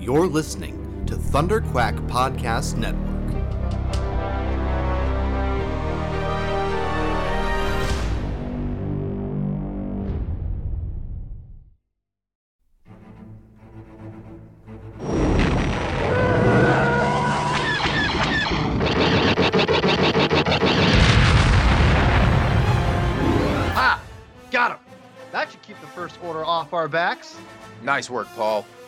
You're listening to Thunder Quack Podcast Network. Ah, got him. That should keep the first order off our backs. Nice work, Paul.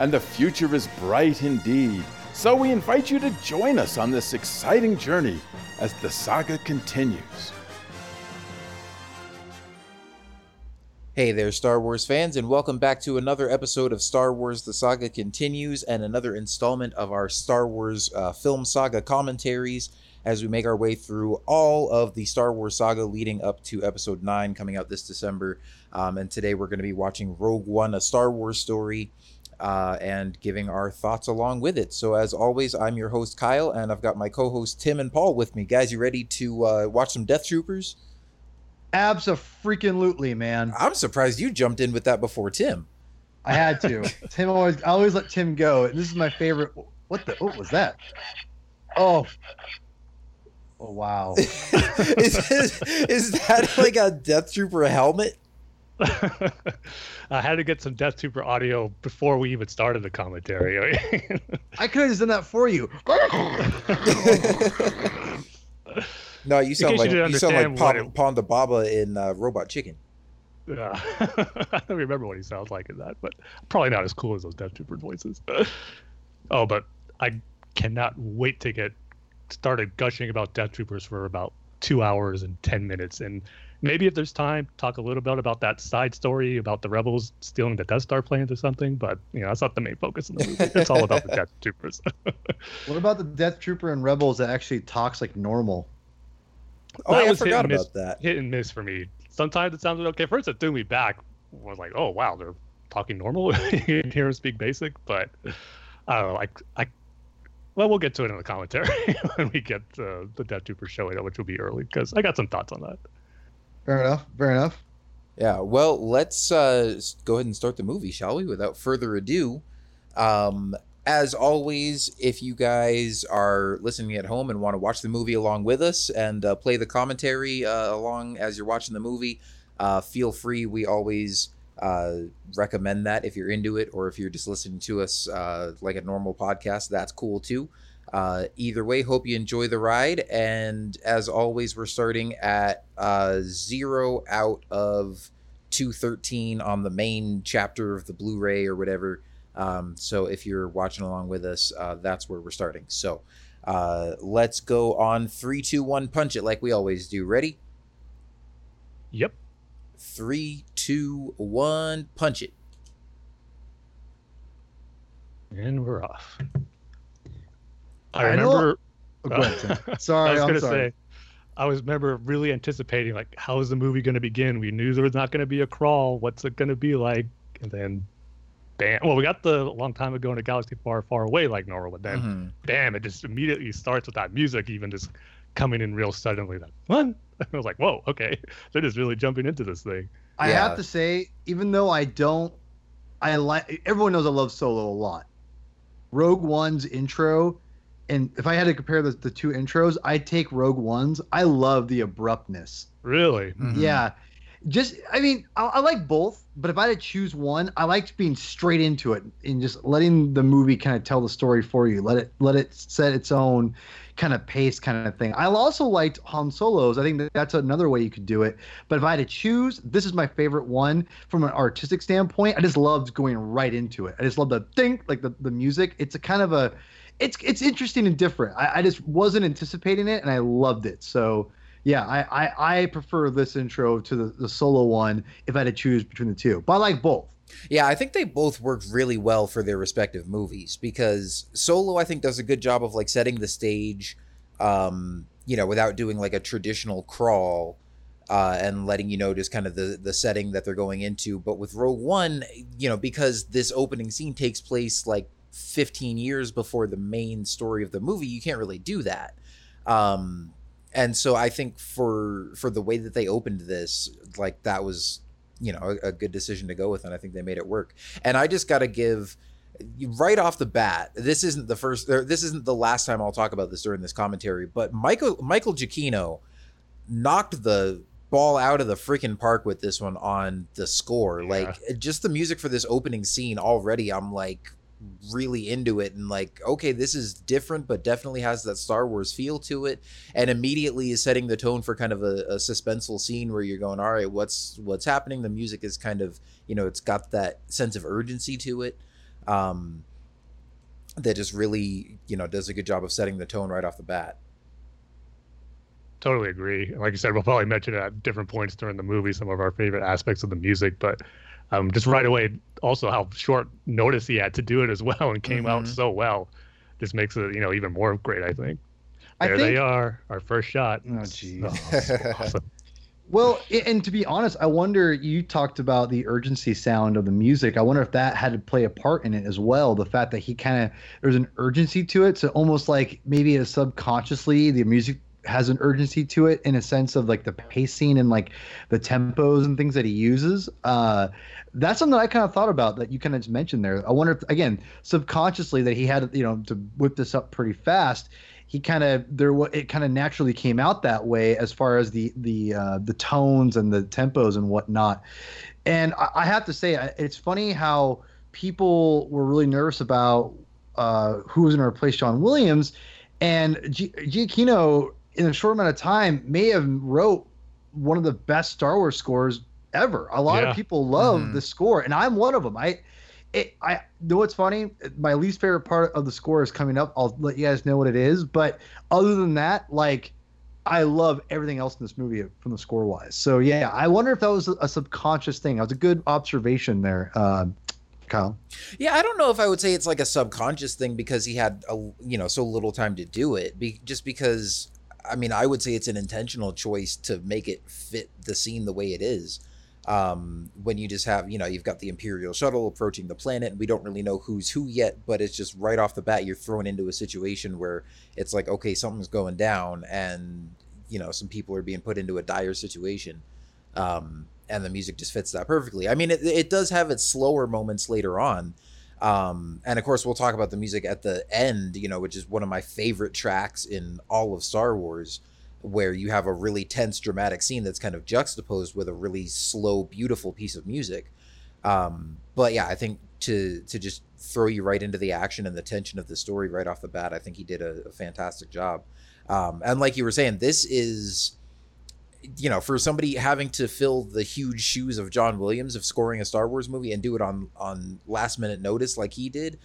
And the future is bright indeed. So we invite you to join us on this exciting journey as the saga continues. Hey there, Star Wars fans, and welcome back to another episode of Star Wars The Saga Continues and another installment of our Star Wars uh, film saga commentaries as we make our way through all of the Star Wars saga leading up to episode 9 coming out this December. Um, and today we're going to be watching Rogue One, a Star Wars story, uh, and giving our thoughts along with it. So, as always, I'm your host, Kyle, and I've got my co host, Tim and Paul, with me. Guys, you ready to uh, watch some Death Troopers? Abso-freaking-lutely, man. I'm surprised you jumped in with that before Tim. I had to. Tim always, I always let Tim go. This is my favorite. What the? What was that? Oh. Oh wow. is, this, is that like a Death Trooper helmet? I had to get some Death Trooper audio before we even started the commentary. I could have just done that for you. No, you sound like you you, sound like understand what Pon- Ponda Baba in uh, Robot Chicken. Yeah. I don't remember what he sounds like in that, but probably not as cool as those Death Trooper voices. oh, but I cannot wait to get started gushing about Death Troopers for about two hours and ten minutes, and maybe if there's time, talk a little bit about that side story about the rebels stealing the Death Star plans or something. But you know, that's not the main focus of the movie. It's all about the Death Troopers. What about the Death Trooper and Rebels that actually talks like normal? Oh, That yeah, I was hit forgot and miss- about that. hit and miss for me. Sometimes it sounded okay. First, it threw me back. I was like, oh wow, they're talking normal. you can hear them speak basic, but I don't know. Like I, well, we'll get to it in the commentary when we get uh, the Death Trooper showing up, which will be early because I got some thoughts on that. Fair enough. Fair enough. Yeah, well, let's uh, go ahead and start the movie, shall we? Without further ado, um, as always, if you guys are listening at home and want to watch the movie along with us and uh, play the commentary uh, along as you're watching the movie, uh, feel free. We always uh, recommend that if you're into it, or if you're just listening to us uh, like a normal podcast, that's cool too. Uh, either way, hope you enjoy the ride. And as always, we're starting at uh, zero out of 213 on the main chapter of the Blu ray or whatever. Um, so if you're watching along with us, uh, that's where we're starting. So uh, let's go on three, two, one, punch it like we always do. Ready? Yep. Three, two, one, punch it. And we're off. I I know- remember. Oh, ahead, Sorry, I was gonna say. I was remember really anticipating like how is the movie going to begin? We knew there was not going to be a crawl. What's it going to be like? And then, bam! Well, we got the long time ago in a galaxy far, far away like normal, but then Mhm. bam! It just immediately starts with that music, even just coming in real suddenly. That what? I was like, whoa, okay, they're just really jumping into this thing. I Yeah. have to say, even though I don't, I like. Everyone knows I love Solo a lot. Rogue One's intro, and if I had to compare the, the two intros, I'd take Rogue One's. I love the abruptness. Really? Mhm. Yeah, just I mean, I, I like both, but if I had to choose one, I liked being straight into it and just letting the movie kind of tell the story for you. Let it let it set its own kind of pace, kind of thing. I also liked Han Solo's. I think that that's another way you could do it. But if I had to choose, this is my favorite one from an artistic standpoint. I just loved going right into it. I just love the thing, like the the music. It's a kind of a it's it's interesting and different. I, I just wasn't anticipating it, and I loved it. So yeah, I I, I prefer this intro to the, the solo one if I had to choose between the two. But I like both. Yeah, I think they both work really well for their respective movies because Solo, I think, does a good job of like setting the stage, um, you know, without doing like a traditional crawl uh, and letting you know just kind of the the setting that they're going into. But with Rogue One, you know, because this opening scene takes place like 15 years before the main story of the movie, you can't really do that. Um, and so I think for for the way that they opened this, like that was you know a, a good decision to go with, and I think they made it work. And I just got to give right off the bat, this isn't the first, this isn't the last time I'll talk about this during this commentary, but Michael Michael Giacchino knocked the ball out of the freaking park with this one on the score. Yeah. Like just the music for this opening scene already, I'm like really into it and like okay this is different but definitely has that star wars feel to it. And immediately is setting the tone for kind of a, a suspenseful scene where you're going all right what's what's happening? The music is kind of you know it's got that sense of urgency to it um that just really you know does a good job of setting the tone right off the bat. Totally agree. Like you said, we'll probably mention at different points during the movie some of our favorite aspects of the music, but um, just right away, also how short notice he had to do it as well and came mm-hmm. out so well, just makes it you know even more great. I think. There I think, they are, our first shot. Oh, geez. Oh, awesome. Well, and to be honest, I wonder. You talked about the urgency sound of the music. I wonder if that had to play a part in it as well. The fact that he kind of there's an urgency to it, so almost like maybe a subconsciously the music has an urgency to it in a sense of like the pacing and like the tempos and things that he uses. Uh, that's something I kind of thought about that you kind of just mentioned there. I wonder if again subconsciously that he had you know to whip this up pretty fast. He kind of there it kind of naturally came out that way as far as the the uh, the tones and the tempos and whatnot. And I, I have to say it's funny how people were really nervous about uh, who was going to replace John Williams. And Giacchino in a short amount of time may have wrote one of the best Star Wars scores ever. A lot yeah. of people love mm-hmm. the score, and I'm one of them. I, it, I know what's funny. My least favorite part of the score is coming up. I'll let you guys know what it is. But other than that, like, I love everything else in this movie from the score wise. So yeah, I wonder if that was a, subconscious thing. That was a good observation there. Uh, Kyle? Yeah, I don't know if I would say it's like a subconscious thing because he had a you know so little time to do it. Be, just because I mean, I would say it's an intentional choice to make it fit the scene the way it is. Um, when you just have, you know, you've got the Imperial shuttle approaching the planet, and we don't really know who's who yet, but it's just right off the bat, you're thrown into a situation where it's like, okay, something's going down, and, you know, some people are being put into a dire situation. Um, and the music just fits that perfectly. I mean, it, it does have its slower moments later on, um, and of course, we'll talk about the music at the end, you know, which is one of my favorite tracks in all of Star Wars, where you have a really tense, dramatic scene that's kind of juxtaposed with a really slow, beautiful piece of music. Um, but yeah, I think to to just throw you right into the action and the tension of the story right off the bat, I think he did a, a fantastic job. Um, and like you were saying, this is you know, for somebody having to fill the huge shoes of John Williams of scoring a Star Wars movie and do it on on last minute notice like he did,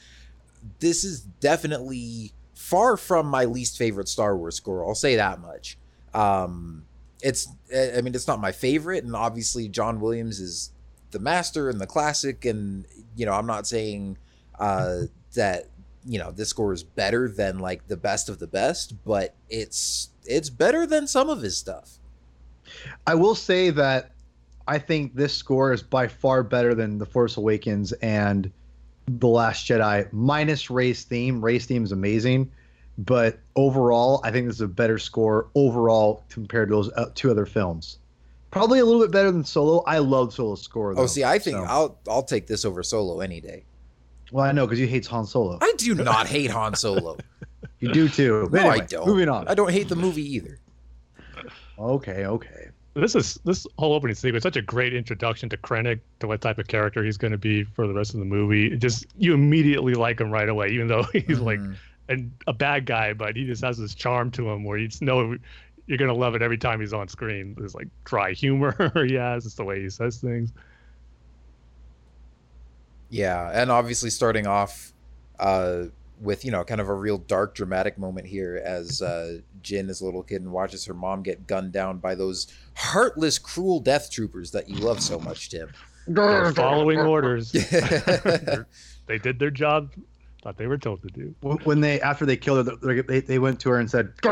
this is definitely far from my least favorite Star Wars score. I'll say that much. Um, it's I mean it's not my favorite, and obviously John Williams is the master and the classic, and you know I'm not saying uh, that you know this score is better than like the best of the best, but it's it's better than some of his stuff. I will say that I think this score is by far better than The Force Awakens and The Last Jedi, minus Rey's theme. Rey's theme is amazing, but overall, I think this is a better score overall compared to those uh, two other films. Probably a little bit better than Solo. I love Solo's score. Oh, though, oh, see, I think so. I'll I'll take this over Solo any day. Well, I know because you hate Han Solo. I do not hate Han Solo. you do too. no, anyway, I don't. Moving on. I don't hate the movie either. Okay, okay this is this whole opening sequence such a great introduction to Krennic, to what type of character he's going to be for the rest of the movie. just you immediately like him right away, even though he's mm-hmm. like an, a bad guy, but he just has this charm to him where you just know you're going to love it every time he's on screen. There's like dry humor he has, it's the way he says things. Yeah, and obviously starting off uh, with you know kind of a real dark dramatic moment here as uh, Jyn is a little kid and watches her mom get gunned down by those heartless, cruel death troopers that you love so much, Tim. They're following orders. they did their job. Thought they were told to do. When- they after they killed her, they- they, went to her and said,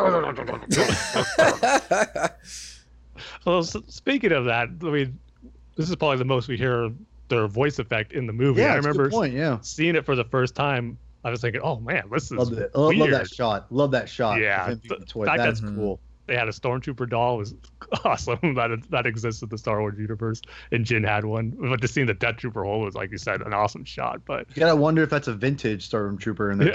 Well, speaking of that, I mean, this is probably the most we hear their voice effect in the movie. "Yeah, I that's a good remember point. Yeah, seeing it for the first time. I was thinking, oh man, this is it. Weird. love that shot. Love that shot. Yeah, the the fact That's that- cool. They had a stormtrooper doll it was awesome that that exists in the Star Wars universe, and Jyn had one. But to see the Death Trooper hole was, like you said, an awesome shot. But You gotta wonder if that's a vintage stormtrooper in there.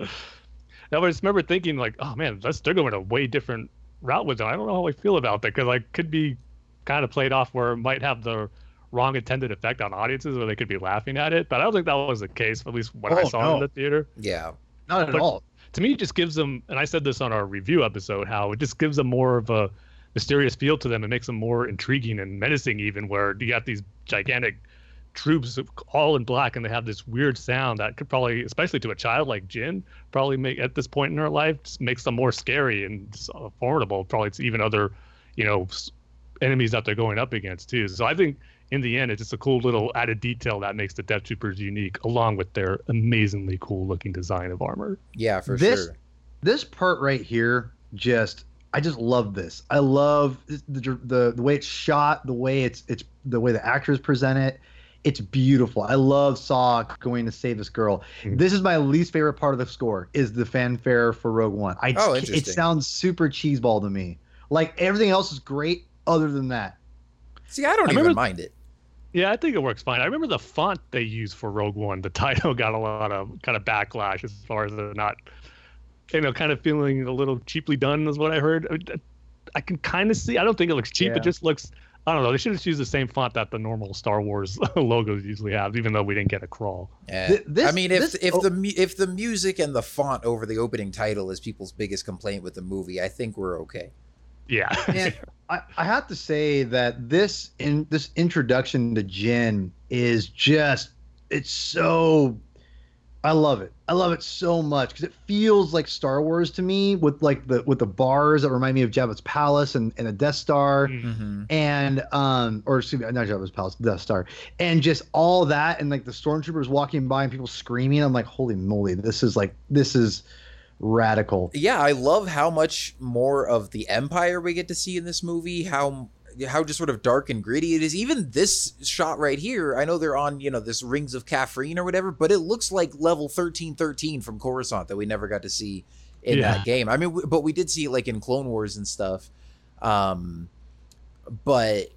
yeah, I just remember thinking like, oh man, that's they're going a way different route with it. I don't know how I feel about that because like could be kind of played off where it might have the wrong intended effect on audiences where they could be laughing at it. But I don't think that was the case, at least when I Oh, saw it in the theater. yeah. Not at But- all. To me it just gives them and i said this on our review episode how it just gives them more of a mysterious feel to them. And makes them more intriguing and menacing even where you got these gigantic troops all in black and they have this weird sound that could probably especially to a child like Jyn probably make at this point in her life just makes them more scary and uh, formidable. Probably to even other you know enemies that they're going up against too. So i think in the end it's just a cool little added detail that makes the death troopers unique along with their amazingly cool looking design of armor Yeah, for This- sure. This part right here, just I just love this. I love the the, the way it's shot, the way it's it's the way the actors present it. It's beautiful. I love Saw going to save this girl. Mhm. This is my least favorite part of the score is the fanfare for Rogue One. I Oh, it sounds super cheeseball to me. Like everything else is great other than that. See, I don't I even remember- mind it. Yeah, I think it works fine. I remember the font they used for Rogue One. The title got a lot of kind of backlash as far as the not, you know, kind of feeling a little cheaply done is what I heard. I- I can kind of see. I don't think it looks cheap. Yeah. It just looks. I don't know. They should have used the same font that the normal Star Wars logos usually have, even though we didn't get a crawl. Yeah. Th- this- I mean, if this- if oh. the if the music and the font over the opening title is people's biggest complaint with the movie, I think we're okay. Yeah. And I, I have to say that this in this introduction to Jyn is just it's so I love it. I love it so much because it feels like Star Wars to me with like the with the bars that remind me of Jabba's palace and, and a Death Star Mm. Mm-hmm. and um or excuse me not Jabba's palace Death Star and just all that and like the stormtroopers walking by and people screaming I'm like holy moly this is like this is radical Yeah, I love how much more of the Empire we get to see in this movie. How how just sort of dark and gritty it is. Even this shot right here, I know they're on you know this Rings of Kafrene or whatever, but it looks like level thirteen thirteen from Coruscant that we never got to see in Yeah. that game. I mean, but we did see it like in Clone Wars and stuff. Um, but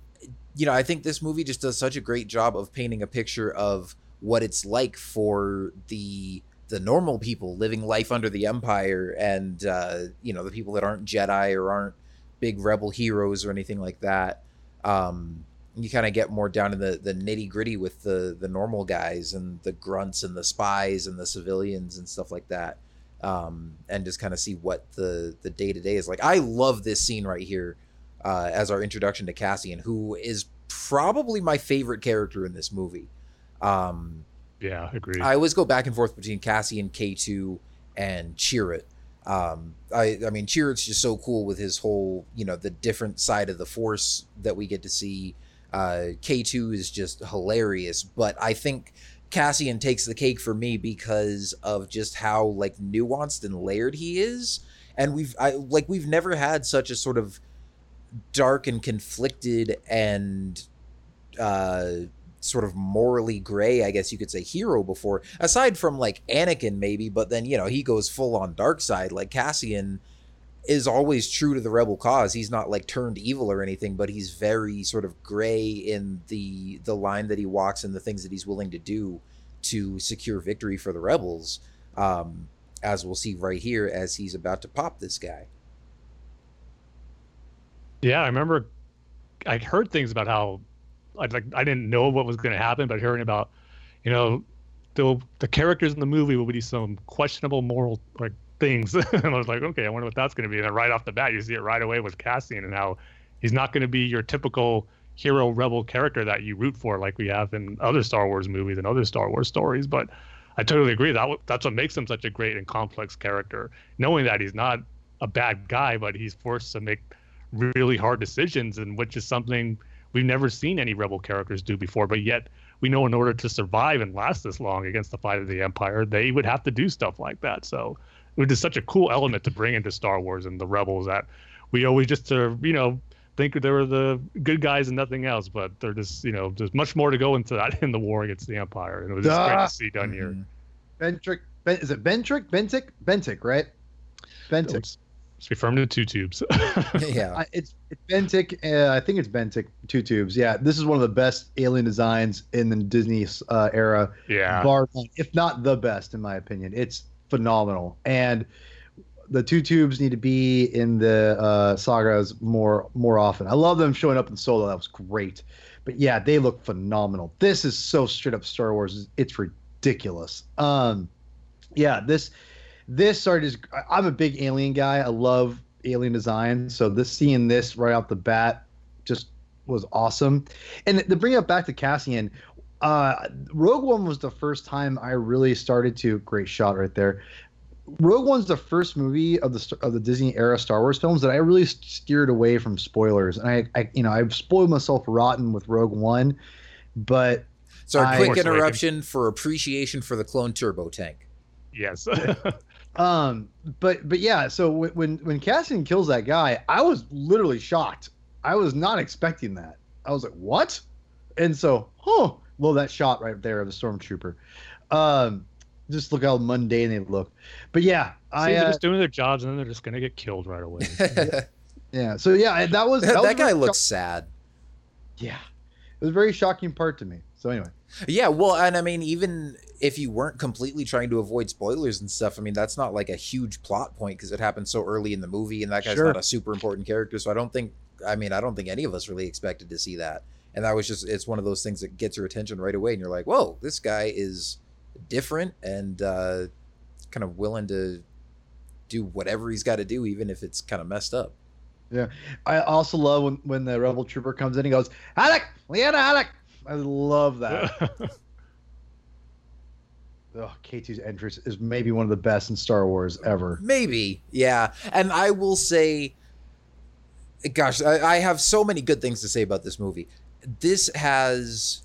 you know, I think this movie just does such a great job of painting a picture of what it's like for the the normal people living life under the empire and uh, you know the people that aren't jedi or aren't big rebel heroes or anything like that um, you kind of get more down to the, the nitty gritty with the the normal guys and the grunts and the spies and the civilians and stuff like that um, and just kind of see what the the day to day is. Like i love this scene right here uh, as our introduction to cassian who is probably my favorite character in this movie. Um, yeah. Agreed. I always go back and forth between Cassian, K2, and Chirrut. Um, I, I mean, Chirrut's just so cool with his whole, you know, the different side of the Force that we get to see. Uh, K2 is just hilarious, but I think Cassian takes the cake for me because of just how like nuanced and layered he is, and we've I like we've never had such a sort of dark and conflicted and uh sort of morally gray, I guess you could say, hero before, aside from like Anakin, maybe, but then, you know, he goes full on dark side. Like Cassian is always true to the rebel cause. He's not like turned evil or anything, but he's very sort of gray in the the line that he walks and the things that he's willing to do to secure victory for the rebels. Um, as we'll see right here as he's about to pop this guy. Yeah, I remember I'd heard things about how I like I didn't know what was going to happen, but hearing about you know the the characters in the movie will be some questionable moral like things, and I was like, okay, I wonder what that's going to be. And then right off the bat, you see it right away with Cassian and how he's not going to be your typical hero rebel character that you root for like we have in other Star Wars movies and other Star Wars stories, but. I totally agree. That w- that's what makes him such a great and complex character. Knowing that he's not a bad guy, but he's forced to make really hard decisions, and which is something we've never seen any rebel characters do before. But yet we know in order to survive and last this long against the fight of the Empire, they would have to do stuff like that. So it was such a cool element to bring into Star Wars and the rebels that we always just uh, you know think they were the good guys and nothing else, but they're just you know there's much more to go into that in the war against the Empire, and it was just great Ah. to see done here. Mhm. Bentrick, ben, is it Bentrick? Benthic? Benthic, right? Benthic. It's, it's referring to two tubes. yeah. It's it's Benthic. Uh, I think it's Benthic. Two tubes. Yeah, this is one of the best alien designs in the Disney uh, era, yeah, bar if not the best, in my opinion. It's phenomenal, and the two tubes need to be in the uh, sagas more more often. I love them showing up in Solo. That was great, but yeah, they look phenomenal. This is so straight up Star Wars. It's ridiculous. Um, yeah, this this started. Is, I- I'm a big Alien guy. I love Alien design. So this seeing this right off the bat just was awesome. And to bring it back to Cassian, uh, Rogue One was the first time I really started to. Great shot right there. Rogue One's the first movie of the of the Disney era Star Wars films that I really steered away from spoilers, and I, I you know I've spoiled myself rotten with Rogue One, but So, a I- quick interruption for appreciation for the clone turbo tank. yes. Um, but but yeah, so when when when Cassian kills that guy, I was literally shocked. I was not expecting that. I was like, what? And so, oh, well, that shot right there of the stormtrooper. Um, just look how mundane they look. But yeah, I See, they're uh, just doing their jobs and then they're just gonna get killed right away. that yeah. So yeah, that was that, was guy very looks shock- sad. yeah, it was a very shocking part to me. So anyway, Yeah, well, and I mean, even if you weren't completely trying to avoid spoilers and stuff, I mean, that's not like a huge plot point because it happened so early in the movie, and that guy's Sure. not a super important character. So I don't think, I mean, I don't think any of us really expected to see that. And that was just, it's one of those things that gets your attention right away, and you're like, whoa, this guy is different and uh, kind of willing to do whatever he's got to do, even if it's kind of messed up. Yeah, I also love when when the rebel trooper comes in and goes, Alec, Leanna, Alec. I love that. oh, K2's entrance is maybe one of the best in Star Wars ever. Maybe, yeah. And I will say, gosh, I, I have so many good things to say about this movie. This has,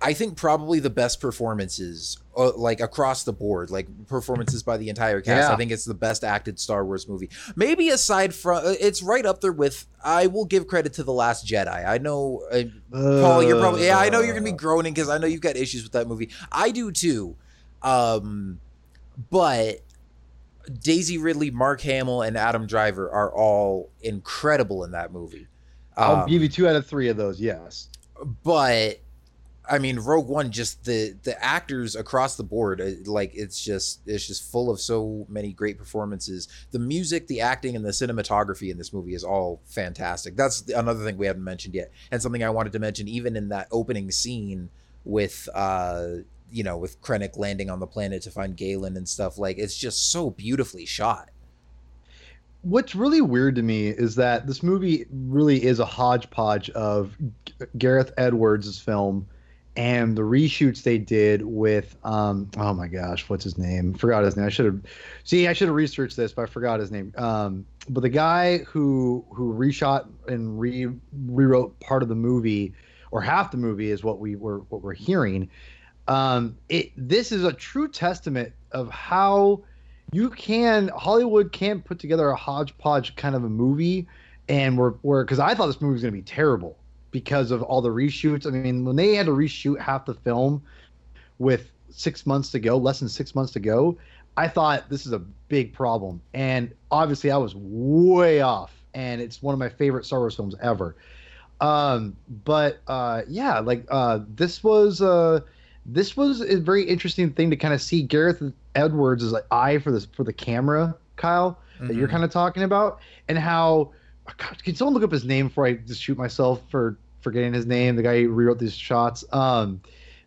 I think, probably the best performances, uh, like across the board, like performances by the entire cast. Yeah. I think it's the best acted Star Wars movie. Maybe aside from, uh, it's right up there with. I will give credit to the Last Jedi. I know, uh, Paul, you're probably yeah. I know you're gonna be groaning because I know you've got issues with that movie. I do too, um, but Daisy Ridley, Mark Hamill, and Adam Driver are all incredible in that movie. I'll Um, give you two out of three of those. Yes. but I mean, Rogue One, just the the actors across the board, uh, like it's just it's just full of so many great performances. The music, the acting, and the cinematography in this movie is all fantastic. That's another thing we haven't mentioned yet, and something I wanted to mention, even in that opening scene with uh you know with Krennic landing on the planet to find Galen and stuff. Like it's just so beautifully shot. What's really weird to me is that this movie really is a hodgepodge of G- Gareth Edwards' film and the reshoots they did with um oh my gosh what's his name forgot his name i should have see i should have researched this but i forgot his name um but the guy who who reshot and re rewrote part of the movie or half the movie is what we were what we're hearing um it this is a true testament of how you can hollywood can't put together a hodgepodge kind of a movie and we're we're because i thought this movie was going to be terrible because of all the reshoots. I mean when they had to reshoot half the film with six months to go less than six months to go i thought this is a big problem. And obviously i was way off and it's one of my favorite star wars films ever. Um but uh yeah like uh this was uh this was a very interesting thing to kind of see Gareth Edwards' like eye for this for the camera, Kyle, that you're Mhm. kind of talking about, and how God, can someone look up his name before I just shoot myself for forgetting his name? The guy who rewrote these shots. Um,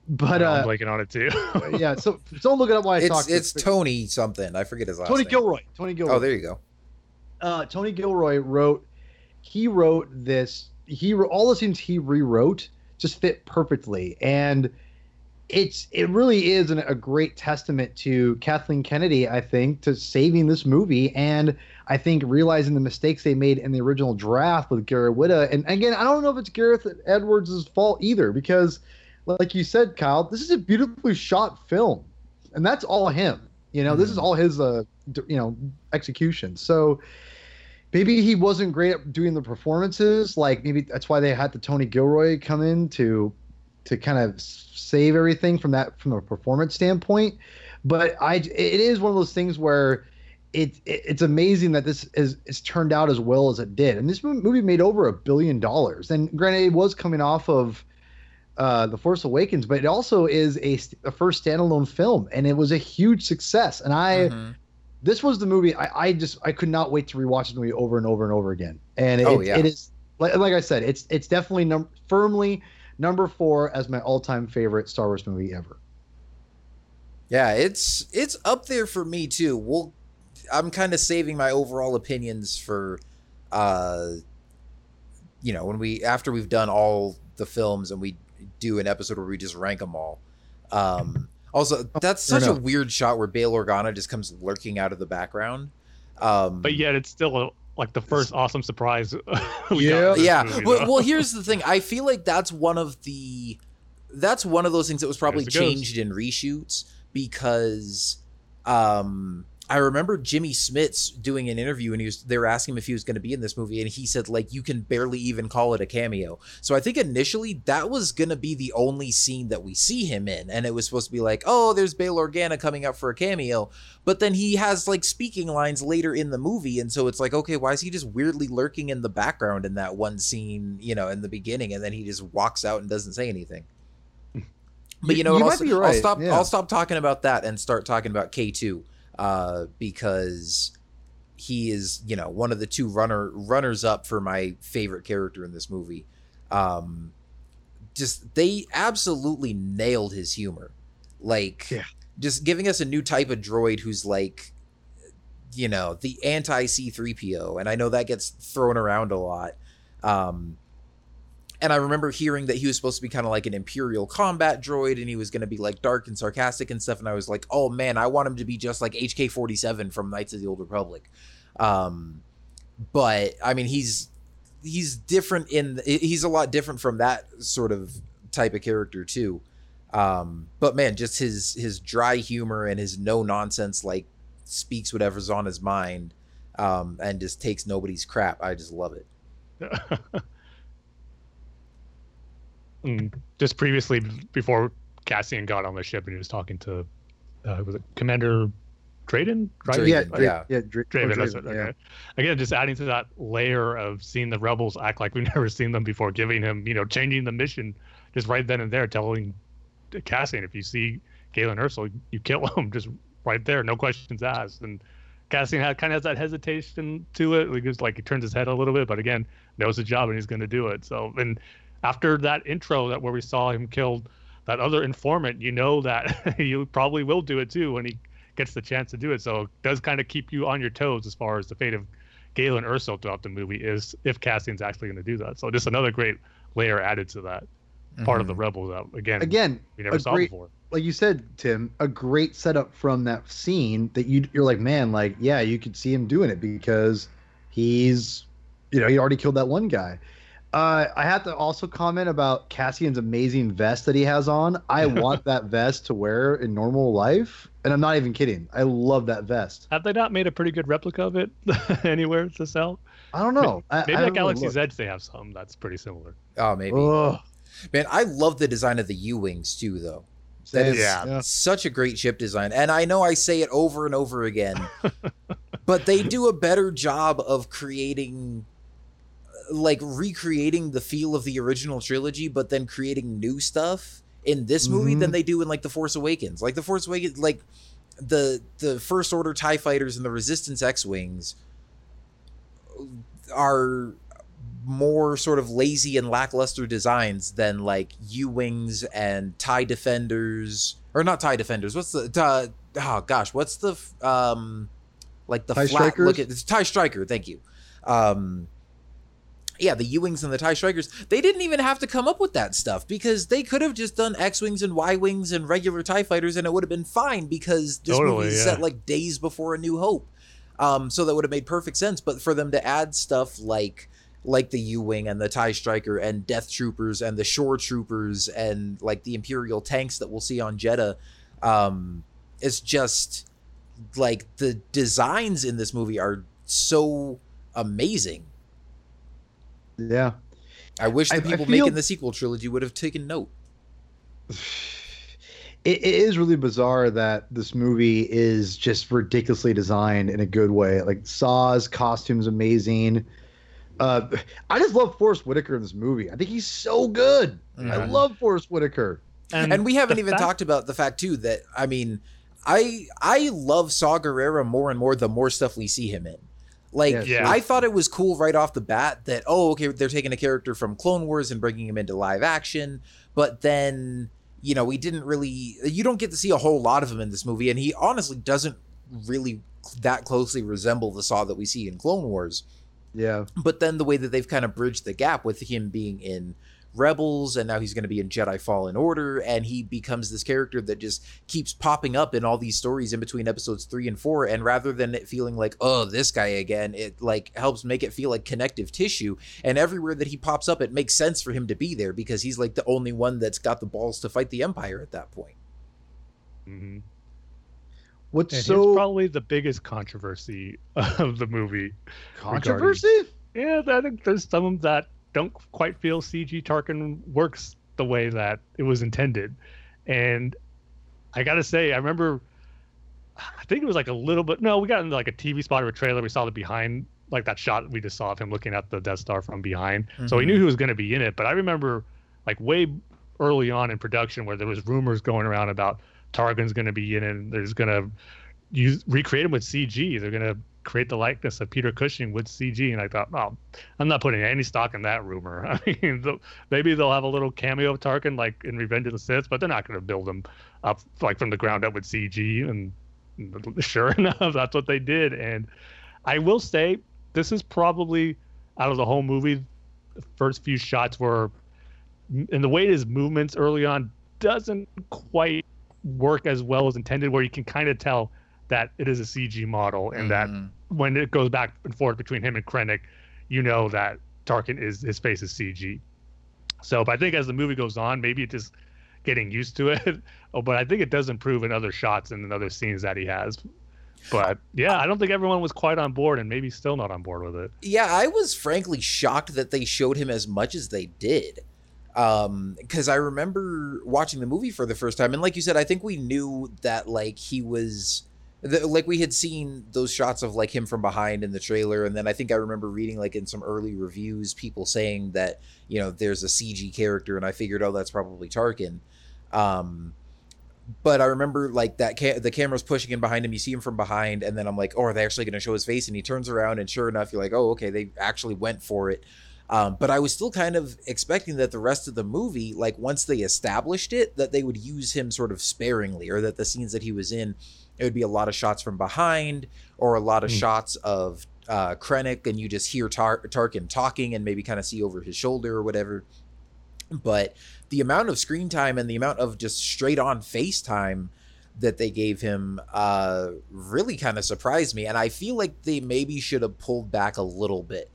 but I'm uh, blanking on it too. yeah, so someone look it up while I It's talk. it's Tony something. I forget his last Tony name. Gilroy. Tony Gilroy. Oh, there you go. uh, Tony Gilroy wrote. He wrote this. He wrote all the scenes he rewrote just fit perfectly, and it's it really is an, a great testament to Kathleen Kennedy, I think, to saving this movie and I think realizing the mistakes they made in the original draft with Garrett Whitta. And again, I don't know if it's Gareth Edwards' fault either, because like you said, Kyle, this is a beautifully shot film, and that's all him. You know, mm-hmm. this is mm-hmm. all his uh, you know execution. So maybe he wasn't great at doing the performances. Like maybe that's why they had the Tony Gilroy come in to to kind of save everything from that from a performance standpoint. But I it is one of those things where it, it it's amazing that this is is turned out as well as it did. And this movie made over a billion dollars. And granted, it was coming off of uh, The Force Awakens, but it also is a, a first standalone film, and it was a huge success. And I. Mm-hmm. This was the movie I, I just I could not wait to rewatch the movie over and over and over again. And it, oh, yeah. it is like, like I said, it's it's definitely num- firmly number four as my all-time favorite Star Wars movie ever. Yeah, it's it's up there for me too. We'll I'm kind of saving my overall opinions for uh you know, when we after we've done all the films and we do an episode where we just rank them all. Um also that's such a weird shot where Bail Organa just comes lurking out of the background. Um But yet it's still a like the first awesome surprise. yeah, yeah. Movie, well, well, here's the thing. I feel like that's one of the that's one of those things that was probably changed in reshoots because um I remember Jimmy Smits doing an interview and he was they were asking him if he was going to be in this movie and he said like you can barely even call it a cameo. So I think initially that was going to be the only scene that we see him in and it was supposed to be like, "Oh, there's Bail Organa coming up for a cameo." But then he has like speaking lines later in the movie and so it's like, "Okay, why is he just weirdly lurking in the background in that one scene, you know, in the beginning and then he just walks out and doesn't say anything?" But you know, you I'll, right. I'll, stop. Yeah. I'll stop talking about that and start talking about K two uh, because he is you know one of the two runner runners up for my favorite character in this movie. Um, just they absolutely nailed his humor, like yeah. just giving us a new type of droid who's like you know the anti C3PO and I know that gets thrown around a lot um and I remember hearing that he was supposed to be kind of like an Imperial combat droid and he was going to be like dark and sarcastic and stuff. And I was like, oh man, I want him to be just like HK 47 from Knights of the Old Republic. Um, but I mean, he's he's different in he's a lot different from that sort of type of character too. Um, but man, just his his dry humor and his no nonsense like speaks whatever's on his mind um, and just takes nobody's crap. I just love it. Mm, just previously before Cassian got on the ship and he was talking to uh, was it Commander Drayden? Drayden? Yeah, Dra- yeah, yeah, Dra- Draven. That's it. Okay. Yeah. Again, just adding to that layer of seeing the rebels act like we've never seen them before, giving him, you know, changing the mission just right then and there, telling Cassian if you see Galen Erso, you kill him just right there, no questions asked. And Cassian had kind of has that hesitation to it. Like, like he turns his head a little bit, but again, knows the job and he's going to do it. So, and after that intro that where we saw him kill that other informant, you know that you probably will do it too when he gets the chance to do it. So it does kind of keep you on your toes as far as the fate of Galen Erso throughout the movie is if Cassian's actually going to do that. So just another great layer added to that mm-hmm. part of the mm-hmm. Rebels that again again we never saw great, before. Like you said, Tim, a great setup from that scene that you you're like, man, like yeah, you could see him doing it because he's you know he already killed that one guy. Uh, I have to also comment about Cassian's amazing vest that he has on. I want that vest to wear in normal life, and I'm not even kidding. I love that vest. Have they not made a pretty good replica of it anywhere to sell? I don't know. Maybe, maybe at Galaxy's Edge they have some that's pretty similar. Oh, maybe. Ugh. Man, I love the design of the U wings too, though. That is yeah. such a great ship design, and I know I say it over and over again, but they do a better job of creating like recreating the feel of the original trilogy, but then creating new stuff in this movie mm-hmm. than they do in like the Force Awakens. Like the Force Awakens, like the the First Order Tie Fighters and the Resistance X wings are more sort of lazy and lackluster designs than like U wings and Tie Defenders or not Tie Defenders. What's the uh, oh gosh, what's the um like the tie flat strikers? look at it's Tie Striker? Thank you. Um, yeah, the U wings and the Tie Strikers, they didn't even have to come up with that stuff because they could have just done X wings and Y wings and regular Tie fighters, and it would have been fine because this Totally, movie is yeah. set like days before A New Hope. Um, so that would have made perfect sense. But for them to add stuff like like the U wing and the Tie Striker and Death Troopers and the Shore Troopers and like the Imperial tanks that we'll see on Jedha, um, it's just like the designs in this movie are so amazing. Yeah. I wish the I- I people feel- making the sequel trilogy would have taken note. It, it is really bizarre that this movie is just ridiculously designed in a good way. Like Saw's costume's amazing. Uh, I just love Forest Whitaker in this movie. I think he's so good. I Mhm. love Forest Whitaker. And we haven't even fact- talked about the fact too that I mean, I I love Saw Gerrera more and more the more stuff we see him in. Like Yeah. I thought it was cool right off the bat that oh okay they're taking a character from Clone Wars and bringing him into live action, but then you know we didn't really you don't get to see a whole lot of him in this movie, and he honestly doesn't really that closely resemble the Saw that we see in Clone Wars. Yeah. but then the way that they've kind of bridged the gap with him being in Rebels and now he's going to be in Jedi Fallen Order and he becomes this character that just keeps popping up in all these stories in between episodes 3 and 4 and rather than it feeling like oh this guy again it like helps make it feel like connective tissue and everywhere that he pops up it makes sense for him to be there because he's like the only one that's got the balls to fight the empire at that point. Mm-hmm. What's And so probably the biggest controversy of the movie. controversy? Yeah, I think there's some of that don't quite feel CG Tarkin works the way that it was intended. And I gotta say, I remember I think it was like a little bit no, we got into like a TV spot or a trailer, we saw the behind like that shot we just saw of him looking at the Death Star from behind. So we Mhm. knew he was gonna be in it, but I remember like way early on in production where there was rumors going around about Tarkin's gonna be in it and there's gonna use recreate him with CG. They're gonna create the likeness of Peter Cushing with CG, and I thought, oh, I'm not putting any stock in that rumor. I mean, the, maybe they'll have a little cameo of Tarkin like in Revenge of the Sith, but they're not gonna build him up like from the ground up with CG. And sure enough, that's what they did. And I will say, this is probably out of the whole movie, the first few shots were, and the way his movements early on doesn't quite work as well as intended, where you can kind of tell that it is a CG model and that Mhm. When it goes back and forth between him and Krennic, you know that Tarkin is his face is CG. So, but I think as the movie goes on, maybe it's just getting used to it. oh, but I think it does improve in other shots and in other scenes that he has. But yeah, I don't think everyone was quite on board, and maybe still not on board with it. Yeah, I was frankly shocked that they showed him as much as they did. Um, because I remember watching the movie for the first time, and like you said, I think we knew that like he was, the, like we had seen those shots of like him from behind in the trailer, and then I think I remember reading like in some early reviews people saying that you know there's a CG character, and I figured, oh, that's probably Tarkin. Um, but I remember like that ca- the camera's pushing in behind him. You see him from behind, and then I'm like, oh, are they actually going to show his face? And he turns around, and sure enough, you're like, oh, okay, they actually went for it. Um, but I was still kind of expecting that the rest of the movie, like once they established it, that they would use him sort of sparingly, or that the scenes that he was in, it would be a lot of shots from behind, or a lot of Mm. shots of uh, Krennic, and you just hear Tar- Tarkin talking, and maybe kind of see over his shoulder or whatever. But the amount of screen time and the amount of just straight on face time that they gave him uh, really kind of surprised me, and I feel like they maybe should have pulled back a little bit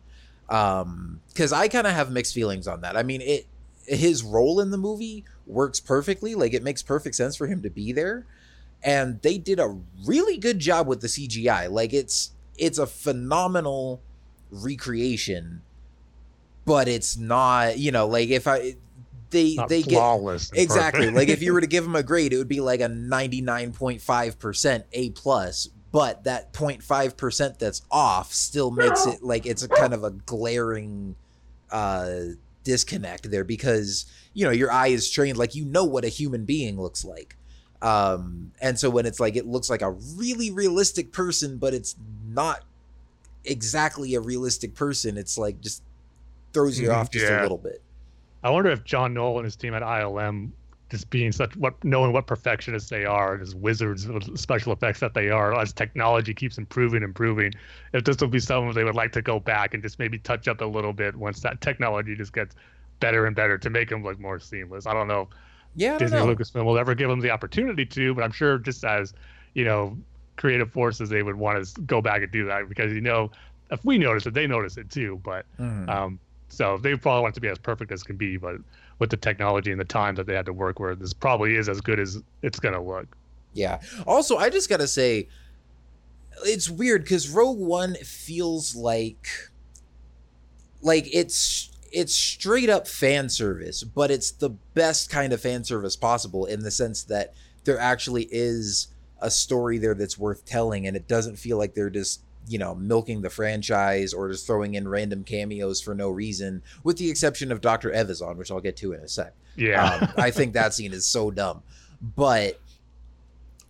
um because i kind of have mixed feelings on that i mean it his role in the movie works perfectly like it makes perfect sense for him to be there and they did a really good job with the cgi like it's it's a phenomenal recreation but it's not you know like if i they Not they get flawless. and exactly like if you were to give them a grade it would be like a 99.5% a plus but that 0.5% that's off still makes it like it's a kind of a glaring uh disconnect there because you know your eye is trained like you know what a human being looks like um and so when it's like it looks like a really realistic person but it's not exactly a realistic person it's like just throws you Mhm, off just a little bit I wonder if John Knoll and his team at ILM just being such what knowing what perfectionists they are, as wizards of special effects that they are, as technology keeps improving, and improving. If this will be something they would like to go back and just maybe touch up a little bit once that technology just gets better and better to make them look more seamless. I don't know. Yeah, Disney know. Lucasfilm will ever give them the opportunity to, but I'm sure just as you know, creative forces, they would want to go back and do that because you know, if we notice it, they notice it too. But Mhm. um, so they probably want it to be as perfect as can be, but with the technology and the time that they had to work with, this probably is as good as it's gonna look. Yeah. Also, I just gotta say, it's weird because Rogue One feels like, like it's it's straight up fan service, but it's the best kind of fan service possible in the sense that there actually is a story there that's worth telling, and it doesn't feel like they're just you know milking the franchise or just throwing in random cameos for no reason, with the exception of Doctor Evazan, which I'll get to in a sec. Yeah, Um, I think that scene is so dumb. But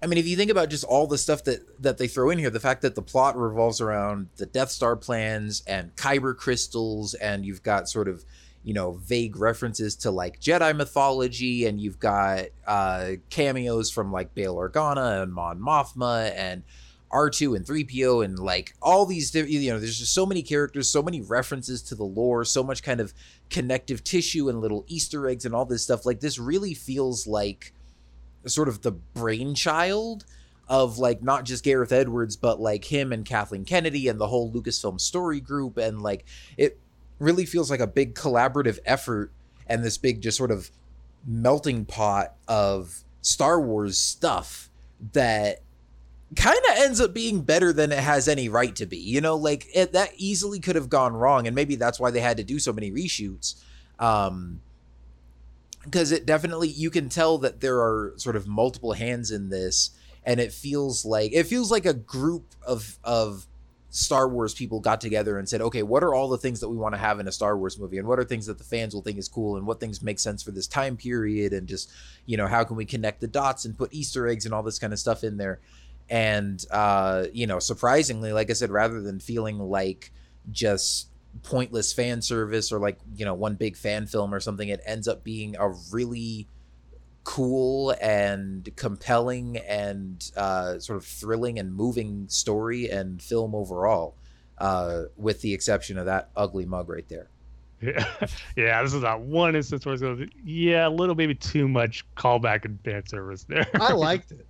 I mean, if you think about just all the stuff that that they throw in here, the fact that the plot revolves around the Death Star plans and Kyber crystals, and you've got sort of you know vague references to like Jedi mythology, and you've got uh, cameos from like Bail Organa and Mon Mothma and R2 and 3PO and like all these you know there's just so many characters so many references to the lore so much kind of connective tissue and little easter eggs and all this stuff. Like this really feels like sort of the brainchild of like not just Gareth Edwards but like him and Kathleen Kennedy and the whole Lucasfilm story group and like it really feels like a big collaborative effort and this big just sort of melting pot of Star Wars stuff that kind of ends up being better than it has any right to be. You know, like it, that easily could have gone wrong, and maybe that's why they had to do so many reshoots. Um, because it definitely you can tell that there are sort of multiple hands in this, and it feels like it feels like a group of of Star Wars people got together and said, okay, what are all the things that we want to have in a Star Wars movie? And what are things that the fans will think is cool? And what things make sense for this time period? And just, you know, how can we connect the dots and put Easter eggs and all this kind of stuff in there? And, uh, you know, surprisingly, like I said, rather than feeling like just pointless fan service or like, you know, one big fan film or something, it ends up being a really cool and compelling and uh, sort of thrilling and moving story and film overall, uh, with the exception of that ugly mug right there. yeah, yeah. This is that one instance where it's going, yeah, a little maybe too much callback and fan service there. I liked it.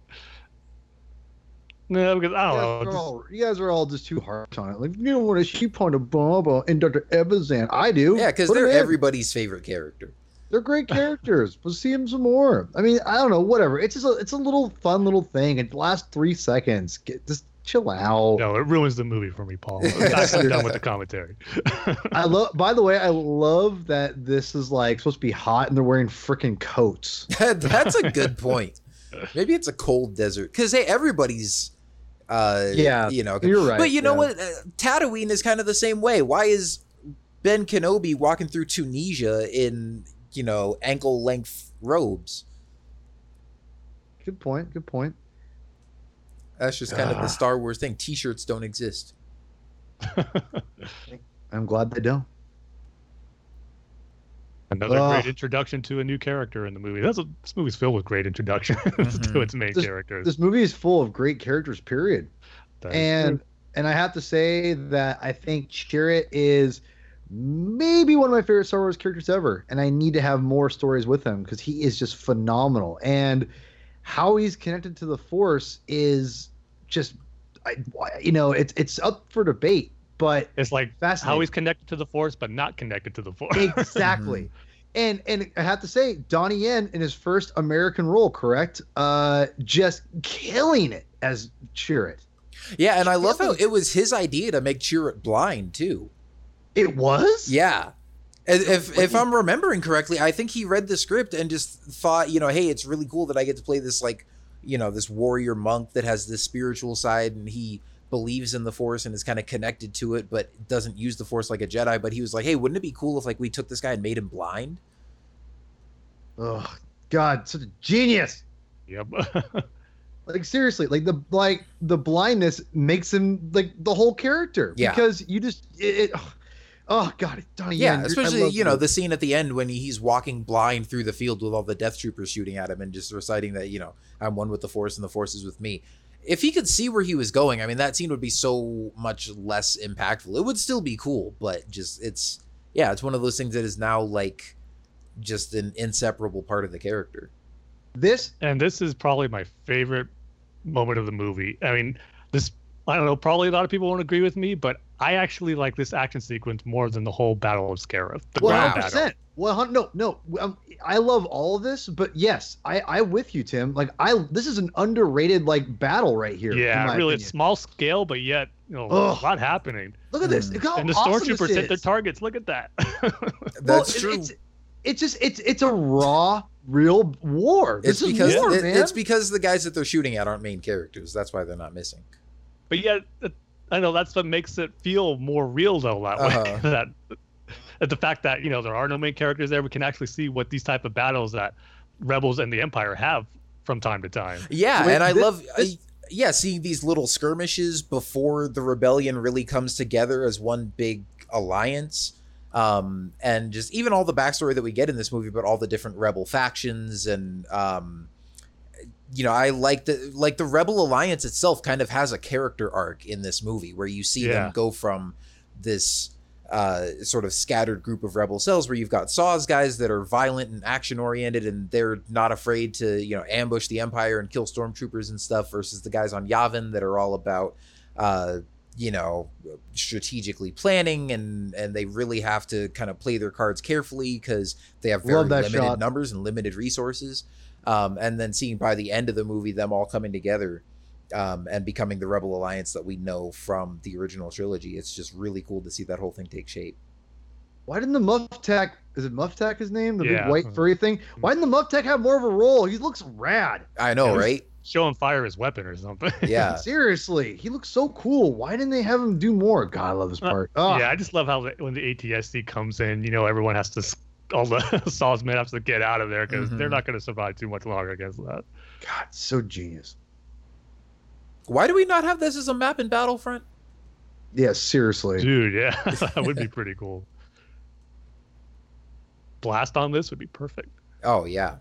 No, because I You don't guys, know. just- all, you guys are all just too harsh on it. Like you don't want to she point a bomb and Dr. Evazan. I do. Yeah, because they're in. everybody's favorite character. They're great characters. we'll see them some more. I mean, I don't know, whatever. It's just a, it's a little fun little thing. It lasts three seconds. Get just chill out. No, it ruins the movie for me, Paul. I'm done with the commentary. I love. By the way, I love that this is like supposed to be hot and they're wearing freaking coats. That's a good point. Maybe it's a cold desert because hey, everybody's. Uh, Yeah, you know, you're right, But you know yeah. what? Uh, Tatooine is kind of the same way. Why is Ben Kenobi walking through Tunisia in you know ankle length robes? Good point. Good point. That's just kind of Ah. the Star Wars thing. T-shirts don't exist. I'm glad they don't. Another Ugh. great introduction to a new character in the movie. That's a, this movie's filled with great introductions Mhm. to its main This- characters. This movie is full of great characters. Period. That is and and I have to say that I think Chirrut is maybe one of my favorite Star Wars characters ever, and I need to have more stories with him because he is just phenomenal. And how he's connected to the Force is just, I, you know, it's it's up for debate, but it's like fascinating. how he's connected to the Force, but not connected to the Force. exactly. And and I have to say, Donnie Yen in his first American role, correct? Uh, just killing it as Chirrut. Yeah, and I love how it was his idea to make Chirrut blind too. It was. Yeah. If if, if I'm remembering correctly, I think he read the script and just thought, you know, hey, it's really cool that I get to play this like, you know, this warrior monk that has this spiritual side and he believes in the force and is kind of connected to it but doesn't use the force like a Jedi, but he was like, "Hey, wouldn't it be cool if like we took this guy and made him blind?" Oh God, such a genius. yep. Like seriously, like the like the blindness makes him like the whole character Yeah. because you just it, it ugh. Oh God, Donnie Yeah, Yen, especially you know the scene at the end when he's walking blind through the field with all the Death Troopers shooting at him and just reciting that you know I'm one with the Force and the Force is with me. If he could see where he was going, I mean that scene would be so much less impactful. It would still be cool, but just it's yeah, it's one of those things that is now like just an inseparable part of the character. this. and this is probably my favorite moment of the movie. I mean, this I don't know, probably a lot of people won't agree with me, but I actually like this action sequence more than the whole Battle of Scarif. The One ground hundred battle. percent. Well, no, no. Um, I love all of this, but yes, I I with you, Tim. Like I, this is an underrated like battle right here. in Yeah, my really, it's small scale, but yet you know Ugh. a lot happening. Look at this. Mm. Look how and the awesome stormtroopers hit their targets. Look at that. That's Well, true. It's, it's just it's it's a raw, real war. It's This is because war, it- man. it's because the guys that they're shooting at aren't main characters. That's why they're not missing. but yet, it- I know that's what makes it feel more real though. That Uh-huh. that that the fact that you know there are no main characters there, we can actually see what these type of battles that rebels and the empire have from time to time. Yeah, Wait, and I this- love this- I, yeah, seeing these little skirmishes before the rebellion really comes together as one big alliance. Um, and just even all the backstory that we get in this movie, but all the different rebel factions and um, you know, I like the like the rebel alliance itself kind of has a character arc in this movie where you see Yeah. them go from this uh, sort of scattered group of rebel cells where you've got Saw's guys that are violent and action oriented and they're not afraid to, you know, ambush the Empire and kill stormtroopers and stuff versus the guys on Yavin that are all about, uh, you know, strategically planning and and they really have to kind of play their cards carefully because they have very limited shot. numbers and limited resources. Um, and then seeing by the end of the movie them all coming together um, and becoming the Rebel Alliance that we know from the original trilogy. It's just really cool to see that whole thing take shape. Why didn't the Muftak? Is it Muftak his name? The Yeah. big white furry thing. Why didn't the Muftak have more of a role? He looks rad. I know, Yeah, right? Show him fire his weapon or something. Yeah. Seriously, he looks so cool. Why didn't they have him do more? God, I love this Uh, part. Oh, Yeah, I just love how the, when the AT-ST comes in, you know, everyone has to, s- all the Sawsmen have to get out of there because they're Mhm. not going to survive too much longer against that. God, so genius. Why do we not have this as a map in Battlefront? Yeah, seriously. Dude, yeah, that would be pretty cool. Blast on this would be perfect. Oh yeah.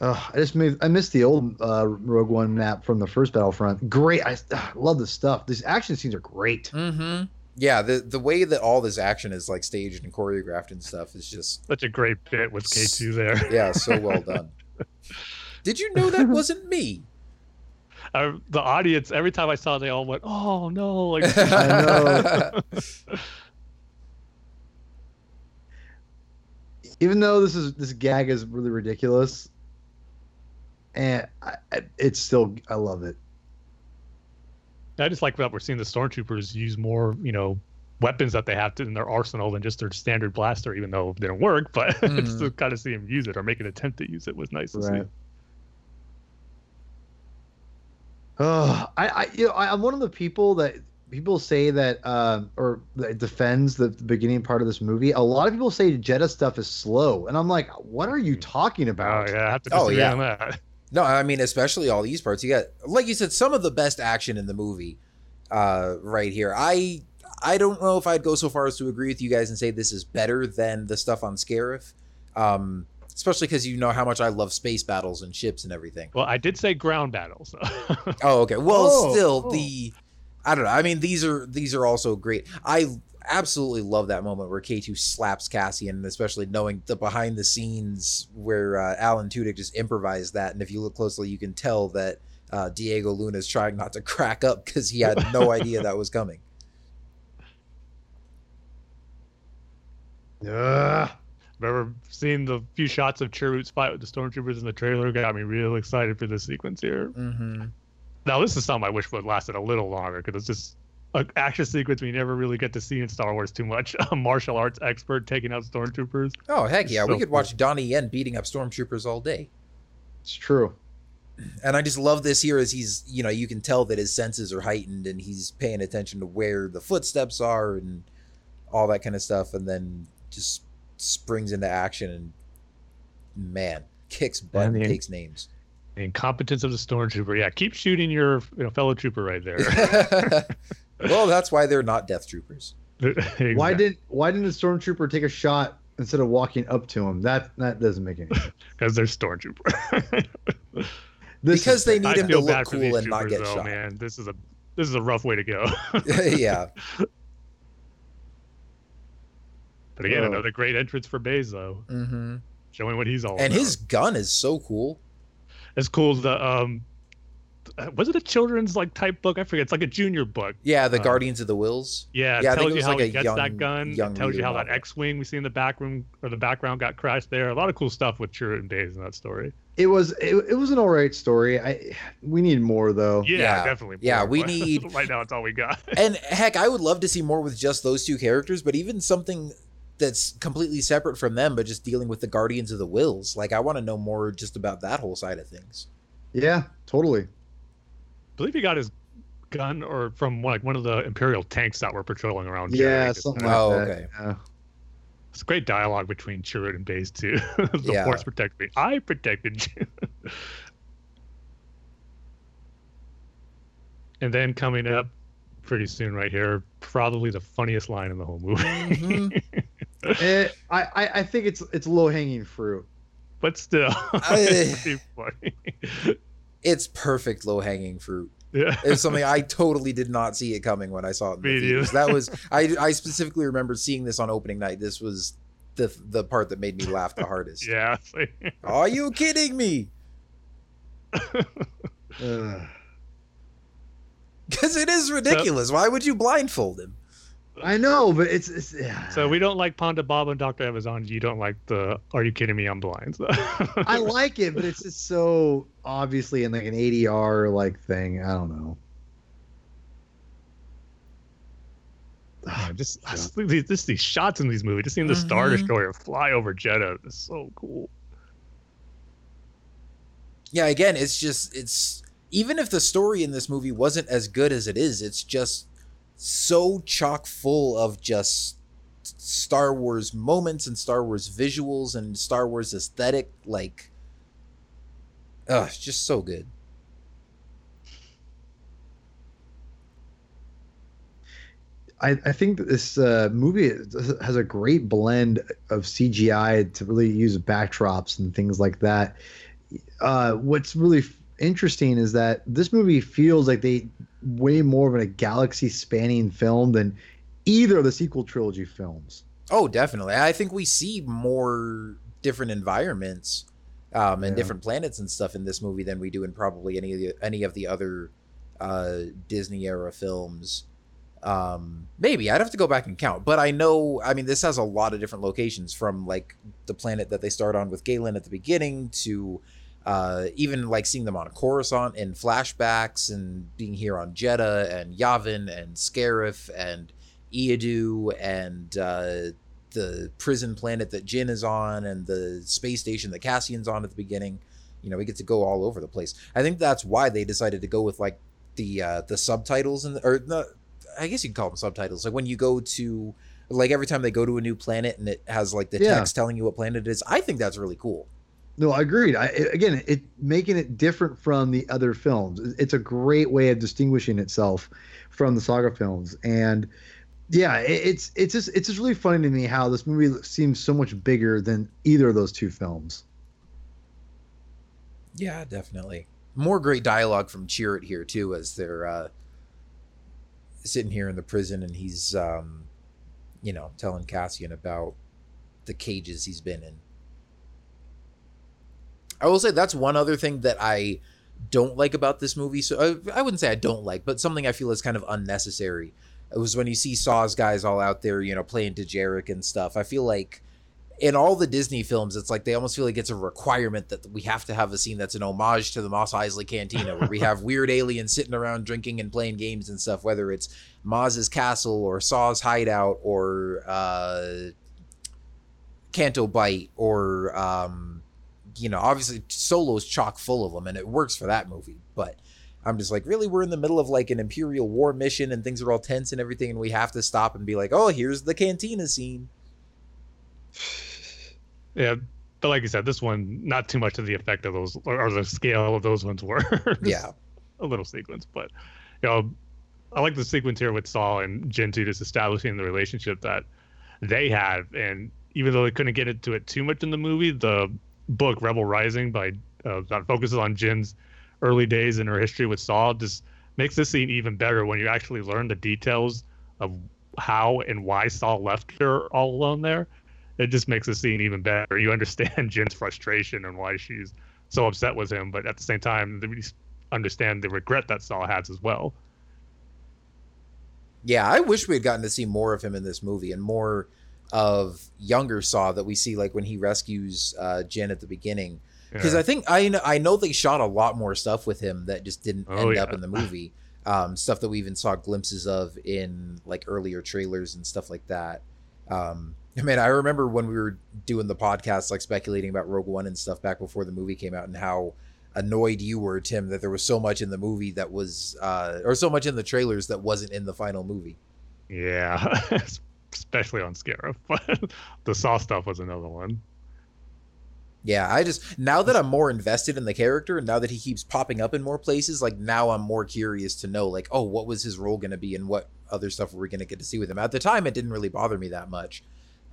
Ugh, I just made I missed the old uh, Rogue One map from the first Battlefront. Great, I ugh, love this stuff. These action scenes are great. Mm-hmm. Yeah, the the way that all this action is like staged and choreographed and stuff is just Such a great bit with K2 there. yeah, so well done. Did you know that wasn't me? Uh, the audience, every time I saw, it, they all went, "Oh no!" Like, I know. Even though this is this gag is really ridiculous, and I, I- it's still I love it. I just like that we're seeing the stormtroopers use more, you know, weapons that they have to, in their arsenal than just their standard blaster, even though it didn't work. But just Mhm. to kind of see them use it or make an attempt to use it was nice to see. Oh, I, I, you know, I, I'm one of the people that people say that, um, or that defends the, the beginning part of this movie. A lot of people say Jedha stuff is slow, and I'm like, what are you talking Oh about? yeah, I have to Oh, yeah. on that. No, I mean especially all these parts. You got like you said, some of the best action in the movie, uh, right here. I I don't know if I'd go so far as to agree with you guys and say this is better than the stuff on Scarif, um, especially because you know how much I love space battles and ships and everything. Well, I did say ground battles. Oh, okay. Well, Oh, still oh. the I don't know. I mean, these are these are also great. I absolutely love that moment where K2 slaps Cassian, especially knowing the behind the scenes where uh, Alan Tudyk just improvised that. And if you look closely, you can tell that uh, Diego Luna is trying not to crack up because he had no idea that was coming. Ugh. Remember seeing the few shots of Chirrut's fight with the stormtroopers in the trailer got me real excited for this sequence here. Mm-hmm. Now this is something I wish would have lasted a little longer because it's just an action sequence we never really get to see in Star Wars too much. A martial arts expert taking out stormtroopers. Oh heck yeah, we So could watch Donnie Yen beating up stormtroopers all day. It's true. and I just love this here as he's you know you can tell that his senses are heightened and he's paying attention to where the footsteps are and all that kind of stuff and then just springs into action and man kicks butt and And takes names The incompetence of the stormtrooper. Yeah, keep shooting your you know, fellow trooper right there. well that's why they're not death troopers Why didn't Why didn't the stormtrooper take a shot instead of walking up to him? That that doesn't make any sense. Because they're stormtrooper. This because is- they need I him to feel look bad cool and not get though, shot. man. This is a this is a rough way to go. yeah. but again, Oh. another great entrance for Baze though, hmm showing what he's all And about. his gun is so cool. it's cool. As the um, was it a children's like type book? I forget. It's like a junior book. Yeah, the Uh, Guardians of the Whills. Yeah, it Yeah, I tells you how like he gets young- that gun. young It tells you how that. X-wing we see in the back room or the background got crashed there. A lot of cool stuff with Chirrut and Baze in that story. it was it, it was an alright story. I we need more though. Yeah, Yeah. definitely. Yeah, we need- right now. It's all we got. And heck, I would love to see more with just those two characters, but even something that's completely separate from them, but just dealing with the Guardians of the Whills. Like, I want to know more just about that whole side of things. Yeah, totally. I believe he got his gun or from like one of the Imperial tanks that were patrolling around. Yeah, just something like Oh, that. okay. Yeah. It's great dialogue between Chirrut and Baze too. the Yeah. Force protected me. I protected you. and then coming up pretty soon, right here, probably the funniest line in the whole movie. Mhm. Eh, I, I I think it's it's low hanging fruit. but still, it's pretty funny. It's perfect low hanging fruit. yeah. It's something I totally did not see it coming when I saw it in the theaters. That was I, I specifically remember seeing this on opening night. This was the the part that made me laugh the hardest. Yeah. Are you kidding me? Because it is ridiculous. Why would you blindfold him? I know, but it's, it's yeah. So we don't like Ponda Bob and Dr. Evazan. You don't like the Are you kidding me? I'm blind. I like it, but it's just so obviously in like an ADR like thing. I don't know. Yeah, just just these, just these shots in these movies, just seeing the Star Mhm. Destroyer fly over Jedha is so cool. Yeah, again, it's just it's even if the story in this movie wasn't as good as it is, it's just so chock full of just Star Wars moments and Star Wars visuals and Star Wars aesthetic like Ugh, it's just so good. I, I think this uh, movie has a great blend of CGI to really use backdrops and things like that. Uh, what's really interesting is that this movie feels like they way more of a galaxy spanning film than either of the sequel trilogy films. Oh, definitely. I think we see more different environments um, and Yeah. different planets and stuff in this movie than we do in probably any of the, any of the other uh, Disney era films. Um, maybe I'd have to go back and count, but I know. I mean, this has a lot of different locations from like the planet that they start on with Galen at the beginning to uh, even like seeing them on a Coruscant in flashbacks and being here on Jedha and Yavin and Scarif and Eadu and uh, the prison planet that Jyn is on and the space station that Cassian's on at the beginning. You know, we get to go all over the place. I think that's why they decided to go with like the uh, the subtitles and or no, I guess you can call them subtitles. Like when you go to like every time they go to a new planet and it has like the Yeah. text telling you what planet it is. I think that's really cool. No, I agreed. I, it- again, it making it different from the other films. It's a great way of distinguishing itself from the saga films, and yeah, it, it's it's just it's just really funny to me how this movie seems so much bigger than either of those two films. Yeah, definitely. More great dialogue from Chirrut here too, as they're uh, sitting here in the prison, and he's, um, you know, telling Cassian about the cages he's been in. I will say that's one other thing that I don't like about this movie. So uh, I wouldn't say I don't like, but something I feel is kind of unnecessary. It was when you see Saw's guys all out there, you know, playing Dejarik and stuff. I feel like in all the Disney films, it's like they almost feel like it's a requirement that we have to have a scene that's an homage to the Mos Eisley Cantina, where we have weird aliens sitting around drinking and playing games and stuff, whether it's Maz's castle or Saw's hideout or uh, Canto Bight or um, you know, obviously Solo's chock full of them, and it works for that movie. But I'm just like, really, we're in the middle of like an Imperial War mission, and things are all tense and everything, and we have to stop and be like, oh, here's the cantina scene. Yeah, but like you said, this one not too much to the effect of those or, the scale of those ones were. Yeah. a little sequence, but you know, I like the sequence here with Saw and Jyn too, just establishing the relationship that they have. And even though they couldn't get into it too much in the movie, the book Rebel Rising by uh, that focuses on Jyn's early days in her history with Saw just makes this scene even better when you actually learn the details of how and why Saw left her all alone there. It just makes the scene even better. You understand Jyn's frustration and why she's so upset with him, but at the same time, you understand the regret that Saw has as well. Yeah, I wish we had gotten to see more of him in this movie and more of younger Saw that we see like when he rescues uh, Jyn at the beginning. Because Yeah. I think I know, I know they shot a lot more stuff with him that just didn't Oh, end up in the movie. Um, stuff that we even saw glimpses of in like earlier trailers and stuff like that. Um, I mean, I remember when we were doing the podcast, like speculating about Rogue One and stuff back before the movie came out, and how annoyed you were, Tim, that there was so much in the movie that was, uh, or so much in the trailers that wasn't in the final movie. Yeah, especially on Scarif. But the Saw stuff was another one. Yeah, I just now that I'm more invested in the character and now that he keeps popping up in more places, like now I'm more curious to know like, oh, what was his role going to be and what other stuff were we going to get to see with him. At the time it didn't really bother me that much.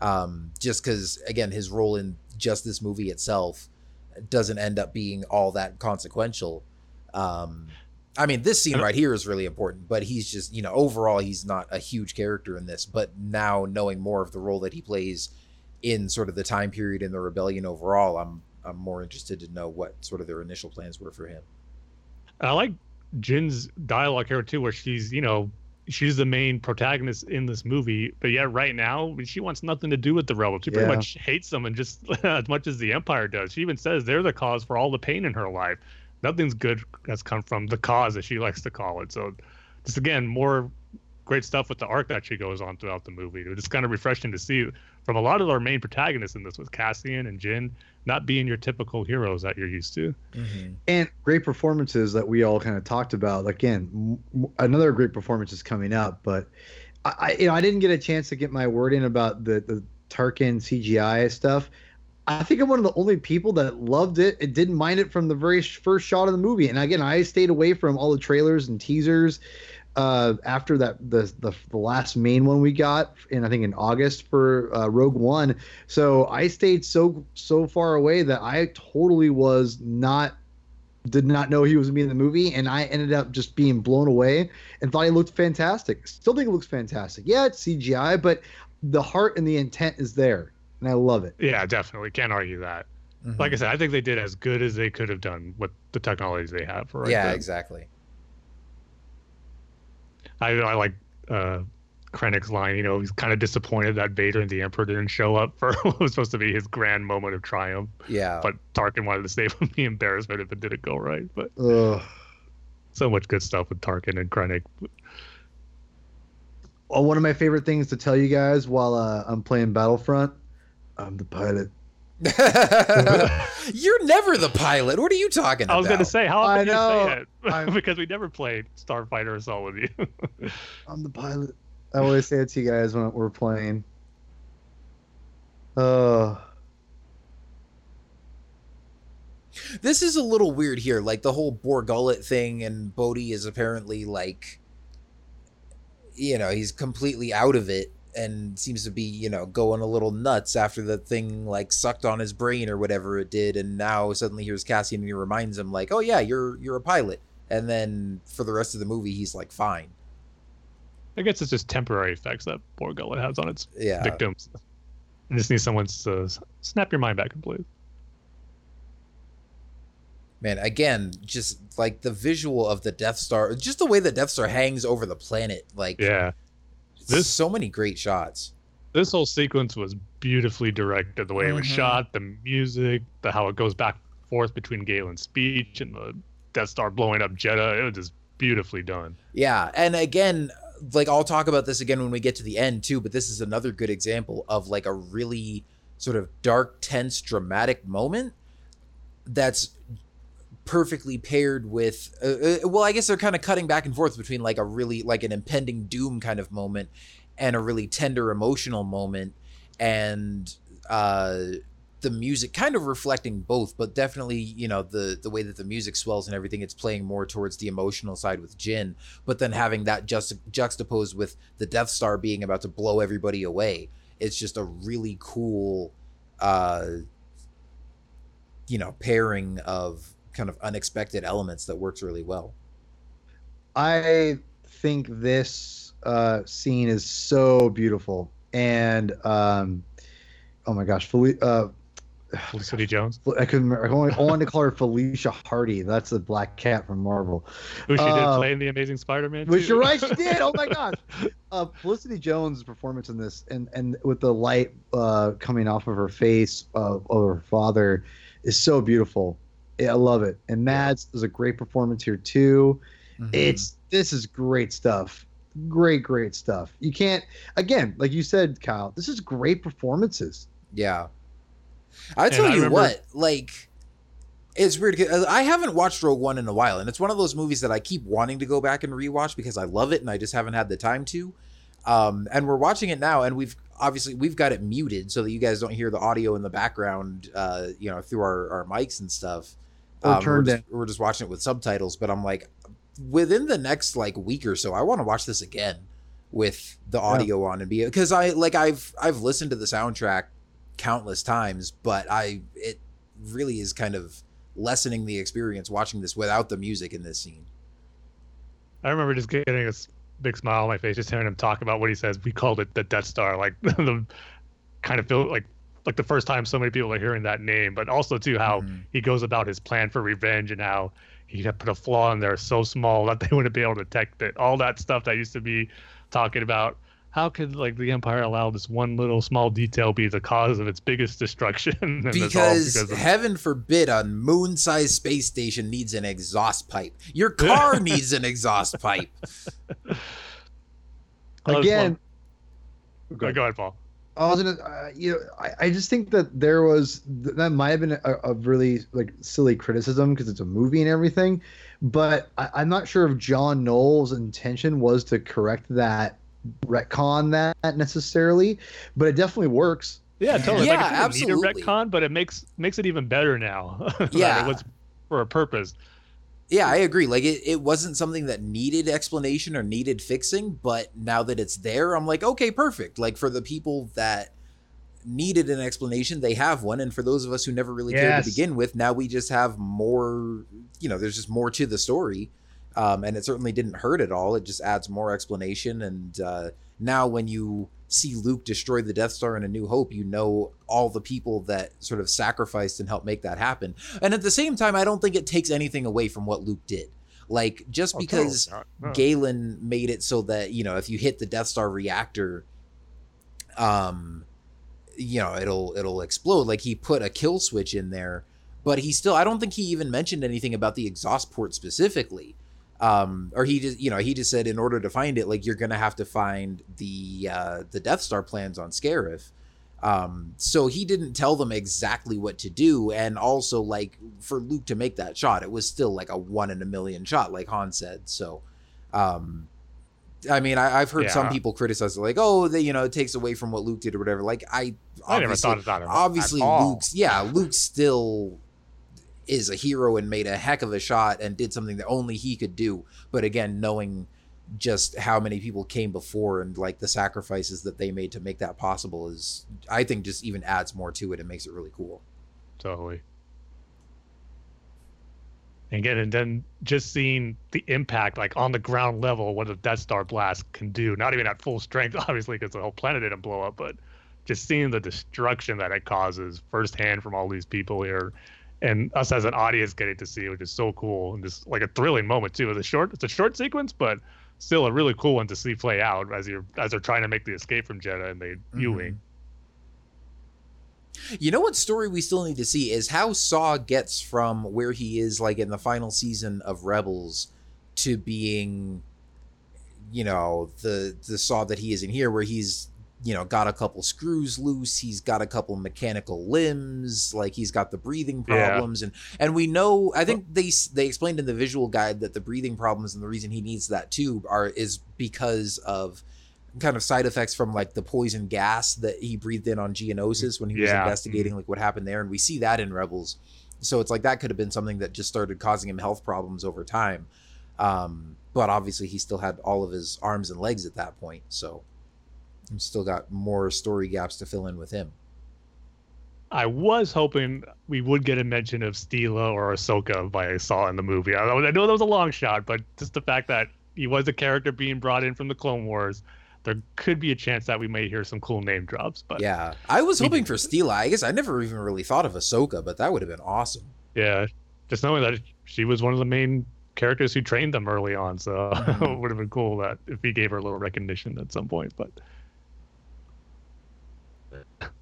Um just cuz again, his role in just this movie itself doesn't end up being all that consequential. Um I mean, this scene right here is really important, but he's just, you know, overall he's not a huge character in this, but now knowing more of the role that he plays in sort of the time period in the rebellion overall, I'm I'm more interested to know what sort of their initial plans were for him. I like Jyn's dialogue here too, where she's, you know, she's the main protagonist in this movie, but yet right now she wants nothing to do with the rebels. She pretty much hates them and just as much as the Empire does. She even says they're the cause for all the pain in her life. Nothing's good has come from the cause, as she likes to call it. So, just again, more great stuff with the arc that she goes on throughout the movie. It's kind of refreshing to see from a lot of our main protagonists in this, with Cassian and Jyn, not being your typical heroes that you're used to. Mm-hmm. and great performances that we all kind of talked about. Again, m- m- another great performance is coming up, but I, I, you know, I didn't get a chance to get my word in about the the Tarkin CGI stuff. I think I'm one of the only people that loved it and didn't mind it from the very first shot of the movie. And again, I stayed away from all the trailers and teasers uh, after that the, the the last main one we got in I think in August for uh, Rogue One. So I stayed so so far away that I totally was not did not know he was gonna be in the movie, and I ended up just being blown away and thought he looked fantastic. Still think it looks fantastic. Yeah, it's CGI, but the heart and the intent is there, and I love it. Yeah, definitely. Can't argue that. Mhm. Like I said, I think they did as good as they could have done with the technologies they have. Right yeah, then. exactly. I, I like uh, Krennic's line. You know, he's kind of disappointed that Vader and the Emperor didn't show up for what was supposed to be his grand moment of triumph. Yeah. But Tarkin wanted to save him the embarrassment if it didn't go right. But Ugh. so much good stuff with Tarkin and Krennic. Oh, one of my favorite things to tell you guys while uh, I'm playing Battlefront, I'm the pilot. You're never the pilot. What are you talking about? I was going to say, how often I do you know. say it? Because we never played Starfighter Assault with you. I'm the pilot. I always say it to you guys when we're playing. Uh, This is a little weird here. Like the whole Bor Gullet thing, and Bodhi is apparently like, you know, he's completely out of it and seems to be, you know, going a little nuts after the thing like sucked on his brain or whatever it did. And now suddenly here's Cassian and he reminds him like, oh yeah, you're you're a pilot. And then for the rest of the movie, he's like fine. I guess it's just temporary effects that Bor Gullet has on its Yeah. victims. I just need someone to snap your mind back and please. Man, again, just like the visual of the Death Star, just the way the Death Star hangs over the planet, like Yeah. This, This- so many great shots. this whole sequence was beautifully directed. The way it was Mhm. shot, the music, the how it goes back and forth between Galen's speech and the Death Star blowing up Jedha. It was just beautifully done. Yeah, and again, like I'll talk about this again when we get to the end too, but this is another good example of like a really sort of dark, tense, dramatic moment that's perfectly paired with uh, uh, well, I guess they're kind of cutting back and forth between like a really like an impending doom kind of moment and a really tender emotional moment and uh the music kind of reflecting both, but definitely, you know, the the way that the music swells and everything, it's playing more towards the emotional side with Jyn, but then having that just juxtaposed with the Death Star being about to blow everybody away. It's just a really cool uh you know, pairing of kind of unexpected elements that works really well. I think this uh, scene is so beautiful, and um, oh my gosh, Fel- uh, Felicity Jones. I couldn't. Remember. I only wanted to call her Felicia Hardy. That's the Black Cat from Marvel. Who she did Uh, play in the Amazing Spider-Man. Which you're right, she did. Oh my gosh. Uh, Felicity Jones' performance in this, and and with the light uh, coming off of her face of, of her father, is so beautiful. Yeah, I love it. And Mads is a great performance here too. Mhm. It's this is great stuff. Great, great stuff. You can't again, like you said, Kyle. This is great performances. Yeah. I And tell I you remember- what, like it's weird 'cause I haven't watched Rogue One in a while, and it's one of those movies that I keep wanting to go back and rewatch because I love it and I just haven't had the time to. Um, and we're watching it now, and we've obviously we've got it muted so that you guys don't hear the audio in the background, uh, you know, through our, our mics and stuff. Or Um, turned we're, just, we're just watching it with subtitles, but I'm like, within the next like week or so, I want to watch this again with the audio on and be because I like I've I've listened to the soundtrack countless times, but I it really is kind of lessening the experience watching this without the music in this scene. I remember just getting a big smile on my face just hearing him talk about what he says. We called it the Death Star, like the kind of feel like like the first time so many people are hearing that name, but also too how Mhm. he goes about his plan for revenge and how he had put a flaw in there so small that they wouldn't be able to detect it. All that stuff that used to be talking about. How could like the Empire allow this one little small detail be the cause of its biggest destruction? And it's Because, of- heaven forbid a moon-sized space station needs an exhaust pipe. Your car needs an exhaust pipe. That was Again, Go ahead, Paul. I was gonna, uh, you know, I, I just think that there was that might have been a, a really like silly criticism because it's a movie and everything, but I, I'm not sure if John Knoll's intention was to correct that retcon that necessarily, but it definitely works. Yeah, totally. Yeah, like, it doesn't absolutely. Need a retcon, but it makes makes it even better now. Yeah. it was for a purpose. Yeah, I agree. Like it, it wasn't something that needed explanation or needed fixing, but now that it's there, I'm like, okay, perfect. Like for the people that needed an explanation, they have one. And for those of us who never really cared to begin with, now we just have more, you know, there's just more to the story. Um, and it certainly didn't hurt at all. It just adds more explanation. And uh, now when you see Luke destroy the Death Star in A New Hope, you know all the people that sort of sacrificed and helped make that happen. And at the same time, I don't think it takes anything away from what Luke did. Like just Oh, because totally not. No. Galen made it so that you know if you hit the Death Star reactor, um, you know it'll it'll explode. Like he put a kill switch in there, but he still I don't think he even mentioned anything about the exhaust port specifically. Um, or he just you know he just said in order to find it, like you're gonna have to find the uh, the Death Star plans on Scarif. Um, so he didn't tell them exactly what to do, and also like for Luke to make that shot, it was still like a one in a million shot, like Han said. So, um, I mean, I, I've heard some people criticize it, like, oh, they, you know, it takes away from what Luke did or whatever. Like, I I never obviously, thought of that. at obviously. Luke's, yeah, Luke still is a hero and made a heck of a shot and did something that only he could do. But again, knowing just how many people came before and like the sacrifices that they made to make that possible is, I think, just even adds more to it and makes it really cool. Totally. And again, and then just seeing the impact, like on the ground level, what a Death Star blast can do. Not even at full strength, obviously, because the whole planet didn't blow up, but just seeing the destruction that it causes firsthand from all these people here, and us as an audience getting to see, it, which is so cool and just like a thrilling moment too. It's a short, it's a short sequence, but still a really cool one to see play out as you're as they're trying to make the escape from Jedha and they mm-hmm. viewing. You know what story we still need to see is how Saw gets from where he is, like in the final season of Rebels, to being, you know, the the Saw that he is in here, where he's, you know, got a couple screws loose, he's got a couple mechanical limbs, like he's got the breathing Yeah. problems, and and we know, I think they they explained in the visual guide that the breathing problems and the reason he needs that tube are is because of kind of side effects from like the poison gas that he breathed in on Geonosis when he was Yeah. investigating like what happened there, and we see that in Rebels. So it's like that could have been something that just started causing him health problems over time. Um, but obviously, he still had all of his arms and legs at that point, so he's still got more story gaps to fill in with him. I was hoping we would get a mention of Steela or Ahsoka by I saw in the movie. I, I know that was a long shot, but just the fact that he was a character being brought in from the Clone Wars, there could be a chance that we may hear some cool name drops. But Yeah, I was hoping for Steela. I guess I never even really thought of Ahsoka, but that would have been awesome. yeah, just knowing that she was one of the main characters who trained them early on, so it would have been cool that if he gave her a little recognition at some point. But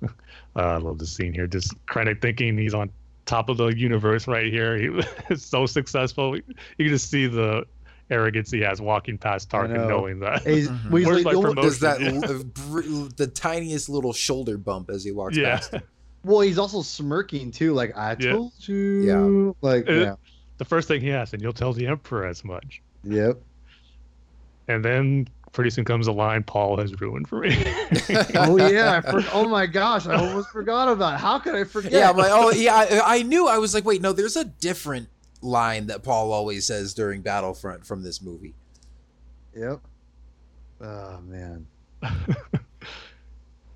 uh, I love the scene here. Just kind of thinking he's on top of the universe right here. He was so successful. You can just see the arrogance he has walking past Tarkin, know. knowing that. He's, Mhm. well, he's like, the promotion? Does that l- the tiniest little shoulder bump as he walks Yeah. past? him. well, he's also smirking too. Like I Yeah. told you. Yeah. Like Uh, yeah. the first thing he asks, and you'll tell the Emperor as much. Yep. And then pretty soon comes a line Paul has ruined for me. Oh yeah. I for, oh my gosh. I almost forgot about. It. How could I forget? Yeah, I'm like, oh yeah, I, I knew. I was like, wait, no, there's a different line that Paul always says during Battlefront from this movie. Yep. Oh man.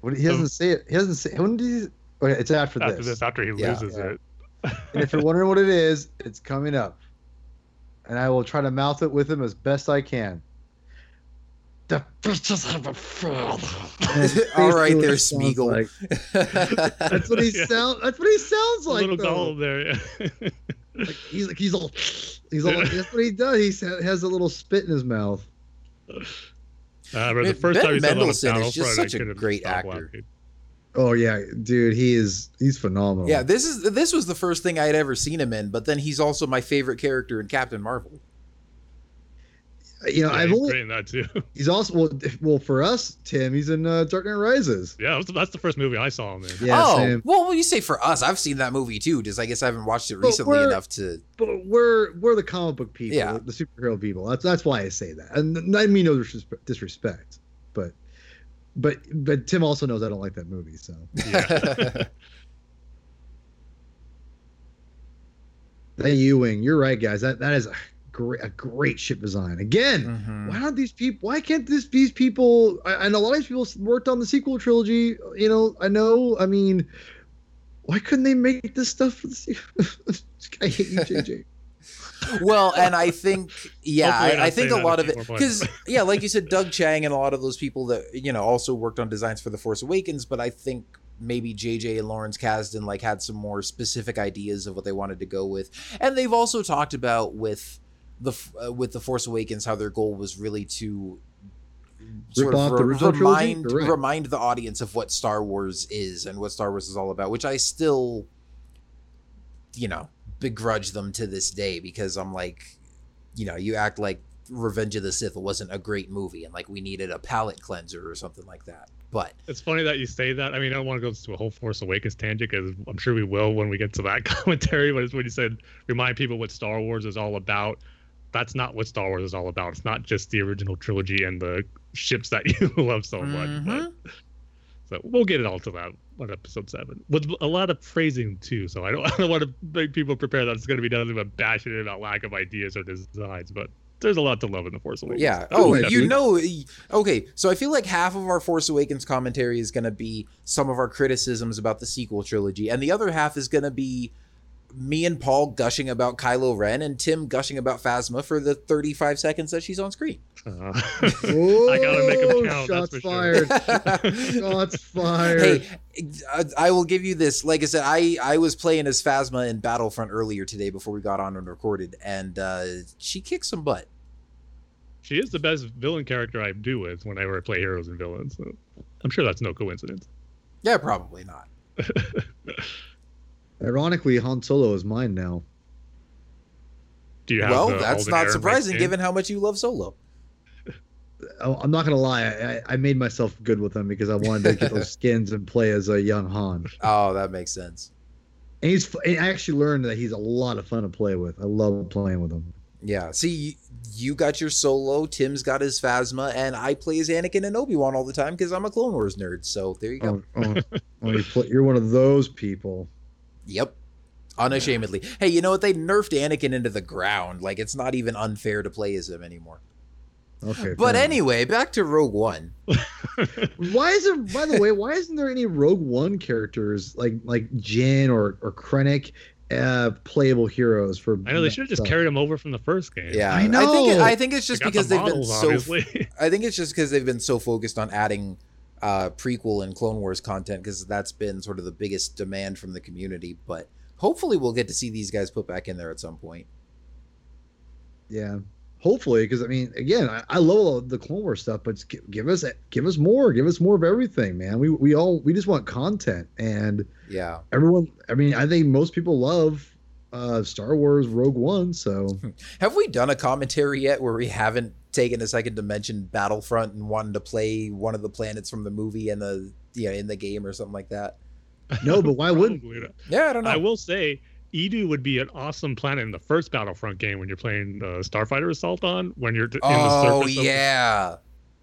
What he doesn't um, say it. He doesn't say. When did he? Okay, it's after, after this. this, after he Yeah. loses Yeah. it. And if you're wondering what it is, it's coming up. And I will try to mouth it with him as best I can. The bitches have a father. All right basically there, what Smeagol. like. That's what he Yeah. sounds. That's what he sounds A like. little though. doll there. Yeah. Like, he's like he's all. He's all. That's what he does. He has a little spit in his mouth. Uh, but the first Ben time he said on the Mendelsohn is just Battlefront, such a great actor. laughing. Oh yeah, dude. He is. He's phenomenal. yeah, this is this was the first thing I had ever seen him in, but then he's also my favorite character in Captain Marvel. You know, Yeah, I've he's only. great in that too. He's also well. Well, for us, Tim, he's in uh, Dark Knight Rises. yeah, that's, that's the first movie I saw him in. Yeah, oh, same. well, when you say for us, I've seen that movie too. Just I guess I haven't watched it But recently enough to. But we're we're the comic book people, Yeah. the superhero people. That's that's why I say that, and I mean no disrespect, but but but Tim also knows I don't like that movie. So Yeah. that U-wing, you're right, guys. That that is a great a great ship design. Again, Mhm. why don't these people? Why can't this these people? I, and a lot of these people worked on the sequel trilogy. You know, I know. I mean, why couldn't they make this stuff for the sequel? I hate you, JJ. well, and I think, yeah, I, I think a lot of it keep more fun. because, yeah, like you said, Doug Chiang and a lot of those people that you know also worked on designs for the Force Awakens, but I think maybe JJ and Lawrence Kasdan like had some more specific ideas of what they wanted to go with, and they've also talked about with the uh, with the Force Awakens how their goal was really to sort Rip of off the re- trilogy? remind Correct. remind the audience of what Star Wars is and what Star Wars is all about, which I still, you know, begrudge them to this day because I'm like, you know, you act like Revenge of the Sith wasn't a great movie and like we needed a palate cleanser or something like that. But It's funny that you say that. I mean, I don't want to go to a whole Force Awakens tangent because I'm sure we will when we get to that commentary. But it's when you said remind people what Star Wars is all about. That's not what Star Wars is all about. It's not just the original trilogy and the ships that you love so much. Mhm. But, so we'll get it all to that on episode seven with a lot of praising too. So I don't, I don't want to make people prepare that it's going to be nothing but bashing about lack of ideas or designs. But there's a lot to love in the Force Awakens. yeah, Oh, oh, yeah, you know, okay. So I feel like half of our Force Awakens commentary is going to be some of our criticisms about the sequel trilogy, and the other half is going to be me and Paul gushing about Kylo Ren and Tim gushing about Phasma for the 35 seconds that she's on screen. Uh, Oh, I gotta make make 'em count, Shots that's for sure. fired. Shots fired. hey, I, I will give you this. Like I said, I I was playing as Phasma in Battlefront earlier today before we got on and recorded, and uh, she kicked some butt. She is the best villain character I do with whenever I play heroes and villains. So I'm sure that's no coincidence. Yeah, probably not. Ironically, Han Solo is mine now. Do you have Well, uh, that's not surprising given how much you love Solo. I- I'm not gonna lie. I, I- I made myself good with him because I wanted to get those skins and play as a young Han. Oh, that makes sense. And he's. and I actually learned that he's a lot of fun to play with. I love playing with him. Yeah. See, you got your solo, Tim's got his Phasma, and I play as Anakin and Obi Wan all the time because I'm a Clone Wars nerd. So there you go. Oh, oh, oh, you play, you're one of those people. Yep. Unashamedly. Hey, you know what? They nerfed Anakin into the ground. Like it's not even unfair to play as him anymore. Okay. But fair anyway, back to Rogue One. why is there? By the way, why isn't there any Rogue One characters like like Jyn or or Krennic, uh, playable heroes for? I know they should have just stuff? carried him over from the first game. Yeah, I I think know. I think it's just They because the they've been so. obviously. I think it's just because they've been so focused on adding uh, prequel and Clone Wars content because that's been sort of the biggest demand from the community. But hopefully, we'll get to see these guys put back in there at some point. Yeah. Hopefully, because I mean, again, I, I love the Clone Wars stuff, but give, give us give us more, give us more of everything, man. We we all we just want content, and Yeah. everyone. I mean, I think most people love uh Star Wars Rogue One, so Have we done a commentary yet where we haven't taken a second to mention Battlefront and wanted to play one of the planets from the movie and the you know in the game or something like that? no, but why wouldn't? Probably not. Yeah, I don't know. I will say, Eadu would be an awesome planet in the first Battlefront game when you're playing uh, Starfighter Assault on when you're d- in the oh surface. of- yeah.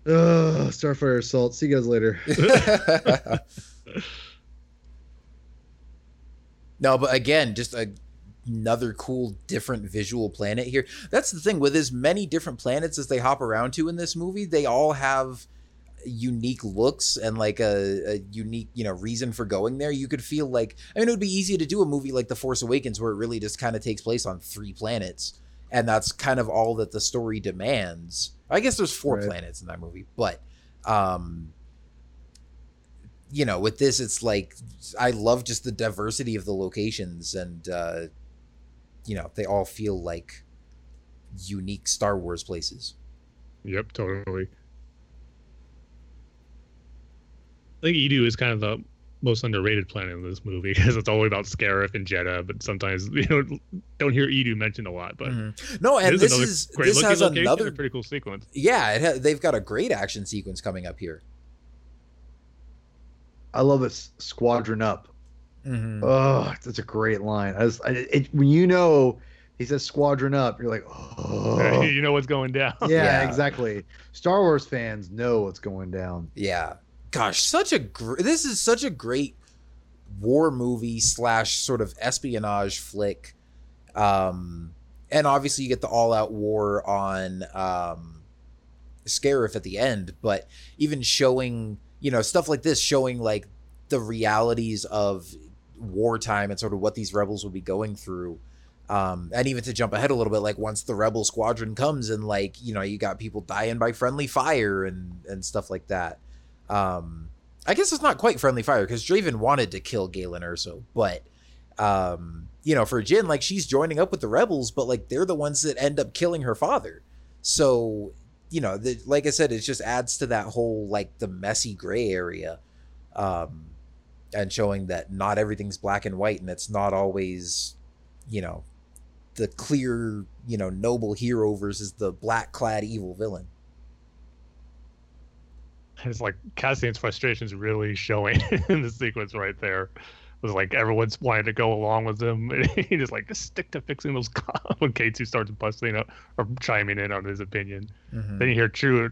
Ugh, Starfire Assault. See you guys later. no, but again, just a, another cool, different visual planet here. That's the thing with as many different planets as they hop around to in this movie, they all have unique looks and like a, a unique, you know, reason for going there. You could feel like, I mean, it would be easy to do a movie like The Force Awakens where it really just kind of takes place on three planets. And that's kind of all that the story demands. I guess there's four Right. planets in that movie, but um you know with this it's like i love just the diversity of the locations and uh you know they all feel like unique star wars places Yep, totally. I think Eadu is kind of the most underrated planet in this movie because it's all about Scarif and Jedha, but sometimes you know don't hear Eadu mentioned a lot. But Mhm. no and this is great this looking has location, another a pretty cool sequence. yeah it ha- they've got a great action sequence coming up here I love it. Squadron Up. Mm-hmm. Oh, that's a great line. I was, I, it, when you know he says Squadron Up, you're like, oh, you know what's going down. yeah, Yeah. exactly. Star Wars fans know what's going down. Yeah. Gosh, such a gr- this is such a great war movie slash sort of espionage flick. Um, and obviously you get the all out war on um, Scarif at the end, but even showing you know stuff like this, showing like the realities of wartime and sort of what these rebels would be going through. Um, and even to jump ahead a little bit, like once the rebel squadron comes and like you know you got people dying by friendly fire and and stuff like that. Um, I guess it's not quite friendly fire because Draven wanted to kill Galen Erso, but um, you know, for Jyn, like she's joining up with the rebels, but like they're the ones that end up killing her father. So, you know, the, like I said, it just adds to that whole like the messy gray area, um, and showing that not everything's black and white, and it's not always, you know, the clear, you know, noble hero versus the black clad evil villain. It's like Cassian's frustration is really showing in the sequence right there. It was like everyone's wanting to go along with him. And he just like just stick to fixing those when K2 starts busting up or chiming in on his opinion. Mm-hmm. Then you hear True,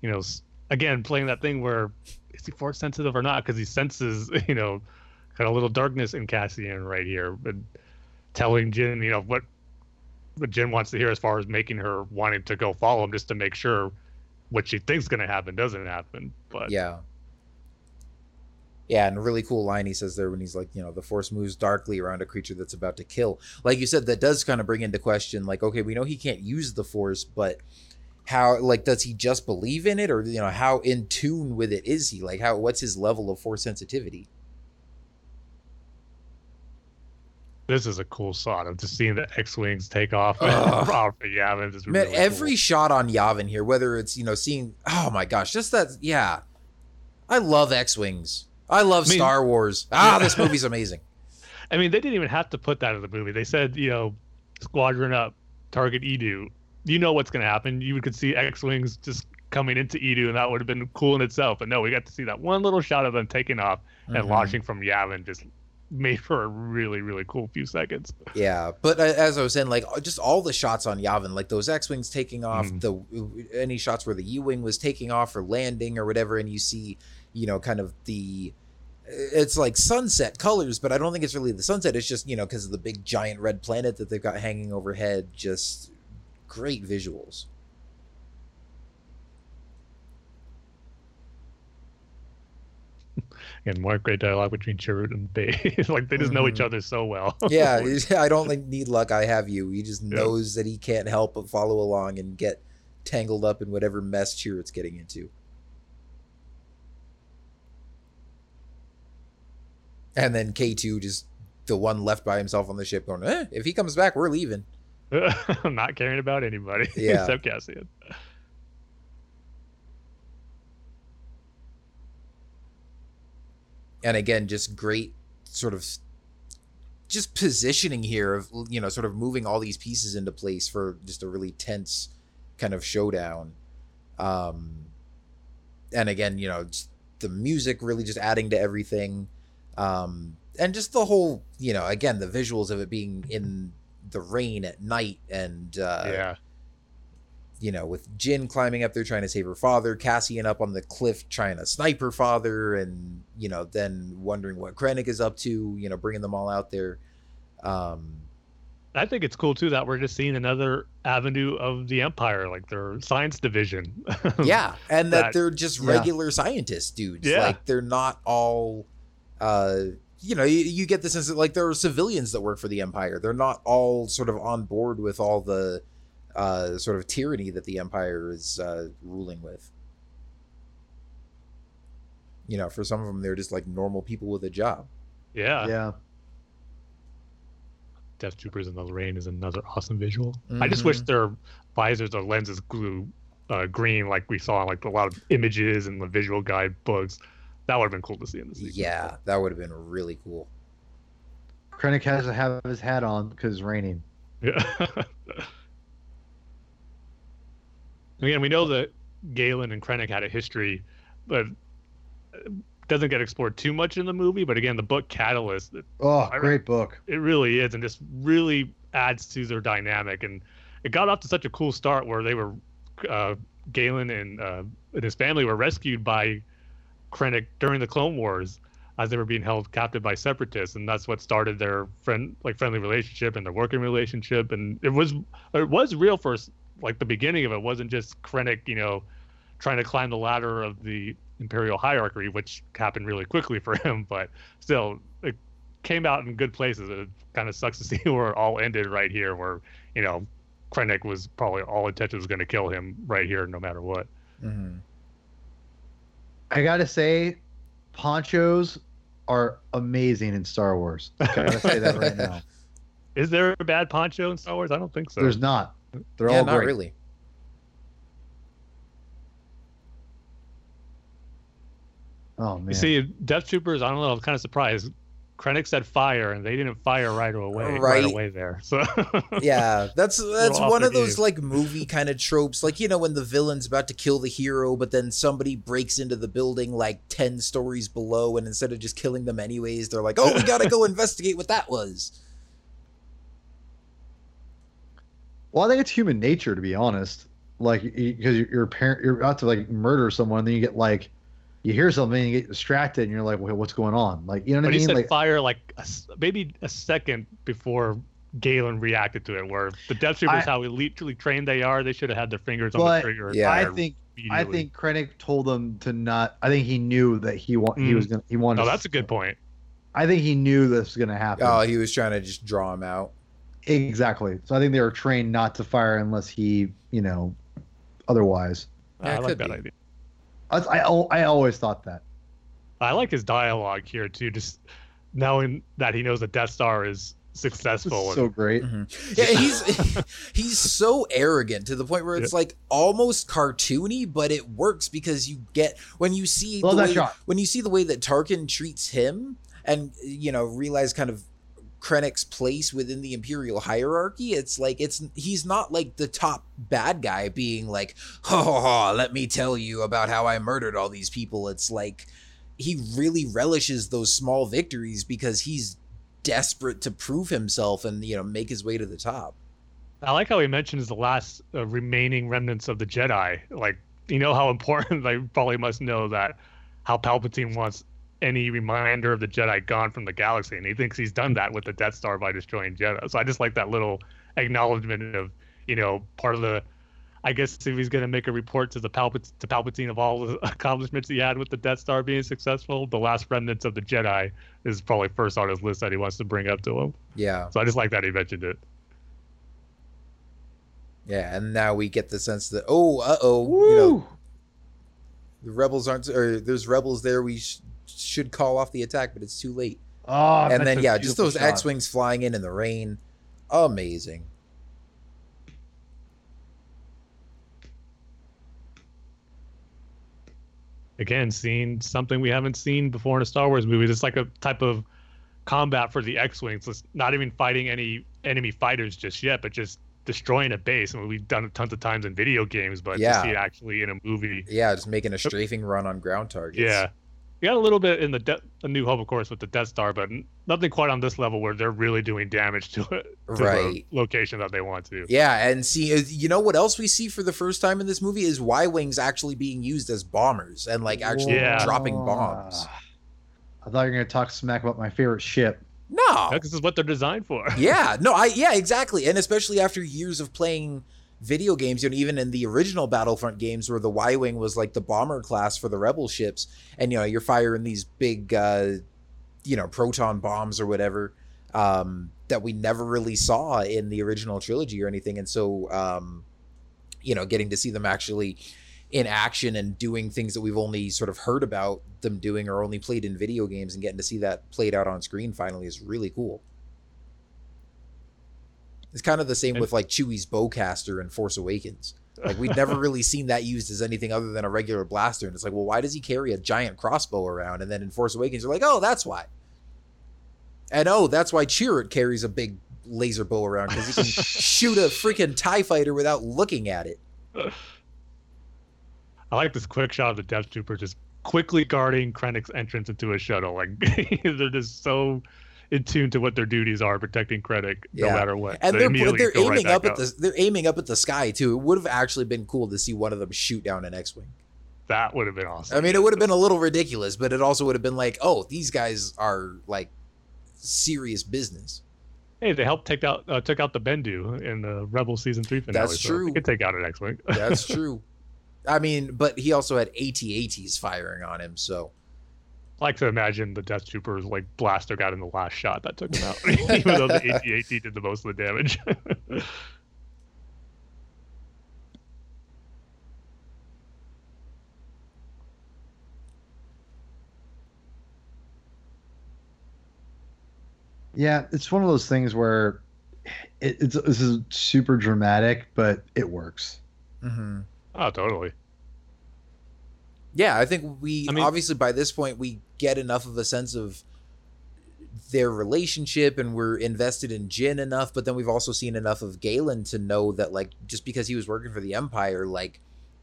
you know, again playing that thing where is he force sensitive or not? Because he senses, you know, kind of a little darkness in Cassian right here, but telling Jyn, you know, what what Jyn wants to hear as far as making her wanting to go follow him just to make sure what she thinks going to happen doesn't happen. But Yeah. Yeah, and a really cool line he says there when he's like, you know, the force moves darkly around a creature that's about to kill. Like you said, that does kind of bring into question, like, okay, we know he can't use the force, but how, like, does he just believe in it, or you know, how in tune with it is he? Like, how, what's his level of force sensitivity? this is a cool shot of just seeing the X-wings take off. Ugh. Yavin is Man, really every cool. shot on Yavin here, whether it's you know seeing, oh my gosh, just that, yeah, I love X wings. I love I mean- Star Wars. Ah, Yeah. this movie's amazing. I mean, they didn't even have to put that in the movie. They said, you know, squadron up, target Eadu. You know what's going to happen. You could see X-wings just coming into Eadu, and that would have been cool in itself. But no, we got to see that one little shot of them taking off and Mhm. launching from Yavin, just made for a really really cool few seconds. Yeah, but uh, as I was saying, like just all the shots on Yavin, like those X wings taking off, Mm. the any shots where the U wing was taking off or landing or whatever, and you see, you know, kind of the it's like sunset colors, but I don't think it's really the sunset. It's just you know because of the big giant red planet that they've got hanging overhead. Just great visuals. And more great dialogue between Chirrut and Baze. like they just know each Mhm. other so well. Yeah, I don't like, need luck. I have you. He just Yeah. knows that he can't help but follow along and get tangled up in whatever mess Chirrut's getting into. And then K2 just the one left by himself on the ship going, eh, if he comes back, we're leaving. I'm not caring about anybody Yeah. except Cassian. And again, just great sort of just positioning here of you know, sort of moving all these pieces into place for just a really tense kind of showdown. Um and again, you know, just the music really just adding to everything. Um and just the whole, you know, again, the visuals of it being in the rain at night and uh yeah. you know, with Jyn climbing up there trying to save her father, Cassian up on the cliff trying to snipe her father, and you know, then wondering what Krennic is up to, you know, bringing them all out there. Um, I think it's cool too that we're just seeing another avenue of the Empire, like their science division. yeah, and that, That- they're just Yeah. regular scientists, dudes. Yeah. Like they're not all, uh, you know, you, you get the sense that like there are civilians that work for the Empire. They're not all sort of on board with all the uh, sort of tyranny that the Empire is uh, ruling with. You know, for some of them, they're just like normal people with a job. yeah. yeah. Death Troopers in the rain is another awesome visual. I just wish Mhm. their visors or lenses glue uh, green like we saw in like a lot of images and the visual guide books. That would have been cool to see in the sequel. Yeah, that would have been really cool. Krennic has to have his hat on because it's raining. Yeah. Again, we know that Galen and Krennic had a history, but doesn't get explored too much in the movie. But again, the book Catalyst, Oh, I- great book. it really is, and just really adds to their dynamic. And it got off to such a cool start where they were, uh, Galen and, uh, and his family were rescued by Krennic during the Clone Wars as they were being held captive by separatists, and that's what started their friend like friendly relationship and their working relationship. And it was it was real for like the beginning of it wasn't just Krennic, you know, trying to climb the ladder of the imperial hierarchy, which happened really quickly for him, but still it came out in good places. It kind of sucks to see where it all ended right here, where you know Krennic was probably all intention was going to kill him right here, no matter what. hmm I gotta say, ponchos are amazing in Star Wars. I gotta say that right now. Is there a bad poncho in Star Wars? I don't think so. There's not. They're yeah, all not great. really. Oh man. You see, Death Troopers. I don't know. I'm kind of surprised. Krennic said fire, and they didn't fire right away. Right, Right. away there. So yeah that's that's one of those game. like movie kind of tropes like you know when the villain's about to kill the hero but then somebody breaks into the building like 10 stories below and instead of just killing them anyways they're like oh we gotta go investigate what that was Well, I think it's human nature to be honest. Like, because you're parent, you're about to like murder someone, and then you get like, you hear something, and you get distracted, and you're like, well, what's going on? Like, you know what but I he mean? said Like, fire like a s maybe a second before Galen reacted to it. Where the Death Troopers, I- how elitely trained they are, they should have had their fingers on the trigger. Yeah. I think I think Krennic told them to not. I think he knew that he wa- he Mm. was gonna he wanted. Oh, to- that's a good point. I think he knew this was gonna happen. oh he was trying to just draw him out exactly. So I think they were trained not to fire unless he, you know, otherwise. Yeah, I like that be. idea. I I, I always thought that. I like his dialogue here too, just knowing that he knows the Death Star is It's successful. so great. Mm-hmm. yeah he's he's so arrogant to the point where it's like almost cartoony but it works because you get when you see Love the that way, shot. when you see the way that Tarkin treats him and you know realize kind of Krennic's place within the imperial hierarchy it's like it's he's not like the top bad guy being like ha ha ha let me tell you about how I murdered all these people it's like he really relishes those small victories because he's desperate to prove himself and you know make his way to the top. I like how he mentions the last uh, remaining remnants of the Jedi. Like, you know how important. They probably must know that how Palpatine wants any reminder of the Jedi gone from the galaxy, and he thinks he's done that with the Death Star by destroying Jedi. So I just like that little acknowledgement of, you know, part of the. I guess if he's going to make a report to the Palpat- to Palpatine of all the accomplishments he had with the Death Star being successful, the last remnants of the Jedi is probably first on his list that he wants to bring up to him. Yeah. So I just like that he mentioned it. Yeah, and now we get the sense that oh, uh oh, you know, the rebels aren't or there's rebels there. We sh- should call off the attack, but it's too late. Oh, and then yeah, just those shot. X-wings flying in in the rain, amazing. again seeing something we haven't seen before in a Star Wars movie. It's like a type of combat for the X-wings. It's not even fighting any enemy fighters just yet, but just destroying a base. I mean, we've done it tons of times in video games, but Yeah. to see it actually in a movie, Yeah, just making a strafing run on ground targets. yeah. We got a little bit in the De- the New Hope, of course, with the Death Star, but nothing quite on this level where they're really doing damage to it, to Right. the location that they want to. Yeah, and see, uh, you know what else we see for the first time in this movie is Y wings actually being used as bombers and like actually Yeah. dropping bombs. I thought you were going to talk smack about my favorite ship. No, This is what they're designed for. yeah, no, I yeah, exactly, and especially after years of playing video games, you know, even in the original Battlefront games where the Y wing was like the bomber class for the rebel ships, and you know you're firing these big, uh, you know, proton bombs or whatever um, that we never really saw in the original trilogy or anything, and so um, you know, getting to see them actually in action and doing things that we've only sort of heard about them doing or only played in video games and getting to see that played out on screen finally is really cool. It's kind of the same And- with like Chewie's bowcaster in Force Awakens. Like we'd never really seen that used as anything other than a regular blaster, and it's like, well, why does he carry a giant crossbow around? And then in Force Awakens, you're like, oh, that's why. And oh, that's why Chirrut carries a big laser bow around because he can shoot a freaking Tie Fighter without looking at it. I like this quick shot of the Death Trooper just quickly guarding Krennic's entrance into a shuttle. Like they're just so in tune to what their duties are, protecting no Yeah. matter what. And They they're they're right aiming back up at the they're aiming up at the sky too. It would have actually been cool to see one of them shoot down an X-wing. That would have been awesome. I mean, it would have been a little ridiculous, but it also would have been like, oh, these guys are like serious business. hey, they helped take out uh, took out the Bendu in the Rebel season three finale. That's so true. They could take out an X-wing. That's true. I mean, but he also had AT-ATs firing on him, so I like to imagine the Death Trooper's like blaster got in the last shot that took him out, even though the AT-AT did the most of the damage. Yeah, it's one of those things where it, it's this is super dramatic, but it works. mhm. oh, totally. yeah, I think we I mean- obviously by this point we get enough of a sense of their relationship and we're invested in Jyn enough, but then we've also seen enough of Galen to know that like just because he was working for the Empire, like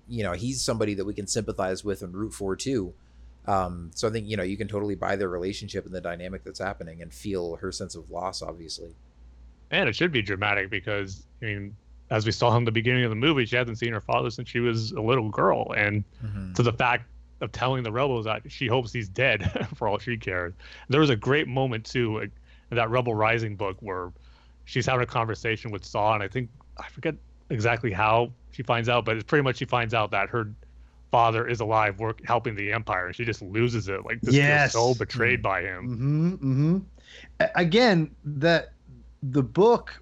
you know, he's somebody that we can sympathize with and root for too. Um, so I think you know you can totally buy their relationship and the dynamic that's happening and feel her sense of loss, obviously. And it should be dramatic because I mean, as we saw in the beginning of the movie, she hasn't seen her father since she was a little girl, and to the fact of telling the rebels that she hopes he's dead for all she cares. There was a great moment too like, in that Rebel Rising book where she's having a conversation with Saw, and I think I forget exactly how she finds out, but it's pretty much she finds out that her father is alive, work helping the Empire, and she just loses it. Like, just Yes. so betrayed by him. Mm-hmm. Mm-hmm. Again, that the book,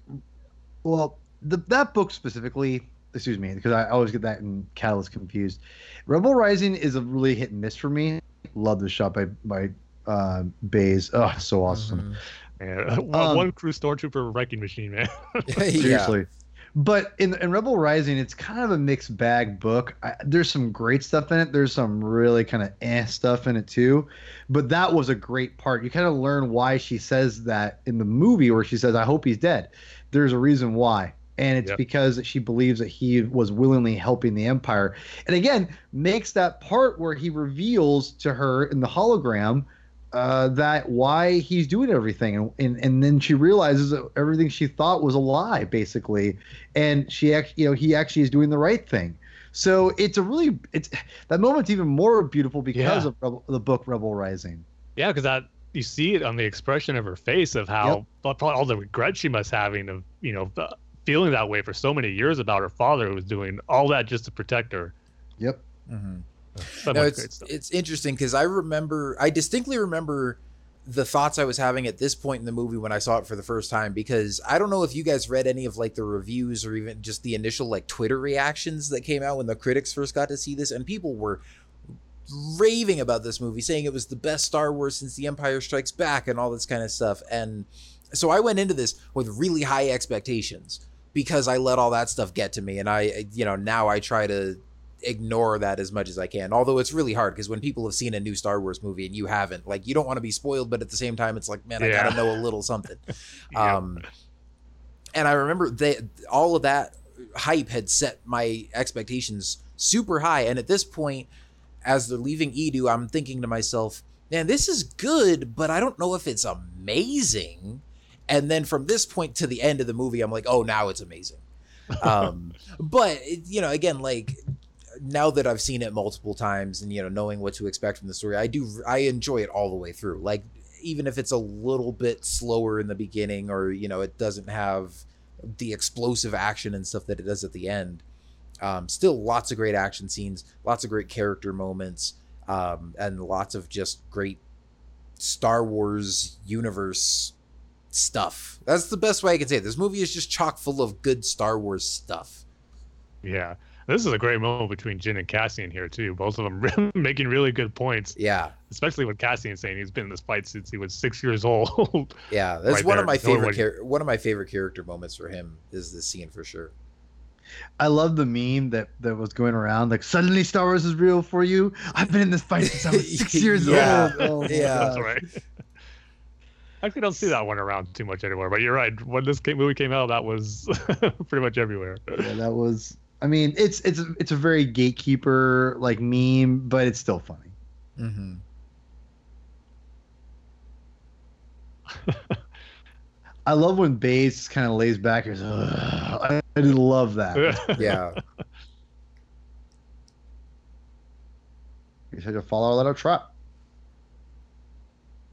well, the that book specifically, excuse me, because I always get that in Catalyst confused. Rebel Rising is a really hit and miss for me. Love the shot by by uh, Baze. Oh, so awesome. Mhm. Man, one, Um, one crew stormtrooper wrecking machine, man. yeah. Seriously. But in, in Rebel Rising, it's kind of a mixed bag book. I, there's some great stuff in it. There's some really kind of eh stuff in it too. But that was a great part. You kind of learn why she says that in the movie, where she says, "I hope he's dead." There's a reason why, and it's Yep. because she believes that he was willingly helping the Empire. And again, makes that part where he reveals to her in the hologram uh, that why he's doing everything, and, and and then she realizes that everything she thought was a lie, basically, and she actually, you know, he actually is doing the right thing. So it's a really it's that moment's even more beautiful because Yeah. of Rebel, the book Rebel Rising. Yeah, because that you see it on the expression of her face of how probably all the regret she must having of you know feeling that way for so many years about her father who was doing all that just to protect her. Yep. Mhm. So No, it's it's interesting because I remember I distinctly remember the thoughts I was having at this point in the movie when I saw it for the first time because I don't know if you guys read any of like the reviews or even just the initial like Twitter reactions that came out when the critics first got to see this and people were raving about this movie saying it was the best Star Wars since The Empire Strikes Back and all this kind of stuff and so I went into this with really high expectations because I let all that stuff get to me and I you know now I try to ignore that as much as I can. Although it's really hard because when people have seen a new Star Wars movie and you haven't, like you don't want to be spoiled, but at the same time, it's like, man, I Yeah. gotta know a little something. Yeah. Um, and I remember they all of that hype had set my expectations super high, and at this point, as they're leaving Eadu, I'm thinking to myself, man, this is good, but I don't know if it's amazing. And then from this point to the end of the movie, I'm like, oh, now it's amazing. Um, but you know, again, like now that I've seen it multiple times and you know knowing what to expect from the story, I do I enjoy it all the way through. Like even if it's a little bit slower in the beginning or you know it doesn't have the explosive action and stuff that it does at the end. Um, still lots of great action scenes, lots of great character moments, um, and lots of just great Star Wars universe stuff. That's the best way I can say it. This movie is just chock full of good Star Wars stuff. Yeah. This is a great moment between Jyn and Cassian here too. Both of them making really good points, Yeah. especially with Cassian saying he's been in this fight since he was six years old. Yeah, that's right one there. of my Knowing favorite char- one of my favorite character moments for him is this scene for sure. I love the meme that that was going around like suddenly Star Wars is real for you. I've been in this fight since I was six years Yeah. old. Oh, Yeah. That's right. Actually, don't see that one around too much anymore. But you're right. When this came, movie came out, that was pretty much everywhere. Yeah, that was. I mean, it's it's it's a very gatekeeper like meme, but it's still funny. Mm-hmm. I love when Baze kind of lays back and goes, "Ugh." I, I love that. Yeah, You said to follow our little trap.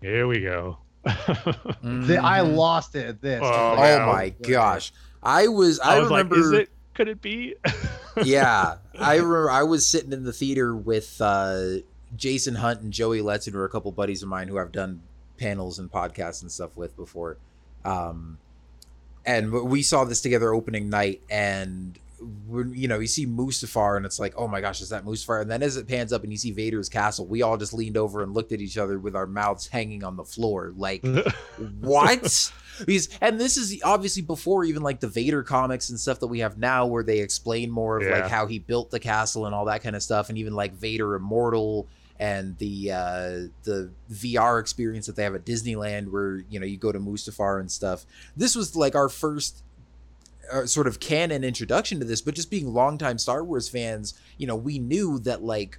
Here we go. The- I Mhm. lost it at this. Oh, Oh man. my gosh, I was I, I was remember. like, is it? Could it be? yeah, I remember I was sitting in the theater with uh, Jason Hunt and Joey Letson, who are a couple buddies of mine who I've done panels and podcasts and stuff with before. Um, and we saw this together opening night, and when you know you see Mustafar, and it's like, oh my gosh, is that Mustafar? And then as it pans up and you see Vader's castle, we all just leaned over and looked at each other with our mouths hanging on the floor, like what? Because and this is obviously before even like the Vader comics and stuff that we have now, where they explain more of like how he built the castle and all that kind of stuff, and even like Vader Immortal and the uh, the VR experience that they have at Disneyland, where you know you go to Mustafar and stuff. This was like our first uh, sort of canon introduction to this, but just being longtime Star Wars fans, you know, we knew that like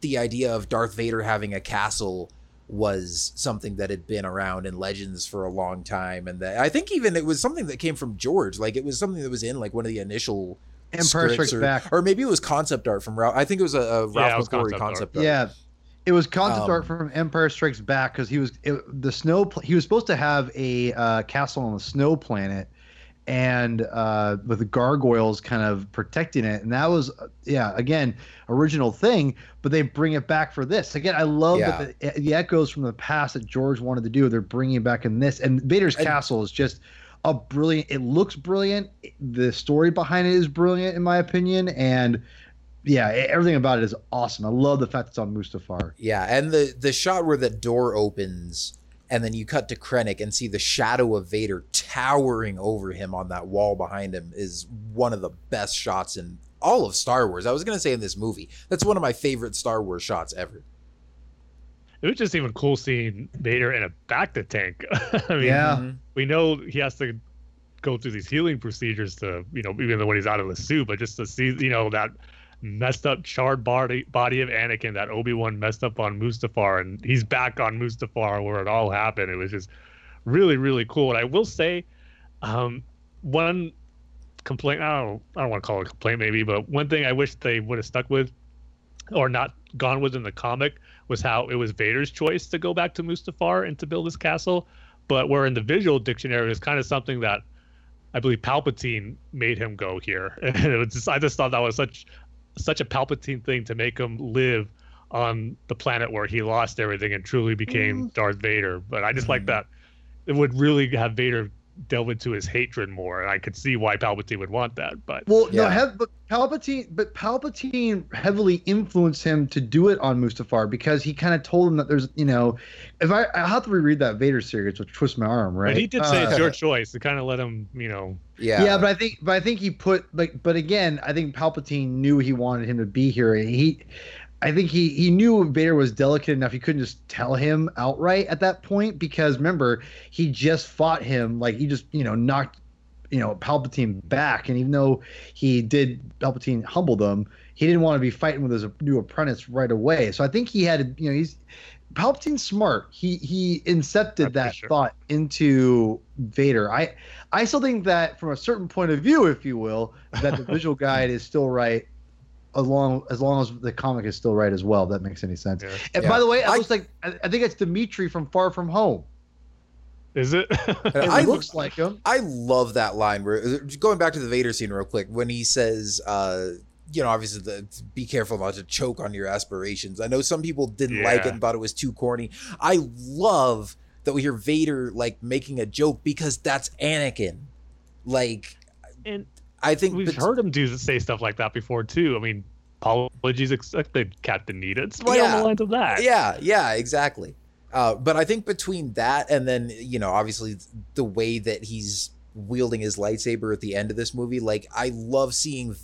the idea of Darth Vader having a castle was something that had been around in legends for a long time and that I think even it was something that came from George like it was something that was in like one of the initial Empire scripts Strikes or, Back. or maybe it was concept art from Ralph I think it was a, a Ralph Yeah, McQuarrie concept concept, art. art, Yeah, it was concept Um, art from Empire Strikes Back because he was it, the snow. Pl- he was supposed to have a uh, castle on the snow planet, and uh, with the gargoyles kind of protecting it, and that was uh, yeah again original thing. But they bring it back for this again. I love Yeah. that the, the echoes from the past that George wanted to do. They're bringing it back in this, and Vader's castle is just. A brilliant. It looks brilliant. The story behind it is brilliant, in my opinion, and yeah, everything about it is awesome. I love the fact it's on Mustafar. Yeah, and the the shot where the door opens and then you cut to Krennic and see the shadow of Vader towering over him on that wall behind him is one of the best shots in all of Star Wars. I was gonna say in this movie, that's one of my favorite Star Wars shots ever. it was just even cool seeing Vader in a bacta tank. I mean, Yeah. Mhm. we know he has to go through these healing procedures to, you know, even when he's out of the suit, but just to see, you know, that messed up charred body body of Anakin that Obi Wan messed up on Mustafar, and he's back on Mustafar where it all happened. It was just really really cool. And I will say, um, one complaint I don't I don't want to call it a complaint maybe, but one thing I wish they would have stuck with or not gone with in the comic was how it was Vader's choice to go back to Mustafar and to build his castle. But where in the visual dictionary is kind of something that I believe Palpatine made him go here. And it was just, I just thought that was such such a Palpatine thing to make him live on the planet where he lost everything and truly became Mm. Darth Vader. But I just like Mhm. that it would really have Vader delve into his hatred more, and I could see why Palpatine would want that. But Well, no, Yeah. hev- but Palpatine, but Palpatine heavily influenced him to do it on Mustafar because he kind of told him that there's, you know, if I I have to reread that Vader series, which twists my arm, right? but he did say Uh, it's your choice to kind of let him, you know, Yeah. Yeah. but I think, but I think he put like, but again, I think Palpatine knew he wanted him to be here. He, I think he he knew Vader was delicate enough. He couldn't just tell him outright at that point because remember he just fought him like he just you know knocked you know Palpatine back, and even though he did Palpatine humble them, he didn't want to be fighting with his new apprentice right away. So I think he had you know he's Palpatine's smart. He he incepted that sure. thought into Vader. I I still think that from a certain point of view, if you will, that the visual guide is still right. As long as long as the comic is still right as well, if that makes any sense. yeah. And Yeah. by the way, I I- was like, I, I think it's Dimitri from Far From Home. is it? It I- looks like him. I love that line where going back to the Vader scene real quick when he says, uh, you know, obviously the be careful not to choke on your aspirations. I know some people didn't like it Yeah. and thought it was too corny. I love that we hear Vader like making a joke because that's Anakin. Like, and I think we've bet- heard him do say stuff like that before too. I mean, apologies accepted, Captain Needa. It's right on the lines of that. Yeah, yeah, exactly. Uh, but I think between that and then, you know, obviously the way that he's wielding his lightsaber at the end of this movie, like I love seeing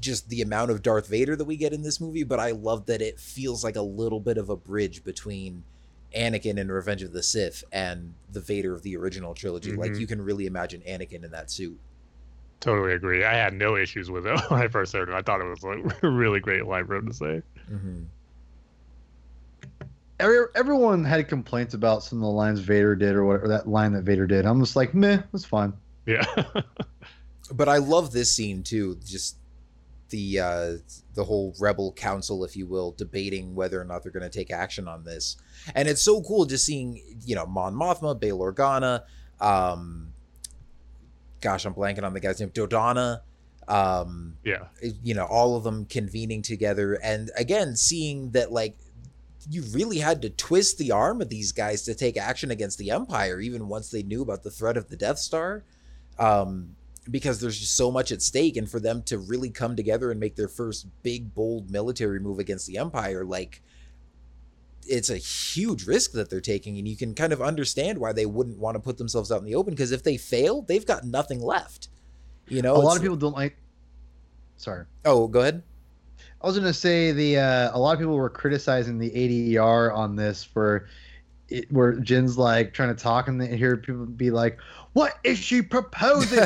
just the amount of Darth Vader that we get in this movie, but I love that it feels like a little bit of a bridge between Anakin in Revenge of the Sith and the Vader of the original trilogy. Like Mhm. you can really imagine Anakin in that suit. Totally agree. I had no issues with it when I first heard it. I thought it was like a really great line for him to say. Mm-hmm. Every, everyone had complaints about some of the lines Vader did or whatever that line that Vader did. I'm just like, meh, that's fine. Yeah. but I love this scene too. Just the uh, the whole rebel council, if you will, debating whether or not they're going to take action on this, and it's so cool just seeing you know Mon Mothma, Bail Organa, um, gosh, I'm blanking on the guy's name, Dodonna, um, yeah. you know, all of them convening together, and again seeing that like you really had to twist the arm of these guys to take action against the Empire, even once they knew about the threat of the Death Star. Um, because there's just so much at stake, and for them to really come together and make their first big, bold military move against the Empire, like it's a huge risk that they're taking, and you can kind of understand why they wouldn't want to put themselves out in the open. Because if they fail, they've got nothing left. You know, a lot of people don't like. Sorry. Oh, go ahead. I was gonna say the uh, a lot of people were criticizing the ADR on this for it, where Jyn's like trying to talk and then hear people be like, "What is she proposing?"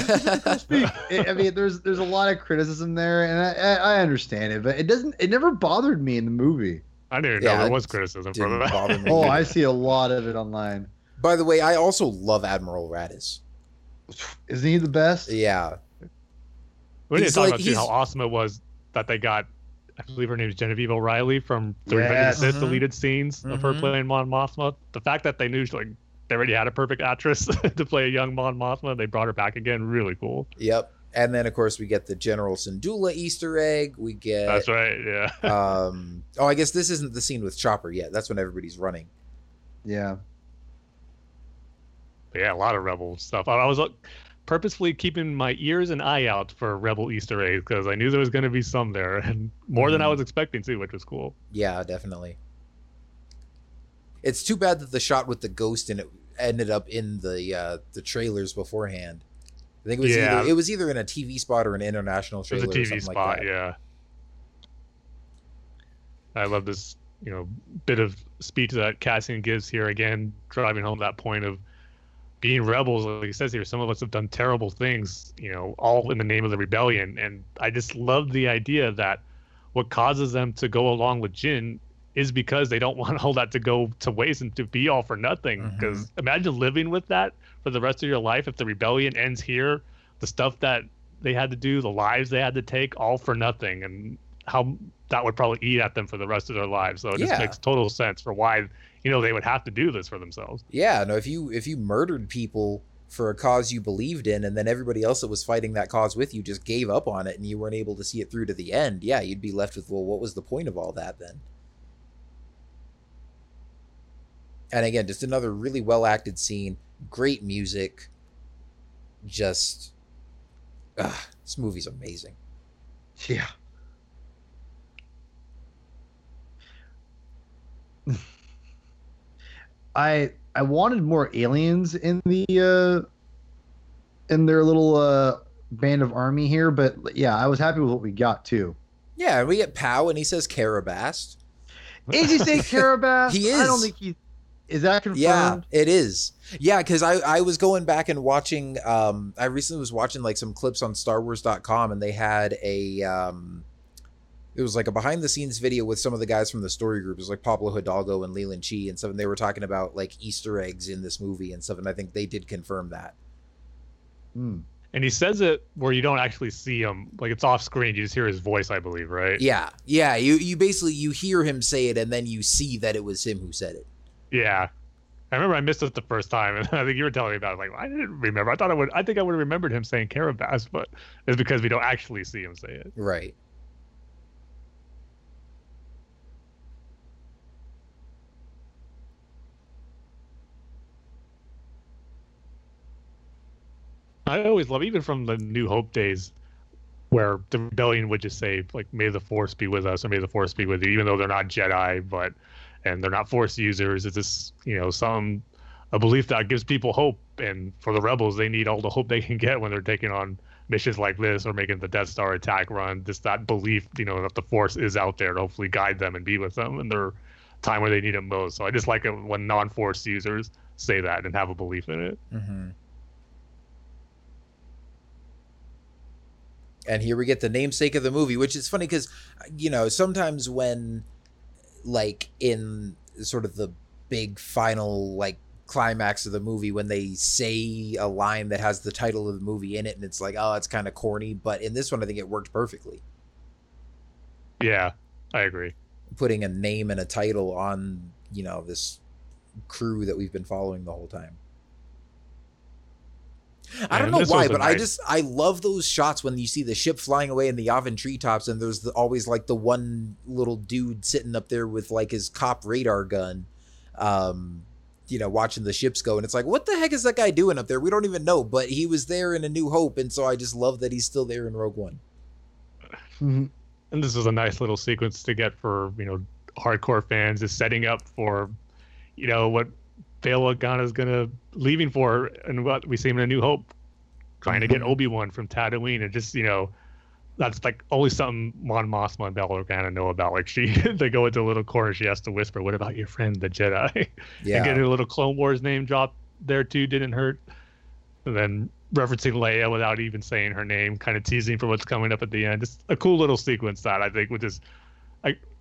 Speak. I I mean, there's there's a lot of criticism there, and I, I I understand it, but it doesn't. It never bothered me in the movie. I didn't Yeah, know there was criticism for that. Oh, I see a lot of it online. By the way, I also love Admiral Raddus. Isn't he the best? Yeah, We need He's to talk like- about too how awesome it was that they got. I believe her name is Genevieve O'Reilly from the Revenge Yes. of the Sith Mhm. deleted scenes of her Mhm. playing Mon Mothma. The fact that they knew she, like they already had a perfect actress to play a young Mon Mothma, they brought her back again. Really cool. yep. And then of course we get the General Syndulla Easter egg. We get That's right. Yeah. um oh I guess this isn't the scene with Chopper yet. That's when everybody's running. Yeah. But yeah, a lot of Rebel stuff. I I was uh, purposefully keeping my ears and eye out for Rebel Easter eggs because I knew there was going to be some there, and more than I Mhm. was expecting too, which was cool. Yeah, definitely. It's too bad that the shot with the ghost in it ended up in the uh the trailers beforehand. I think it was Yeah. either it was either in a TV spot or an international It trailer was a TV spot, like yeah. I love this, you know, bit of speech that Cassian gives here again, driving home that point of being rebels. Like he says here, some of us have done terrible things, you know, all in the name of the rebellion. And I just love the idea that what causes them to go along with Jyn is because they don't want all that to go to waste and to be all for nothing. Mm-hmm. Because imagine living with that for the rest of your life. If the rebellion ends here, the stuff that they had to do, the lives they had to take, all for nothing, and how that would probably eat at them for the rest of their lives. So it Yeah. just makes total sense for why you know they would have to do this for themselves. Yeah, no, if you if you murdered people for a cause you believed in and then everybody else that was fighting that cause with you just gave up on it and you weren't able to see it through to the end, yeah, you'd be left with well, what was the point of all that then? And again, just another really well acted scene, great music. Just ah, this movie's amazing. Yeah. I I wanted more aliens in the uh in their little uh band of army here, but yeah, I was happy with what we got too. Yeah, and we get Pao and he says Karabast. Is he saying Carabas? He is. I don't think he is that confirmed. Yeah, it is. Yeah, because I, I was going back and watching. Um, I recently was watching like some clips on StarWars.com, and they had a. Um, it was like a behind the scenes video with some of the guys from the story group. It was like Pablo Hidalgo and Leland Chee and stuff. And they were talking about like Easter eggs in this movie and stuff. And I think they did confirm that. Hmm. And he says it where you don't actually see him, like it's off screen. You just hear his voice, I believe, right? Yeah, yeah. You you basically you hear him say it, and then you see that it was him who said it. Yeah. I remember I missed it the first time, and I think you were telling me about it. Like, I didn't remember. I thought I would. I think I would have remembered him saying Carabas, but it's because we don't actually see him say it. Right. I always love, even from the New Hope days, where the rebellion would just say, like, "May the Force be with us," or "May the Force be with you," even though they're not Jedi, but and they're not Force users. It's just you know some a belief that gives people hope, and for the rebels, they need all the hope they can get when they're taking on missions like this or making the Death Star attack run. Just that belief, you know, that the Force is out there to hopefully guide them and be with them in their time where they need it most. So I just like it when non-Force users say that and have a belief in it. Mm-hmm. And here we get the namesake of the movie, which is funny because, you know, sometimes when, like, in sort of the big final, like, climax of the movie, when they say a line that has the title of the movie in it, and it's like, oh, it's kind of corny. But in this one, I think it worked perfectly. Yeah, I agree. Putting a name and a title on, you know, this crew that we've been following the whole time. I don't know why, was a but I just I love those shots when you see the ship flying away in the Yavin treetops, and there's the, always like the one little dude sitting up there with like his cop radar gun, um, you know, watching the ships go, and it's like, what the heck is that guy doing up there? We don't even know, but he was there in A New Hope, and so I just love that he's still there in Rogue One. Mhm. and this is a nice little sequence to get for you know hardcore fans is setting up for you know what Bail is gonna leaving for and what we see him in A New Hope trying to get Mhm. Obi Wan from Tatooine and just you know that's like always something Mon Mothma and Bail Organa know about like she they go into a little corner she has to whisper what about your friend the Jedi and Yeah, getting a little Clone Wars name drop there too didn't hurt and then referencing Leia without even saying her name, kind of teasing for what's coming up at the end. Just a cool little sequence that I think would just,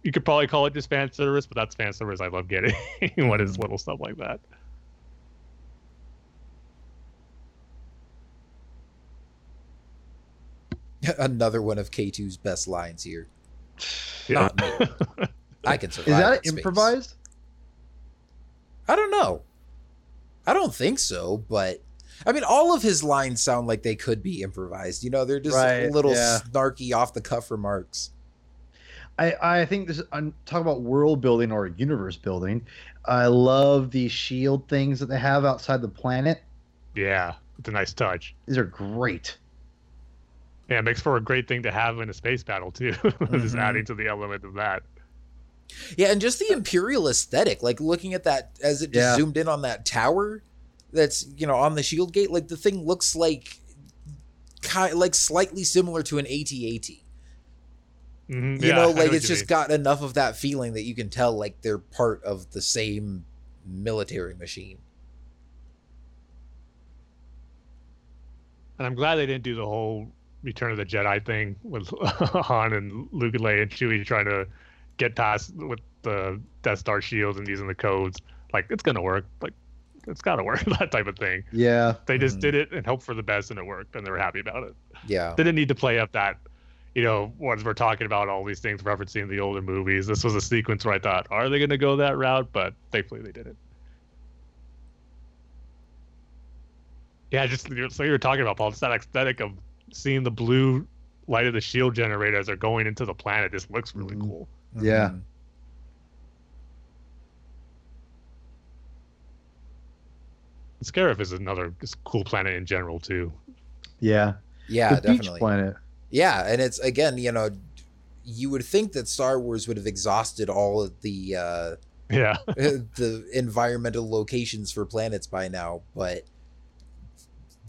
you could probably call it just fan service, but that's fan service I love getting. what is little stuff like that? another one of K2's best lines here. Yeah. Not me. I can survive. Is that in space. improvised? I don't know. I don't think so, but I mean, all of his lines sound like they could be improvised. You know, they're just Right, little yeah. snarky, off the cuff remarks. I, I think this I'm talking about world building or universe building. I love the shield things that they have outside the planet. yeah, it's a nice touch. These are great. Yeah, it makes for a great thing to have in a space battle too. just Mhm. adding to the element of that. Yeah, and just the imperial aesthetic, like looking at that as it just Yeah. zoomed in on that tower that's you know on the shield gate, like the thing looks like kind like slightly similar to an AT-AT. Mhm, You yeah, know, like what it's just mean. got enough of that feeling that you can tell like they're part of the same military machine. And I'm glad they didn't do the whole Return of the Jedi thing with Han and Luke and Leia and Chewie trying to get past with the Death Star shields and using the codes. Like it's gonna work. Like it's gotta work. That type of thing. Yeah. They just Mhm. did it and hoped for the best, and it worked, and they were happy about it. Yeah. They didn't need to play up that. You know, once we're talking about all these things referencing the older movies, this was a sequence where I thought, are they going to go that route? But thankfully they didn't. Yeah, just so you were talking about Paul, just that aesthetic of seeing the blue light of the shield generator as they're going into the planet just looks really Mhm. cool. Yeah. Mhm. Scarif is another cool planet in general too. Yeah. Yeah, the definitely. beach planet. Yeah, and it's again, you know, you would think that Star Wars would have exhausted all of the uh Yeah, the environmental locations for planets by now, but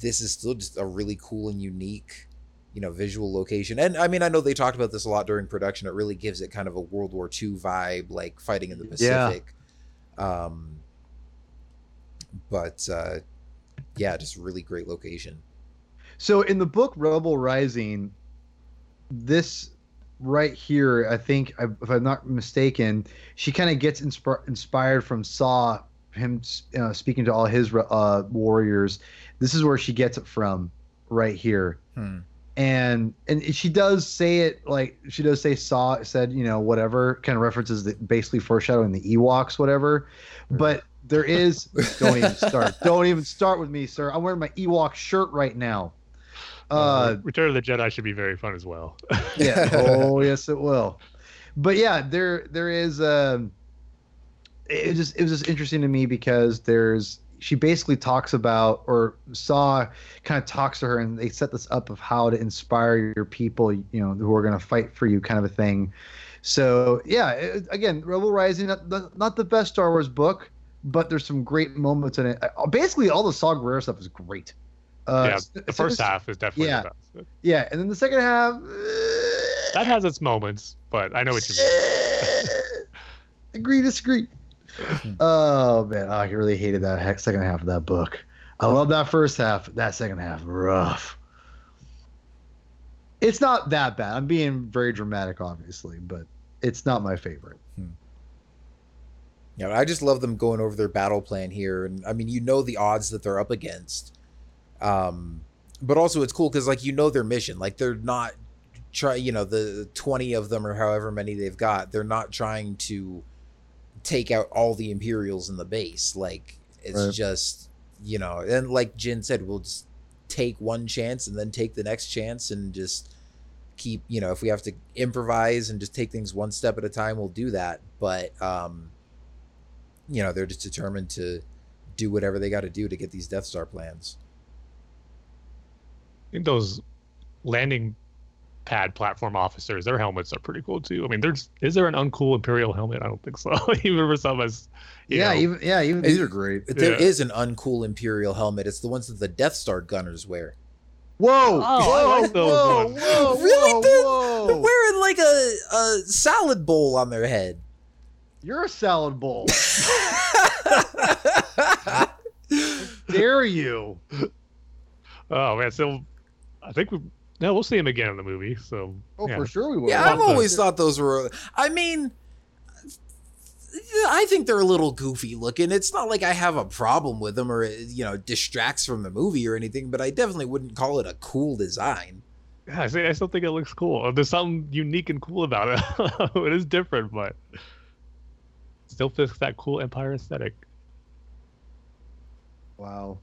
this is still just a really cool and unique, you know, visual location. And I mean, I know they talked about this a lot during production. It really gives it kind of a World War II vibe, like fighting in the Pacific. Yeah. Pacific. Um, but uh, yeah, just really great location. So in the book Rebel Rising, this right here, I think, if I'm not mistaken, she kind of gets insp- inspired from Saw, him uh, speaking to all his uh, warriors. This is where she gets it from, right here. Hmm. And and she does say it like she does say Saw said you know whatever kind of references that basically foreshadowing the Ewoks whatever, but there is don't even start don't even start with me sir I'm wearing my Ewok shirt right now. Uh, Return of the Jedi should be very fun as well. yeah. Oh, yes, it will. But yeah, there there is. Um, it was just it was just interesting to me because there's she basically talks about or saw kind of talks to her and they set this up of how to inspire your people you know who are going to fight for you kind of a thing so yeah it, again rebel rising not, the- not the best star wars book but there's some great moments in it Uh, basically all the Saw Gerrera stuff is great uh, yeah, the so first this- half is definitely yeah. the best. yeah and then the second half uh, That has its moments, but I know what you mean. Agree, disagree. oh man, I really hated that second half of that book. I love that first half. That second half, rough. It's not that bad. I'm being very dramatic, obviously, but it's not my favorite. Yeah, I just love them going over their battle plan here, and I mean, you know the odds that they're up against, um, but also it's cool because like you know their mission, like they're not try, you know, the twenty of them or however many they've got, they're not trying to take out all the Imperials in the base. Like it's Right. just you know, and like Jyn said, we'll just take one chance and then take the next chance and just keep you know if we have to improvise and just take things one step at a time we'll do that but um you know they're just determined to do whatever they got to do to get these death star plans think those landing pad platform officers, their helmets are pretty cool too. I mean, there's is there an uncool Imperial helmet? I don't think so. even for some as you yeah, know, even yeah, even these are great. There Yeah. is an uncool imperial helmet it's the ones that the death star gunners wear Whoa! Oh, I whoa! whoa! Whoa! Really? Whoa! They're- whoa. they're wearing like a, a salad bowl on their head You're a salad bowl. Dare you? Oh man, so I think we no, we'll see him again in the movie. So Oh, yeah. for sure we will. yeah i've always those. thought those were i mean I think they're a little goofy looking. It's not like I have a problem with them or it, you know distracts from the movie or anything, but I definitely wouldn't call it a cool design. Yeah, I, say, I still think it looks cool. Uh, there's something unique and cool about it. it is different, but still fits that cool Empire aesthetic. Wow.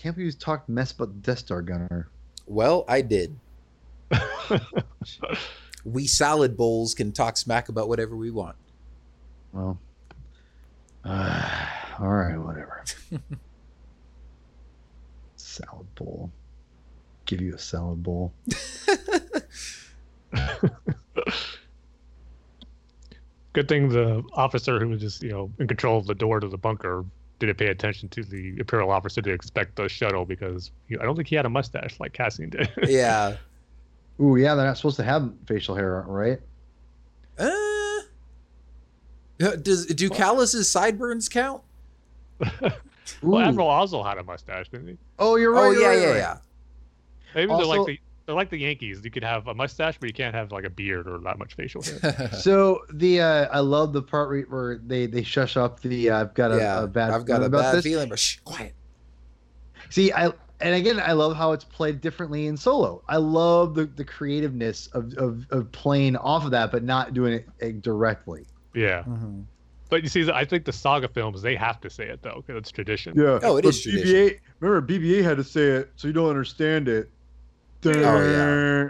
Can't believe you talked mess about the Death Star gunner. Well, I did. We salad bowls can talk smack about whatever we want. Well, uh, all right, whatever. salad bowl. Give you a salad bowl. Good thing the officer who was just you know in control of the door to the bunker didn't pay attention to the Imperial officer to expect the shuttle because he, I don't think he had a mustache like Cassian did. yeah. Ooh, yeah, they're not supposed to have facial hair, right? Uh, does do Kallus's sideburns count? well, Ooh. Admiral Ozzel had a mustache, didn't he? Oh, you're right. oh you're yeah, right, yeah, right. yeah. Maybe they're like Also- the they're like the Yankees. You could have a mustache, but you can't have like a beard or that much facial hair. So the uh, I love the part where- where they they shush up the uh, I've got a, yeah, a bad I've got a about bad this. feeling, but shh, quiet. See, I and again I love how it's played differently in solo. I love the, the creativeness of, of of playing off of that, but not doing it uh, directly. yeah, Mm-hmm. but you see, I think the saga films they have to say it though because it's tradition. Yeah. Oh, it but is tradition. BB-8, remember BB-8 had to say it, so you don't understand it. Oh, yeah.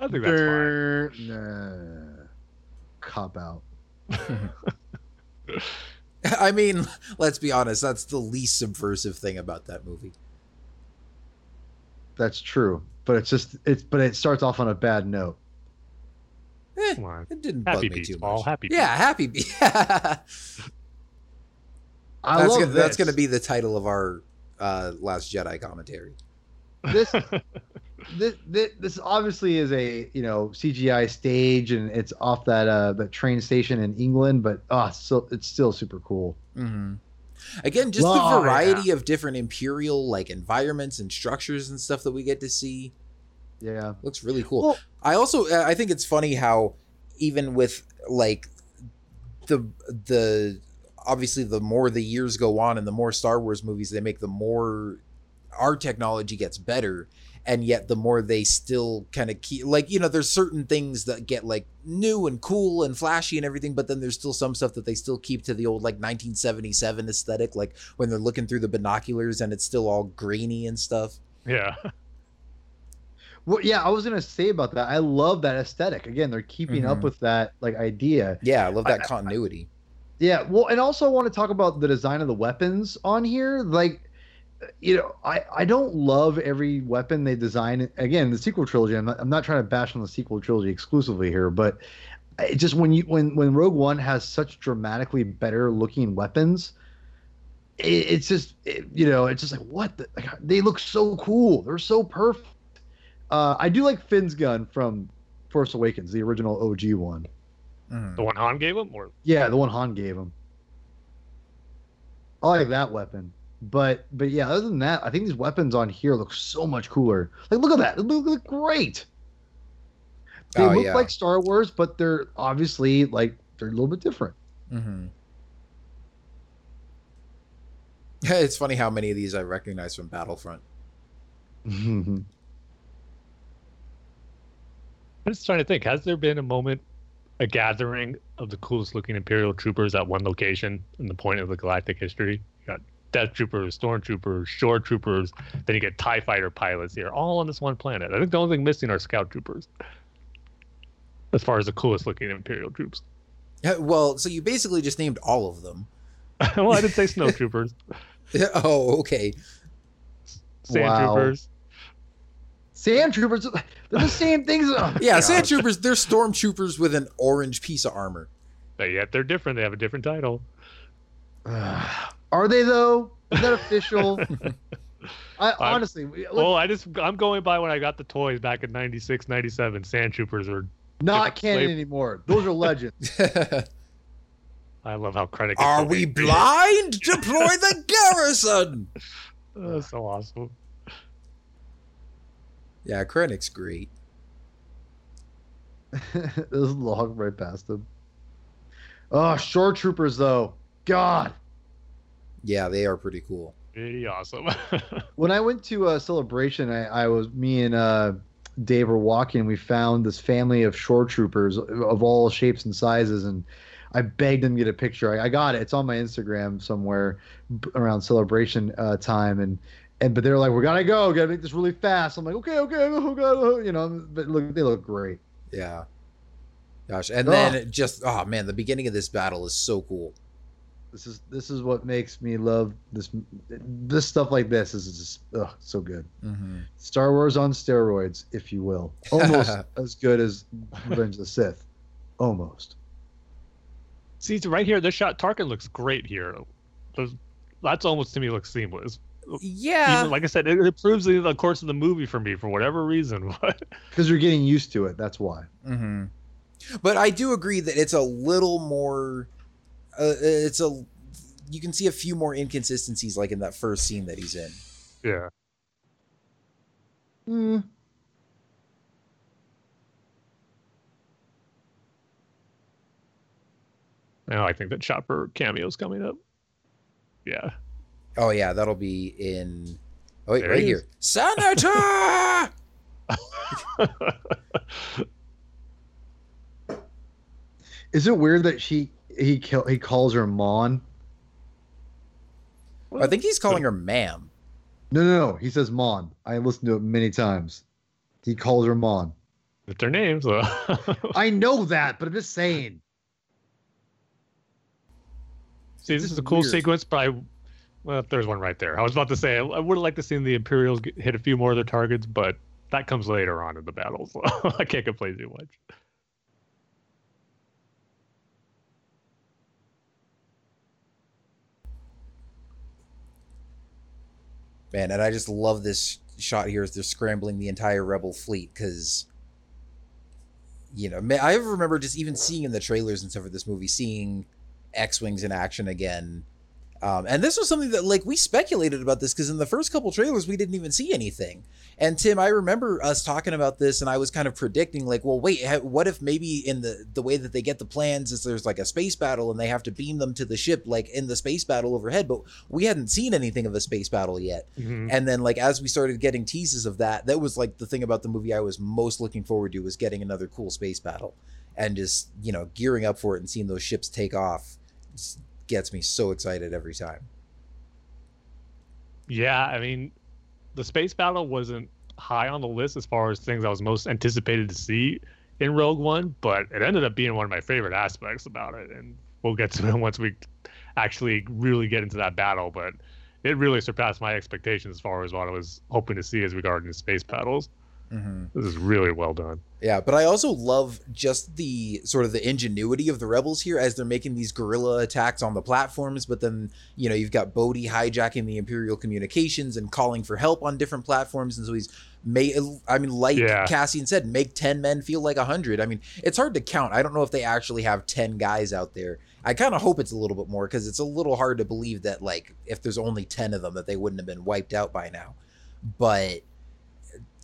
I think that's fine. Nah. Cop out. I mean, let's be honest. That's the least subversive thing about that movie. That's true, but it's just it's but it starts off on a bad note. Eh, Come on. it didn't Happy bug me beats, too Paul, much. happy yeah, happy be. that's I love gonna, this. that's gonna be the title of our uh, Last Jedi commentary. this, this, this this obviously is a you know CGI stage and it's off that uh the train station in England, but oh, so it's still super cool. hmm Again, just Well, the variety of different imperial like environments and structures and stuff that we get to see Yeah, looks really cool. Well- I also uh, I think it's funny how even with like the the obviously the more the years go on and the more Star Wars movies they make, the more our technology gets better. And yet, the more they still kind of keep, like, you know, there's certain things that get like new and cool and flashy and everything, but then there's still some stuff that they still keep to the old like 1977 aesthetic, like when they're looking through the binoculars and it's still all grainy and stuff. yeah, well, yeah, I was gonna say about that. I love that aesthetic. Again, they're keeping up Mhm. with that like idea. Yeah, I love that I- I- continuity. Yeah, well, and also I want to talk about the design of the weapons on here. Like, you know, I I don't love every weapon they design. Again, the sequel trilogy. I'm not, I'm not trying to bash on the sequel trilogy exclusively here, but it just when you when when Rogue One has such dramatically better looking weapons, it, it's just it, you know it's just like what the, like, they look so cool. They're so perfect. Uh, I do like Finn's gun from Force Awakens, the original OG one. Mhm. the one Han gave him, or Yeah, the one Han gave him. I like that weapon. But but yeah, other than that, I think these weapons on here look so much cooler. Like look at that. They look, look great. They Oh, look yeah. like Star Wars, but they're obviously like they're a little bit different. Mm-hmm. Yeah, it's funny how many of these I recognize from Battlefront. I'm just trying to think. Has there been a moment, a gathering of the coolest looking Imperial troopers at one location in the point of the galactic history? You got Death Troopers, Stormtroopers, Shore Troopers, then you get TIE Fighter pilots here, all on this one planet. I think the only thing missing are Scout Troopers. As far as the coolest looking Imperial troops. Yeah, Well, so you basically just named all of them. well, I didn't say Snow Troopers, oh, okay. Sand Wow. Troopers. Sand troopers, they're the same things. Oh, Yeah, God. sand troopers. They're stormtroopers with an orange piece of armor. But yet they're different. They have a different title. Are they though? Is that official? I honestly, we- Well, I just I'm going by when I got the toys back in 96, 97. Sand Troopers were. not different canon flavor. anymore. Those are legends. I love how credit. gets Are we angry. blind? Deploy the garrison. Oh, That's so awesome. Yeah, Krennic's great. this log right past them. Oh, shore troopers though. God. Yeah, they are pretty cool. Pretty awesome. when I went to a celebration, I, I was me and uh, Dave were walking. We found this family of shore troopers of all shapes and sizes, and I begged them to get a picture. I, I got it. It's on my Instagram somewhere b- around celebration uh, time, and and but they're like, "We gotta go. Gotta make this really fast." I'm like, "Okay, okay, oh, God, oh," you know. But look, they look great. Yeah. Gosh, and Ugh. then it just oh man, the beginning of this battle is so cool. This is this is what makes me love this this stuff like this is just ugh, so good. Mm-hmm. Star Wars on steroids, if you will. Almost as good as Revenge of the Sith. Almost. See, it's right here, this shot, Tarkin looks great here. Those- That's almost to me looks seamless. Yeah. Even, like I said, it improves the, the course of the movie for me for whatever reason. Because you're getting used to it. That's why. hmm But I do agree that it's a little more. Uh, it's a. You can see a few more inconsistencies, like in that first scene that he's in. yeah. Hmm. Now I think that Chopper cameo's coming up. Yeah. Oh yeah, that'll be in. Oh wait, There right he here, is. Senator. Is it weird that she he kill, he calls her Mon? I think he's calling her ma'am. No, no, no. He says Mon. I listened to it many times. He calls her Mon. It's their names. So. I know that, but I'm just saying. See, this This is is a cool weird. sequence, but I, well, there's one right there. I was about to say I, I would have liked to see the Imperials get, hit a few more of their targets, but that comes later on in the battle, so I can't complain too much. Man, and I just love this shot here as they're scrambling the entire rebel fleet because you know, I remember just even seeing in the trailers and stuff for this movie, seeing X-wings in action again. Um, and this was something that, like, we speculated about this because in the first couple trailers we didn't even see anything. And Tim, I remember us talking about this, and I was kind of predicting, like, well, wait, what if maybe in the the way that they get the plans is there's like a space battle and they have to beam them to the ship, like in the space battle overhead? But we hadn't seen anything of a space battle yet. And then like as we started getting teases of that, that was like the thing about the movie I was most looking forward to was getting another cool space battle and just, you know, gearing up for it and seeing those ships take off just gets me so excited every time. Yeah, I mean, the space battle wasn't high on the list as far as things I was most anticipated to see in Rogue One, but it ended up being one of my favorite aspects about it, and we'll get to it once we actually really get into that battle. But it really surpassed my expectations as far as what I was hoping to see as regarding the space battles. Mm-hmm. This is really well done. Yeah, but I also love just the sort of the ingenuity of the rebels here as they're making these guerrilla attacks on the platforms. But then, you know, you've got Bodhi hijacking the Imperial communications and calling for help on different platforms. And so he's made, I mean, like Yeah. Cassian said, make 10 men feel like 100. I mean, it's hard to count. I don't know if they actually have 10 guys out there. I kind of hope it's a little bit more because it's a little hard to believe that, like, if there's only 10 of them, that they wouldn't have been wiped out by now. But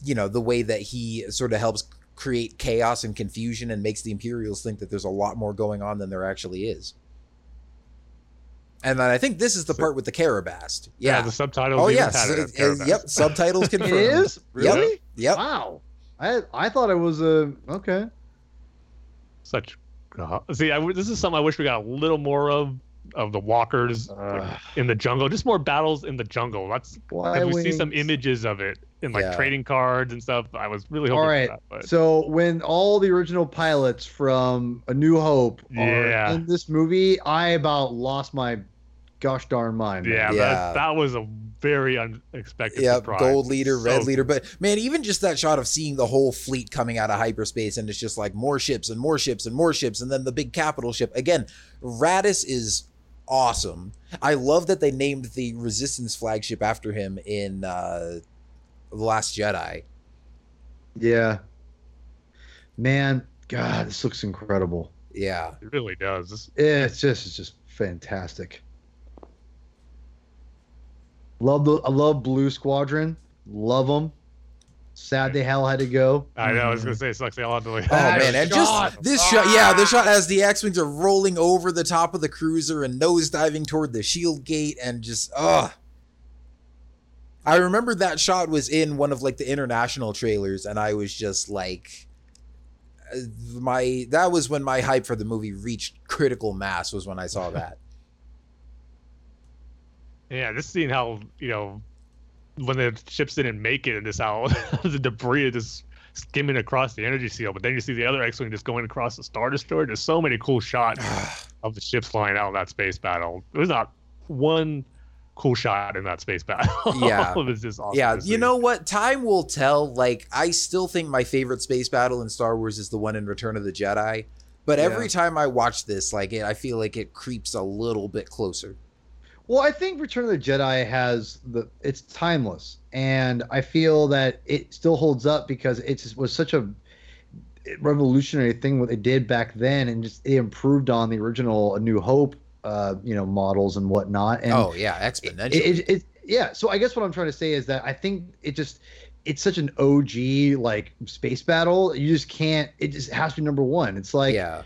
you know the way that he sort of helps create chaos and confusion and makes the imperials think that there's a lot more going on than there actually is and then i think this is the So- part with the Karabast Yeah, yeah, the subtitles. oh even yes had it it- as it- Karabast. yep subtitles confirmed It is really. yep yep Wow. I I thought it was a okay. Such. uh, see, I w this is something I wish we got a little more of of the walkers Ugh. in the jungle. Just more battles in the jungle. That's Why if we see some images of it in like Yeah. trading cards and stuff. I was really hoping All for that. But So when all the original pilots from A New Hope are Yeah. in this movie, I about lost my gosh darn mind. man. yeah, Yeah. That, that was a very unexpected Yep, surprise. gold leader, So red leader. But man, even just that shot of seeing the whole fleet coming out of hyperspace and it's just like more ships and more ships and more ships, and then the big capital ship. Again, Raddus is awesome. I love that they named the Resistance flagship after him in uh The Last Jedi. Yeah. Man, God, this looks incredible. Yeah. it really does. It's just it's just fantastic. Love the I love Blue Squadron. Love them. Sad they hell had to go. I know. I was gonna say it sucks. They all had to like. Oh That man, and shot. just this shot, yeah, this shot as the X-wings are rolling over the top of the cruiser and nose diving toward the shield gate, and just ugh. I remember that shot was in one of like the international trailers, and I was just like, uh, my that was when my hype for the movie reached critical mass. Was when I saw that. Yeah, just seeing how you know when the ships didn't make it, and just how the debris is just skimming across the energy seal. But then you see the other X-wing just going across the Star Destroyer. There's so many cool shots of the ships flying out in that space battle. There's not one cool shot in that space battle. Yeah. it was just awesome. yeah, you know what? Time will tell. Like, I still think my favorite space battle in Star Wars is the one in Return of the Jedi. But every Yeah. time I watch this, like, it, I feel like it creeps a little bit closer. Well, I think Return of the Jedi has the it's timeless, and I feel that it still holds up because it was such a revolutionary thing what they did back then, and just it improved on the original A New Hope, uh, you know, models and whatnot. And oh yeah, it, exponentially. it, it, yeah. So I guess what I'm trying to say is that I think it just it's such an OG like space battle. You just can't. It just has to be number one. It's like yeah,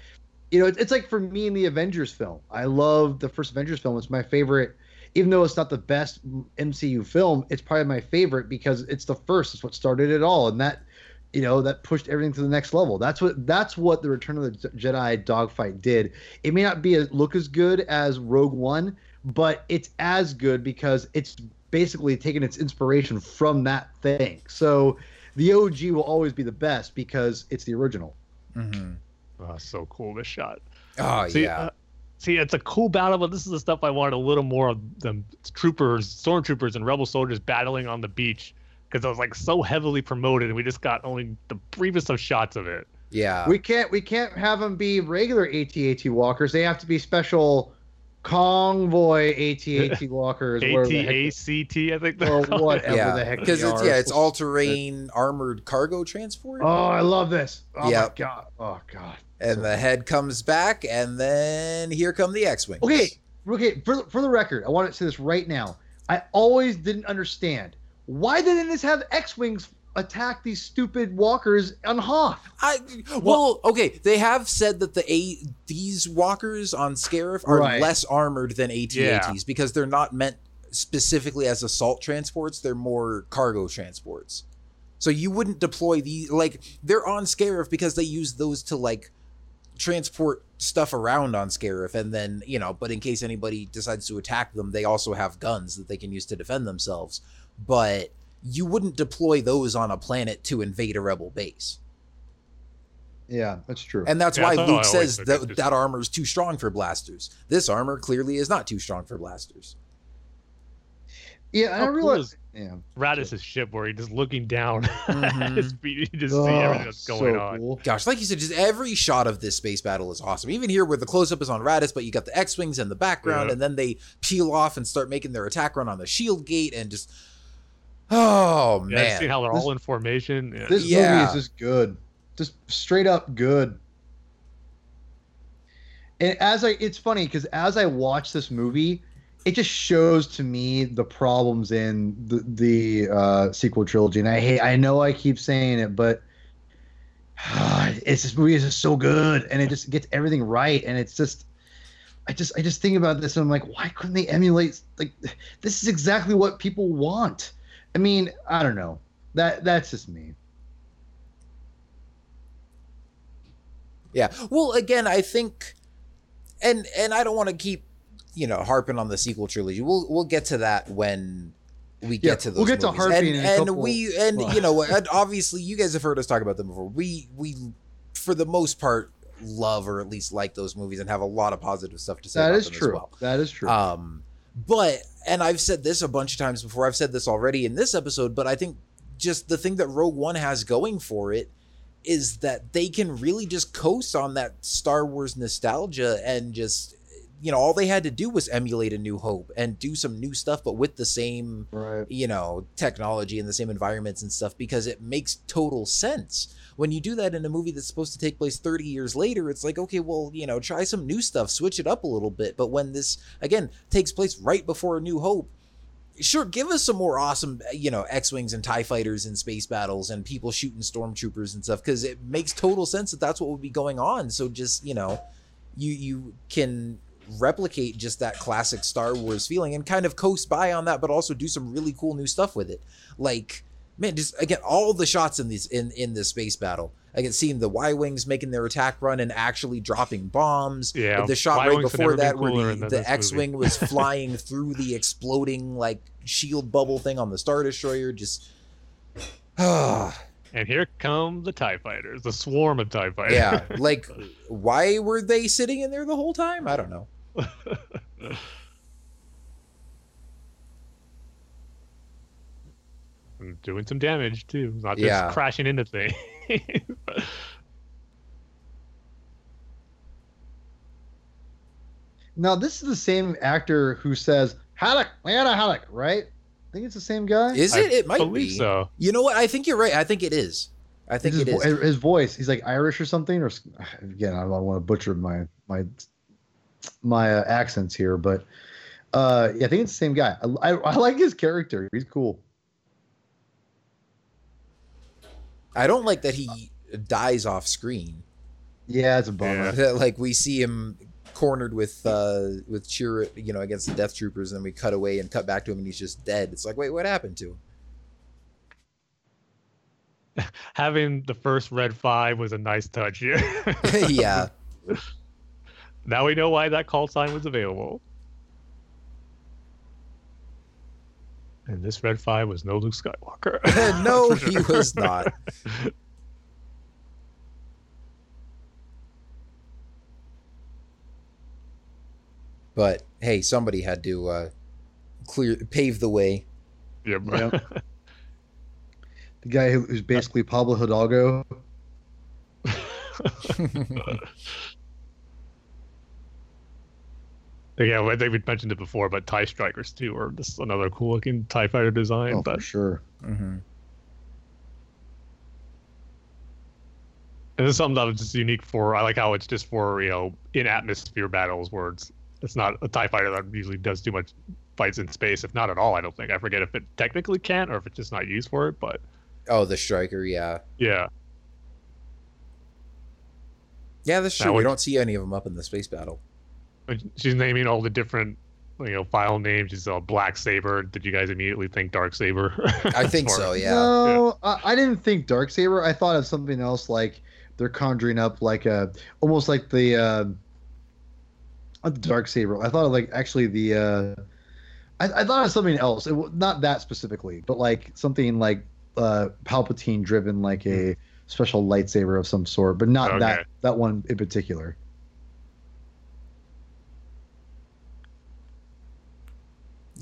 you know, it's like for me in the Avengers film. I love the first Avengers film. It's my favorite, even though it's not the best MCU film. It's probably my favorite because it's the first. It's what started it all, and that, you know, that pushed everything to the next level. That's what that's what the Return of the Jedi dogfight did. It may not be a, look as good as Rogue One, but it's as good because it's basically taken its inspiration from that thing. So the OG will always be the best because it's the original. hmm Oh, so cool this shot. oh See, yeah, uh, see, it's a cool battle, but this is the stuff I wanted a little more of them troopers, stormtroopers, and rebel soldiers battling on the beach because it was like so heavily promoted, and we just got only the briefest of shots of it. yeah. we can't we can't have them be regular AT-AT walkers. They have to be special convoy AT-AT walkers. where the AT-ACT, I think. they're or whatever yeah, the heck because it's yeah, it's all terrain armored cargo transport. Oh, I love this. Oh Yep. my god. Oh god. and the head comes back, and then here come the X-wings. Okay, okay. For for the record, I want to say this right now. I always didn't understand why didn't this have X-wings attack these stupid walkers on Hoth? I well, okay. They have said that the a these walkers on Scarif are Right. less armored than AT-ATs Yeah. because they're not meant specifically as assault transports. They're more cargo transports. So you wouldn't deploy these like they're on Scarif because they use those to like transport stuff around on Scarif, and then you know. But in case anybody decides to attack them, they also have guns that they can use to defend themselves. But you wouldn't deploy those on a planet to invade a rebel base. Yeah, that's true. And that's Yeah, why that's how I Luke says that that armor is too strong for blasters. This armor clearly is not too strong for blasters. yeah, and I How cool realize. is Yeah. Raddus's ship where he just looking down at Mhm. his feet, you just see Oh, everything that's going so on. cool. Gosh, like you said, just every shot of this space battle is awesome. Even here where the close up is on Raddus, but you got the X Wings in the background, Yeah. and then they peel off and start making their attack run on the shield gate and just Oh Yeah, man. seeing how they're This- all in formation. Yeah. This Yeah. movie is just good, just straight up good. And as I, it's funny because as I watch this movie, it just shows to me the problems in the the uh, sequel trilogy. And I hate, I know I keep saying it, but it's this movie is just so good, and it just gets everything right, and it's just. I just I just think about this and I'm like, why couldn't they emulate like this is exactly what people want. I mean, I don't know. That that's just me. Yeah. Well, again, I think, and and I don't want to keep, you know, harping on the sequel trilogy. We'll we'll get to that when we get Yeah, to those. we'll get to movies. harping and, in a and we and you know, and obviously, you guys have heard us talk about them before. We we, for the most part, love or at least like those movies and have a lot of positive stuff to say. That about is them as true. well. That is true. Um, but and I've said this a bunch of times before. I've said this already in this episode, but I think just the thing that Rogue One has going for it is that they can really just coast on that Star Wars nostalgia and just you know all they had to do was emulate a New Hope and do some new stuff, but with the same right. you know technology and the same environments and stuff because it makes total sense when you do that in a movie that's supposed to take place 30 years later it's like okay well you know try some new stuff switch it up a little bit but when this again takes place right before a new hope sure give us some more awesome you know x-wings and tie fighters and space battles and people shooting stormtroopers and stuff because it makes total sense that that's what would be going on so just you know you you can replicate just that classic Star Wars feeling and kind of coast by on that, but also do some really cool new stuff with it. Like, man, just again, all the shots in these in in this space battle. I can see the Y wings making their attack run and actually dropping bombs. Yeah, the shot right Y-wings have before that where the, the X wing was flying through the exploding like shield bubble thing on the Star Destroyer. Just ah. And here come the TIE fighters, the swarm of TIE fighters. yeah, like why were they sitting in there the whole time? I don't know. And doing some damage too, not just Yeah. crashing into things. Now this is the same actor who says Haddock, Leanna Haddock, right? I think it's the same guy. Is I it? It might believe be. so. You know what? I think you're right. I think it is. I think his, it is. vo- his voice. He's like Irish or something. Or again, I don't want to butcher my my my uh, accents here, but uh, yeah, I think it's the same guy. I, I, I like his character. He's cool. I don't like that he dies off screen. Yeah, it's a bummer. Yeah. Like we see him cornered with uh with cheer you know against the death troopers and then we cut away and cut back to him and he's just dead it's like wait what happened to him Having the first red five was a nice touch here. yeah now we know why that call sign was available. And this red five was no Luke Skywalker. no That's he was not but hey somebody had to uh clear pave the way Yep. Yep. The guy who, who's basically Pablo Hidalgo. Yeah, I think we mentioned it before, but TIE Strikers too are just another cool looking TIE fighter design. Oh, but for sure. hmm And this is something that was just unique for. I like how it's just for you know in atmosphere battles where it's it's not a Tie fighter that usually does too much fights in space, if not at all. I don't think. I forget if it technically can't or if it's just not used for it. But oh the striker yeah yeah, yeah that's Now true we we- don't see any of them up in the space battle she's naming all the different you know file names. She's uh, Black Saber. Did you guys immediately think Dark Saber? i think so yeah No, I, I didn't think Dark Saber. I thought of something else like they're conjuring up like a almost like the uh not the Dark Saber. I thought of like actually the uh I, I thought of something else. It, not that specifically, but like something like uh Palpatine driven like a special lightsaber of some sort, but not Okay. that that one in particular.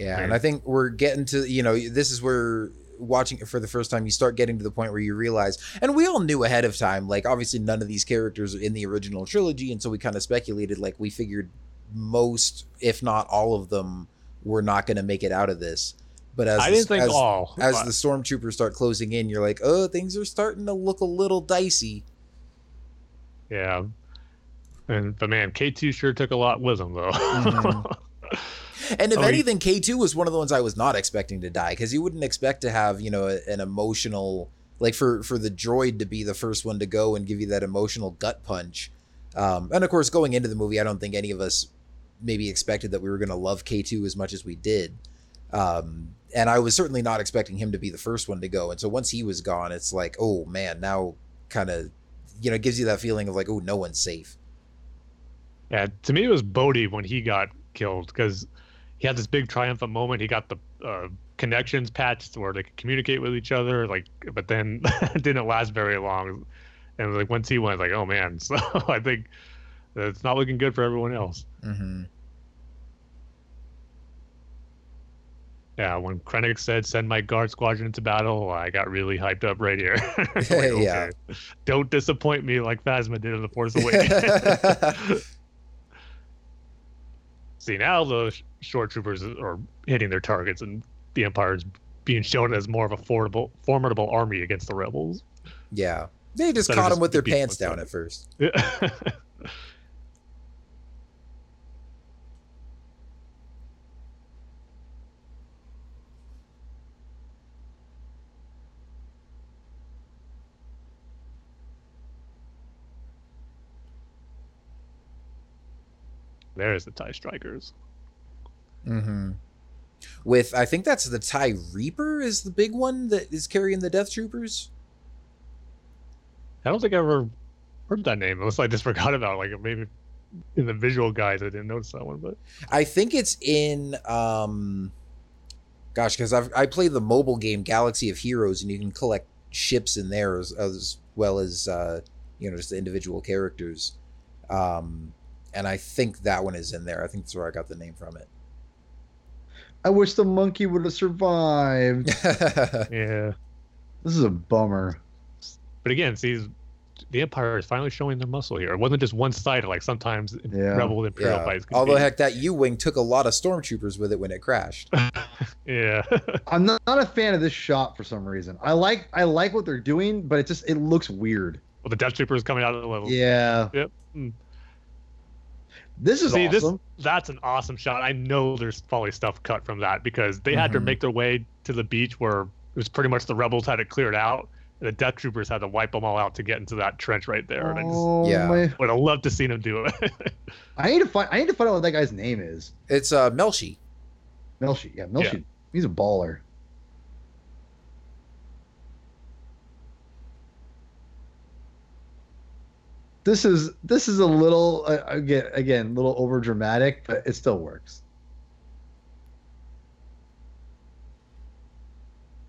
Yeah, Right. and I think we're getting to you know this is where watching it for the first time you start getting to the point where you realize and we all knew ahead of time like obviously none of these characters are in the original trilogy and so we kind of speculated like we figured most if not all of them were not going to make it out of this but as I the- didn't think as, all. as but- the stormtroopers start closing in you're like oh things are starting to look a little dicey yeah. And but man, K two sure took a lot with him though. Mhm. And if Oh, anything, K two was one of the ones I was not expecting to die because you wouldn't expect to have you know a- an emotional like for for the droid to be the first one to go and give you that emotional gut punch. Um, and of course, going into the movie, I don't think any of us maybe expected that we were going to love K two as much as we did. Um, and I was certainly not expecting him to be the first one to go. And so once he was gone, it's like, oh man, now kind of you know gives you that feeling of like, oh, no one's safe. Yeah, to me it was Bodhi when he got killed because he had this big triumphant moment. He got the uh, connections patched where they could communicate with each other. Like, but then it didn't last very long. And like once he went, like, oh man. So I think it's not looking good for everyone else. Mm-hmm. Yeah, when Krennic said send my guard squadron into battle, I got really hyped up right here. Like, Yeah. okay, Don't disappoint me like Phasma did in the Force Awakens. See now the shore troopers are hitting their targets, and the Empire is being shown as more of a formidable, formidable army against the rebels. Yeah. They just caught them with their pants down them. at first. There's the Tie Strikers. Mm-hmm. With I think that's the Tie Reaper is the big one that is carrying the Death Troopers. I don't think I ever heard that name, unless I just forgot about it. Like maybe in the visual guides, I didn't notice that one. But I think it's in um gosh, because I've I play the mobile game Galaxy of Heroes and you can collect ships in there as, as well as uh you know just the individual characters. Um and I think that one is in there. I think that's where I got the name from I wish the monkey would have survived. yeah, this is a bummer. but again, see, the Empire is finally showing their muscle here. It wasn't just one sided like sometimes Yeah. Rebel and Imperial yeah. fights. Although be. heck that U Wing took a lot of stormtroopers with it when it crashed. yeah, I'm not, not a fan of this shot for some reason. I like I like what they're doing, but it just it looks weird. well, the Death Troopers coming out of the level. Yeah. Yep. Mm. This is See, awesome. this that's an awesome shot. I know there's probably stuff cut from that because they had to Mhm. make their way to the beach where it was pretty much the rebels had it cleared out, the Death Troopers had to wipe them all out to get into that trench right there. And I just Oh, Yeah. my- would have loved to seen them do it. I need to find. I need to find out what that guy's name is. It's uh Melshi. Melshi. Yeah, Melshi. He's a baller. This is this is a little uh, again again a little over dramatic, but it still works.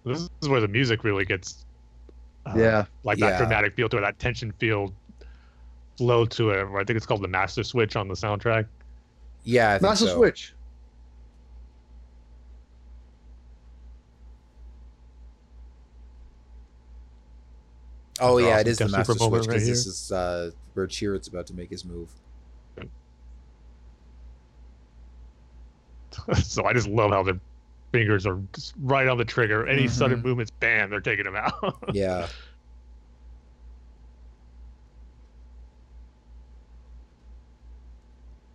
this is where the music really gets uh, yeah, like Yeah. that dramatic feel to it, that tension feel flow to it. I think it's called the Master Switch on the soundtrack. Yeah, I think Master so. Switch. Oh yeah, awesome. it is the Master Trooper Switch moment right because this is uh, where Chirrut's about to make his move. so I just love how their fingers are just right on the trigger. Any sudden Mhm. movements, bam, they're taking him out. Yeah.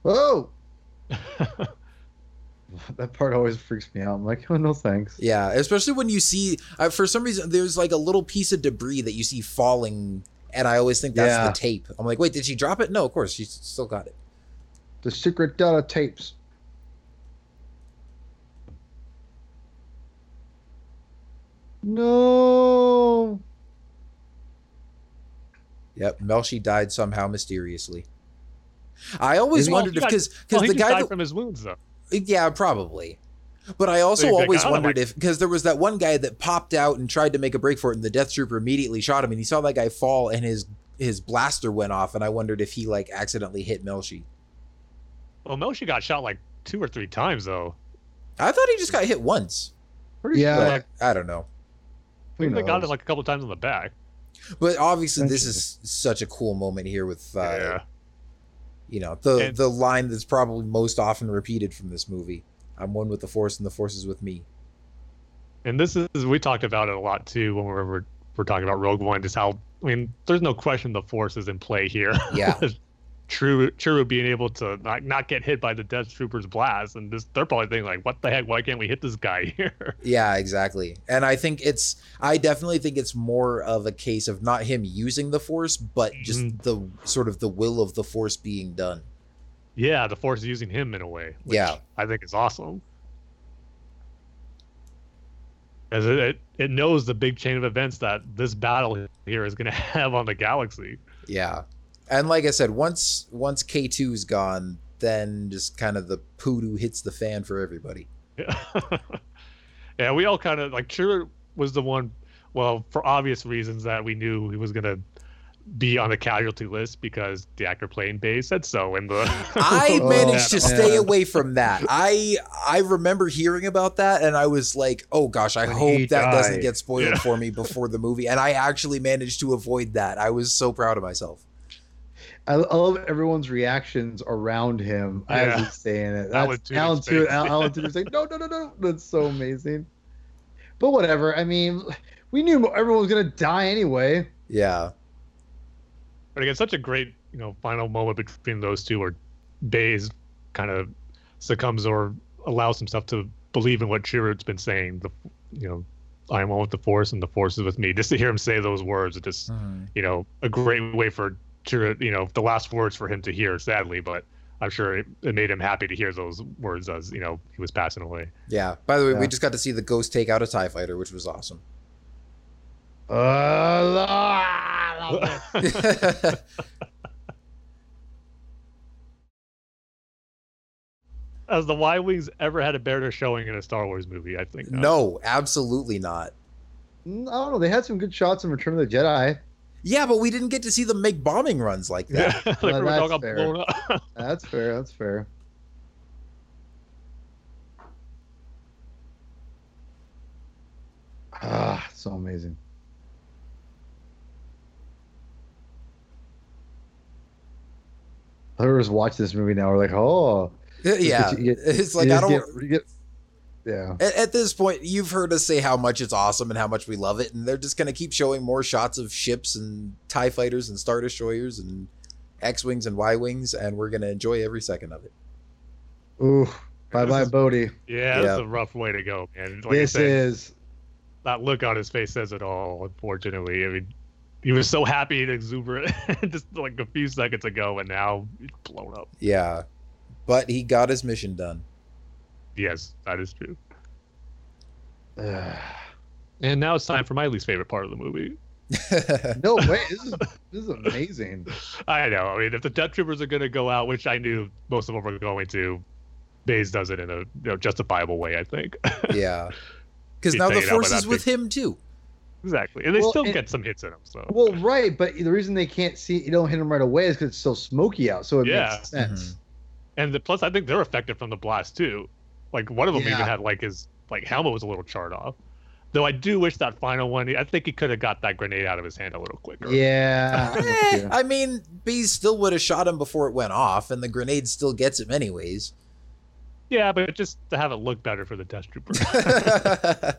Whoa, that part always freaks me out. I'm like, oh no, thanks. Yeah, especially when you see, uh, for some reason, there's like a little piece of debris that you see falling, and I always think that's Yeah. the tape. I'm like, wait, did she drop it? No, of course, she still got it. The secret data tapes. No. Yep, Melshi died somehow mysteriously. I always wondered if he because well, because the guy died that, from his wounds, though. Yeah probably, but I also They- they always kinda wondered if because there was that one guy that popped out and tried to make a break for it, and the Death Trooper immediately shot him, and he saw that guy fall, and his his blaster went off, and I wondered if he like accidentally hit Melshi. Well, Melshi got shot like two or three times, though. I thought he just got hit once. Pretty Yeah. But Like, I don't know. I think they got it like a couple times on the back. But obviously, this is such a cool moment here with uh, yeah. You know the And- the line that's probably most often repeated from this movie. I'm one with the force, and the force is with me. And this is we talked about it a lot too when we were we're talking about Rogue One, just how I mean, there's no question the Force is in play here. Yeah. True, True being able to not, not get hit by the Death Troopers blast, and this, they're probably thinking like, "What the heck? Why can't we hit this guy here?" Yeah, exactly. And I think it's I definitely think it's more of a case of not him using the force, but just Mhm. the sort of the will of the force being done. yeah, the Force is using him in a way. Which Yeah. I think is awesome. As it, it it knows the big chain of events that this battle here is going to have on the galaxy. Yeah. And like I said, once once K2's gone, then just kind of the poodoo hits the fan for everybody. Yeah, yeah we all kind of like Chirrut was the one. Well, for obvious reasons that we knew he was gonna be on the casualty list because the actor playing Baze said so in the. I Oh, managed to stay yeah. away from that. I I remember hearing about that and I was like, "Oh gosh, I When hope he that doesn't get spoiled Yeah. for me before the movie." And I actually managed to avoid that. I was so proud of myself. I, I love everyone's reactions around him Yeah. as he's saying it. That's Alan Tudyk's Alan, Tudyk, face. Alan, Alan Tudyk's like, no, no, no, no. That's so amazing. But whatever. I mean, we knew everyone was gonna die anyway. Yeah. But again, such a great you know final moment between those two, where Baze kind of succumbs or allows himself to believe in what Chirrut's been saying. The you know, I am one with the Force, and the Force is with me. Just to hear him say those words, it just hmm. you know a great way for Chirrut. You know, the last words for him to hear. Sadly, but I'm sure it, it made him happy to hear those words as you know he was passing away. Yeah. By the way, we just got to see the ghost take out a TIE fighter, which was awesome. Uh, Has the Y Wings ever had a better showing in a Star Wars movie? I think not. no, absolutely not. I don't know. They had some good shots in Return of the Jedi. Yeah, but we didn't get to see them make bombing runs like that. Yeah, like Well, we all got fair. blown up. That's fair. That's fair. Ah, so amazing. Whoever's watching this movie now we're like, oh, yeah. you get- It's like I don't get- get- yeah. At, at this point, you've heard us say how much it's awesome and how much we love it, and they're just going to keep showing more shots of ships and TIE fighters and Star Destroyers and X Wings and Y Wings, and we're going to enjoy every second of it. Ooh, bye bye, is- Bodhi. Yeah, that's Yeah. a rough way to go, man. Like this said, is that look on his face says it all. Unfortunately, I mean, he was so happy and exuberant just like a few seconds ago, and now he's blown up. Yeah, but he got his mission done. Yes, that is true. Ugh. And now it's time for my least favorite part of the movie. no way. This is this is amazing. I know. I mean, if the Death Troopers are going to go out, which I knew most of them were going to, Baze does it in a you know, justifiable way. I think. yeah, because now the taken out by force is with him too. exactly, and they Well, still and- get some hits in them. So. Well, right, but the reason they can't see you don't hit them right away is because it's so smoky out. So it Yeah. makes sense. Mhm. And the, plus, I think they're affected from the blast too. Like one of them even had like his like helmet was a little charred off. Though I do wish that final one. I think he could have got that grenade out of his hand a little quicker. Yeah. I'm Eh. I mean, Baze still would have shot him before it went off, and the grenade still gets him anyways. Yeah, but just to have it look better for the Death Trooper.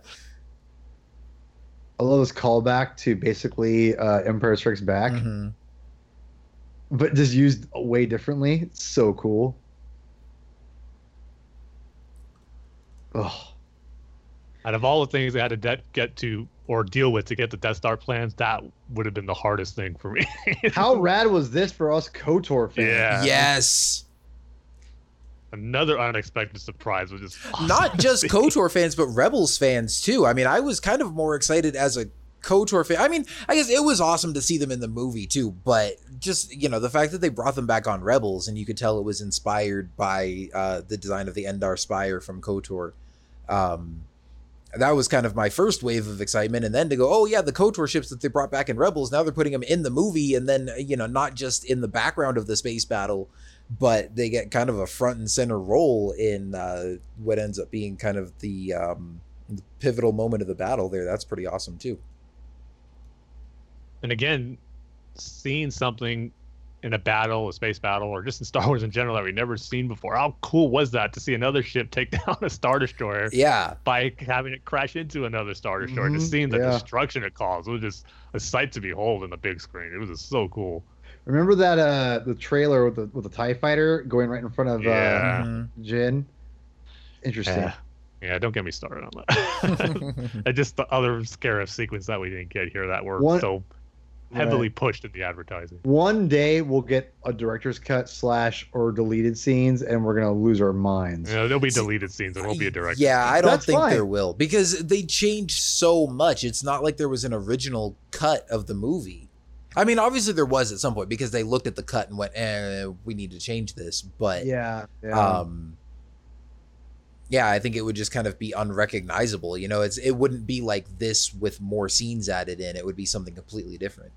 I love this callback to basically uh, Empire Strikes Back, Mhm. but just used way differently. It's so cool. Oh, Out of all the things they had to de- get to or deal with to get the Death Star plans, that would have been the hardest thing for me. how rad was this for us KOTOR fans? Yeah. Yes. Another unexpected surprise was just awesome Not just. KOTOR fans, but Rebels fans too. I mean, I was kind of more excited as a KOTOR fan. I mean, I guess it was awesome to see them in the movie too, but just, you know, the fact that they brought them back on Rebels and you could tell it was inspired by uh, the design of the Endar Spire from KOTOR. Um, that was kind of my first wave of excitement. And then to go, oh, yeah, the KOTOR ships that they brought back in Rebels, now they're putting them in the movie and then, you know, not just in the background of the space battle, but they get kind of a front and center role in uh, what ends up being kind of the, um, the pivotal moment of the battle there. That's pretty awesome too. And again, seeing something in a battle, a space battle, or just in Star Wars in general that we've never seen before. How cool was that to see another ship take down a Star Destroyer Yeah. by having it crash into another Star Destroyer? Just Mhm, seeing the yeah. destruction it caused it was just a sight to behold in the big screen. It was just so cool. Remember that uh the trailer with the with the Tie Fighter going right in front of Yeah. uh. Jyn? Interesting. Yeah. Yeah, don't get me started on that. and just the other Scarif sequence that we didn't get here that were One- so heavily pushed in the advertising. One day we'll get a director's cut slash or deleted scenes, and we're gonna lose our minds. You know, there'll be See, deleted scenes. There won't be a director. Yeah, I don't That's think fine. there will because they changed so much. It's not like there was an original cut of the movie. I mean, obviously there was at some point because they looked at the cut and went, "Eh, we need to change this." But Yeah. yeah. um yeah i think it would just kind of be unrecognizable you know it's it wouldn't be like this with more scenes added in it would be something completely different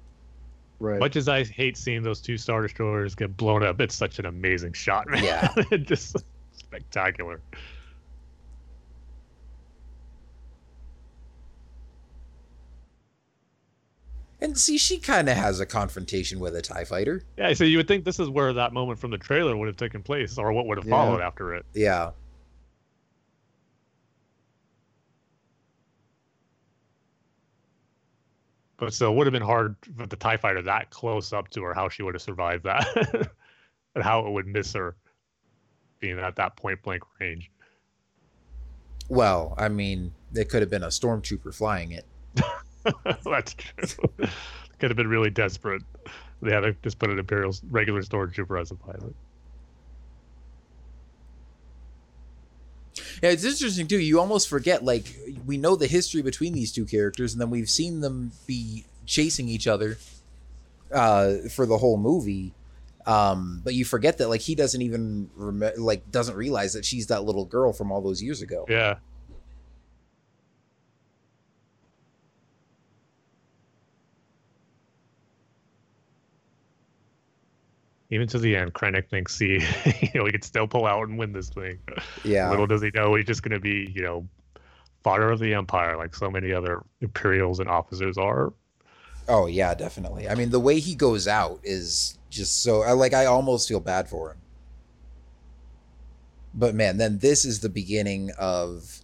right. Much as I hate seeing those two Star Destroyers get blown up, it's such an amazing shot, man. Yeah. just spectacular. and see she kind of has a confrontation with a tie fighter Yeah, so you would think this is where that moment from the trailer would have taken place, or what would have Yeah. followed after it. yeah But still, it would have been hard for the Tie Fighter that close up to her, how she would have survived that, and how it would miss her, being at that point blank range. well i mean it could have been a stormtrooper flying it That's true. Could have been really desperate. They had to just put an Imperial regular stormtrooper as a pilot. Yeah it's interesting too. You almost forget like we know the history between these two characters and then we've seen them be chasing each other uh for the whole movie. Um but you forget that like he doesn't even rem- like doesn't realize that she's that little girl from all those years ago. Yeah. Even to the end, Krennic thinks he, you know, he could still pull out and win this thing. yeah Little does he know he's just going to be, you know, fodder of the Empire, like so many other Imperials and officers are. Oh yeah, definitely. I mean, the way he goes out is just so I like I almost feel bad for him. But man, then this is the beginning of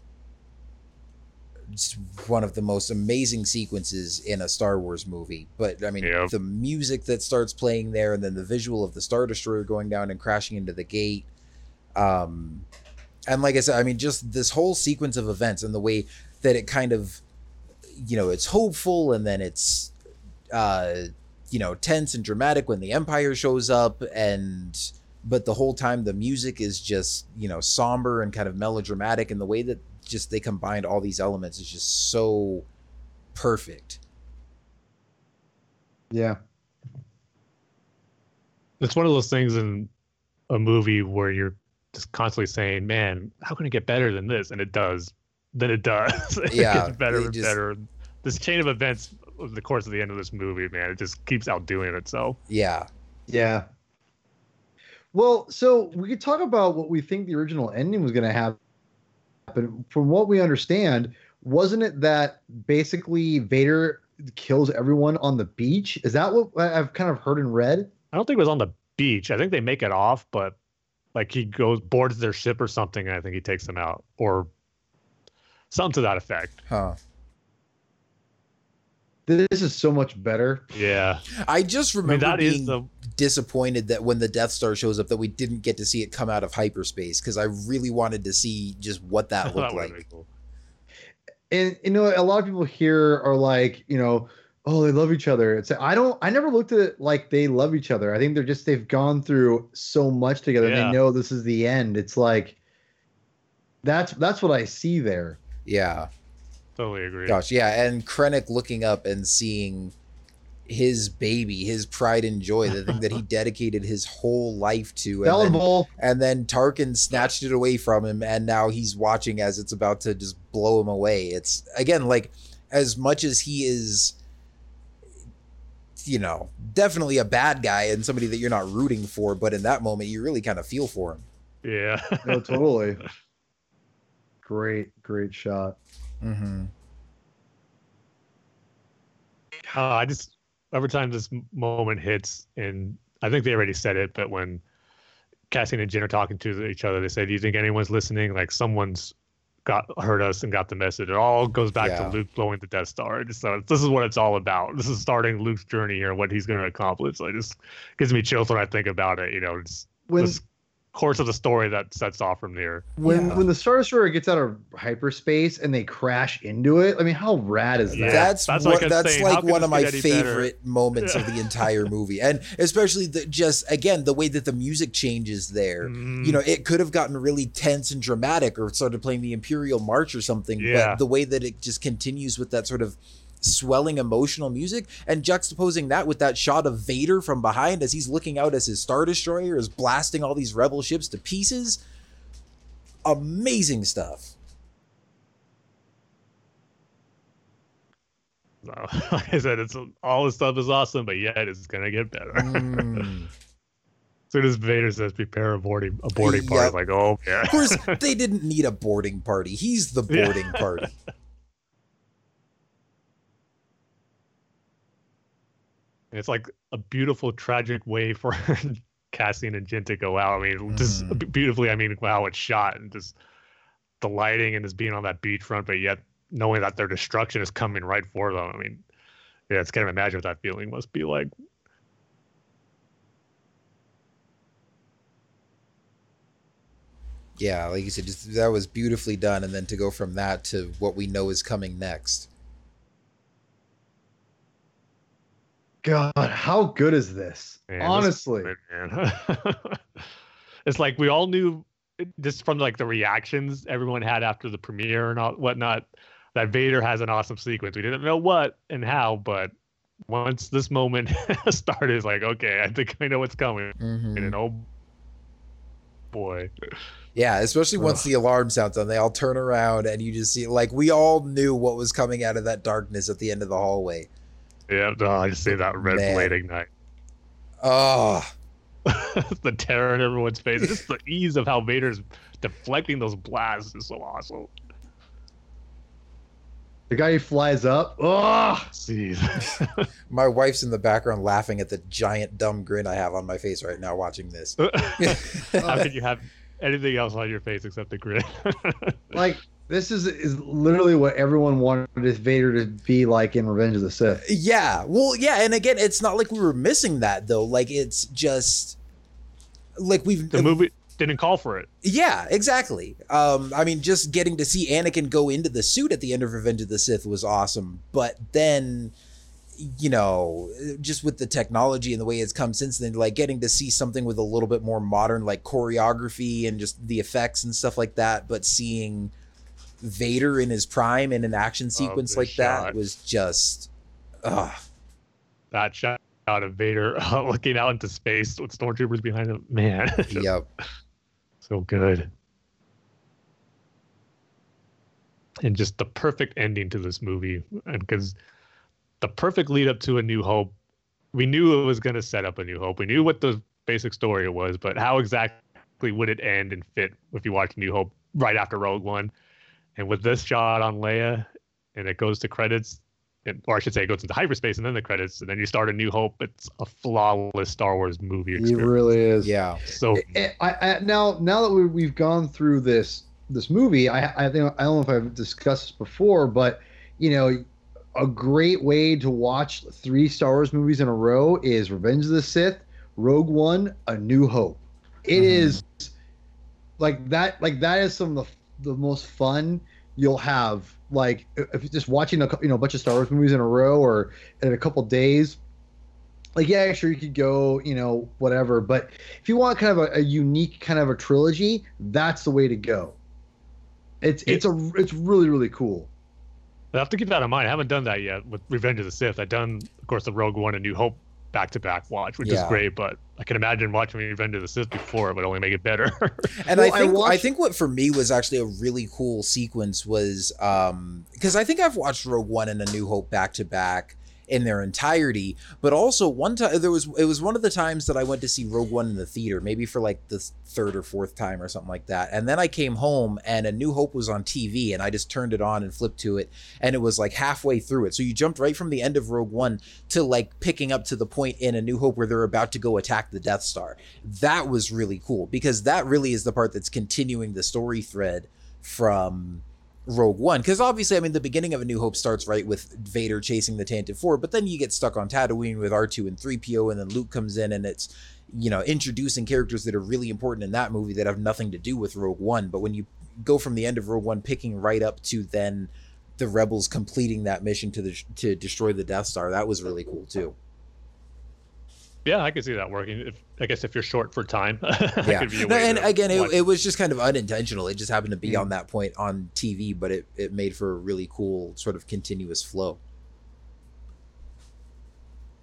one of the most amazing sequences in a Star Wars movie. But I mean, Yep. the music that starts playing there and then the visual of the Star Destroyer going down and crashing into the gate. Um and like I said, I mean just this whole sequence of events and the way that it kind of you know it's hopeful and then it's uh you know tense and dramatic when the empire shows up and but the whole time the music is just you know somber and kind of melodramatic and the way that just they combined all these elements is just so perfect Yeah. It's one of those things in a movie where you're just constantly saying, "Man, how can it get better than this?" And it does. Then it does. it Yeah, gets better and just- better. This chain of events over the course of the end of this movie, man, it just keeps outdoing itself. yeah Yeah. Well, so we could talk about what we think the original ending was going to happen. From what we understand, wasn't it that basically Vader kills everyone on the beach? Is that what I- I've kind of heard and read? I don't think it was on the beach. I think they make it off, but like he goes boards their ship or something, and I think he takes them out or something to that effect. huh This is so much better. Yeah, i just I mean remember that being is the disappointed that when the Death Star shows up that we didn't get to see it come out of hyperspace because I really wanted to see just what that that looked would've like. cool. And you know, a lot of people here are like, you know, oh, they love each other. It's I don't I never looked at it like they love each other. I think they're just they've gone through so much together. and They know this is the end. It's like that's that's what I see there. Yeah, Totally agree. gosh, yeah, and Krennic looking up and seeing his baby, his pride and joy, the thing that he dedicated his whole life to, and then, bowl. and then Tarkin snatched it away from him, and now he's watching as it's about to just blow him away. It's again like as much as he is you know, definitely a bad guy and somebody that you're not rooting for, but in that moment you really kind of feel for him. Yeah. No, totally. great, great shot. Mm-hmm. Uh, I just every time this moment hits, and I think they already said it, but when Cassian and Jyn are talking to each other, they say, "Do you think anyone's listening? Like someone's got heard us and got the message." It all goes back Yeah. to Luke blowing the Death Star. So this is what it's all about. This is starting Luke's journey here, what he's going to accomplish. So it just gives me chills when I think about it. You know, it's When this course of the story that sets off from there. when Yeah. when the Star Destroyer gets out of hyperspace and they crash into it, I mean, how rad is that? Yeah. that's that's what, like that's like one of my get any better? favorite moments of the entire movie and especially the just again the way that the music changes there Mm, you know it could have gotten really tense and dramatic or started playing the imperial march or something Yeah. but the way that it just continues with that sort of swelling emotional music and juxtaposing that with that shot of vader from behind as he's looking out as his star destroyer is blasting all these rebel ships to pieces amazing stuff like I said, it's all this stuff is awesome, but yet it's gonna get better. Mm. As soon as Vader says prepare a boarding a boarding party, Yep. it's like, oh yeah. Of course, they didn't need a boarding party. He's the Yeah. boarding party. it's like a beautiful, tragic way for Cassian and Jyn to go out. I mean, just Mhm. beautifully, I mean, how it's shot and just the lighting and just being on that beachfront, but yet knowing that their destruction is coming right for them. I mean, yeah, it's kind of imagine what that feeling must be like. Yeah, like you said, just that was beautifully done, and then to go from that to what we know is coming next. God, how good is this? Man, this- Honestly, man. it's like we all knew it- just from like the reactions everyone had after the premiere and all whatnot that Vader has an awesome sequence. We didn't know what and how, but once this moment started, it's like, okay, I think I know what's coming. Mhm. And oh boy, Yeah, especially once the alarm sounds on, they all turn around and you just see like we all knew what was coming out of that darkness at the end of the hallway. Yeah, no, I just see that red Man. blade ignite. Oh, the terror in everyone's face. Just the ease of how Vader's deflecting those blasts is so awesome. the guy who flies up. Oh, Jeez. my wife's in the background laughing at the giant dumb grin I have on my face right now watching this. How could you have anything else on your face except the grin? like this is is literally what everyone wanted this Vader to be like in Revenge of the Sith. Yeah. Well, yeah, and again, it's not like we were missing that though. Like it's just like we've the movie didn't call for it. Yeah, exactly. Um, I mean, just getting to see Anakin go into the suit at the end of Revenge of the Sith was awesome. But then, you know, just with the technology and the way it's come since then, like getting to see something with a little bit more modern, like choreography and just the effects and stuff like that. But seeing Vader in his prime in an action sequence like shot. that was just, ugh. That shot out of Vader uh, looking out into space with stormtroopers behind him, man, just Yep. so good. And just the perfect ending to this movie, and because the perfect lead up to A New Hope, we knew it was going to set up A New Hope. We knew what the basic story was, but how exactly would it end and fit if you watch New Hope right after Rogue One? And with this shot on Leia, and it goes to credits, and, or I should say, it goes into hyperspace and then the credits, and then you start A New Hope. It's a flawless Star Wars movie It really is. Yeah. So I, I, I- now now that we, we've gone through this this movie, I I think I don't know if I've discussed this before, but you know, a great way to watch three Star Wars movies in a row is Revenge of the Sith, Rogue One, A New Hope. It Mhm. is like that. Like that is some of the the most fun you'll have. Like if you're just watching a you know a bunch of Star Wars movies in a row or in a couple days. Like yeah, sure you could go you know whatever, but if you want kind of a, a unique kind of a trilogy, that's the way to go. It's it's a it's really really cool. I have to keep that in mind. I haven't done that yet with Revenge of the Sith. I've done, of course, the Rogue One and New Hope back to back watch, which is great. But I can imagine watching Revenge of the Sith before it would only make it better. And Well, I I think I, watched- think what for me was actually a really cool sequence was um because I think I've watched Rogue One and A New Hope back to back in their entirety, but also one time there was it was one of the times that I went to see Rogue One in the theater, maybe for like the third or fourth time or something like that. And then I came home and A New Hope was on TV and I just turned it on and flipped to it and it was like halfway through it. So you jumped right from the end of Rogue One to like picking up to the point in A New Hope where they're about to go attack the Death Star. That was really cool because that really is the part that's continuing the story thread from Rogue One. Because obviously, I mean, the beginning of A New Hope starts right with Vader chasing the Tantive Four, but then you get stuck on Tatooine with R2 and 3PO, and then Luke comes in and it's, you know, introducing characters that are really important in that movie that have nothing to do with Rogue One. But when you go from the end of Rogue One, picking right up to then the rebels completing that mission to the to destroy the Death Star, that was really cool too. Yeah, I can see that working. If I guess if you're short for time, Yeah, could be No, and again, it, it was just kind of unintentional. It just happened to be Mm. on that point on TV, but it, it made for a really cool sort of continuous flow.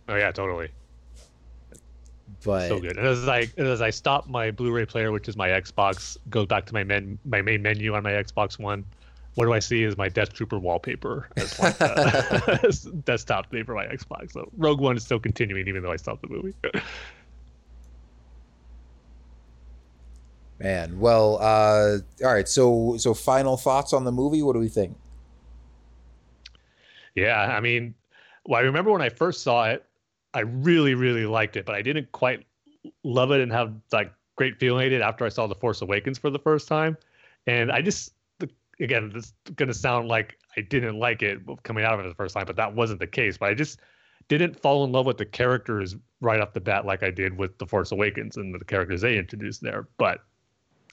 Oh yeah, totally. But so good. And as I as I stop my Blu-ray player, which is my Xbox, goes back to my men my main menu on my Xbox One. What do I see is my Death Trooper wallpaper as one uh, desktop thing for my Xbox. So Rogue One is still continuing, even though I stopped the movie. man, well, uh, all right. So so final thoughts on the movie. What do we think? Yeah, I mean, well, I remember when I first saw it, I really, really liked it, but I didn't quite love it and have like great feeling it after I saw The Force Awakens for the first time. And I just, again, this is gonna sound like I didn't like it coming out of it the first time, but that wasn't the case. But I just didn't fall in love with the characters right off the bat like I did with The Force Awakens and the characters they introduced there. But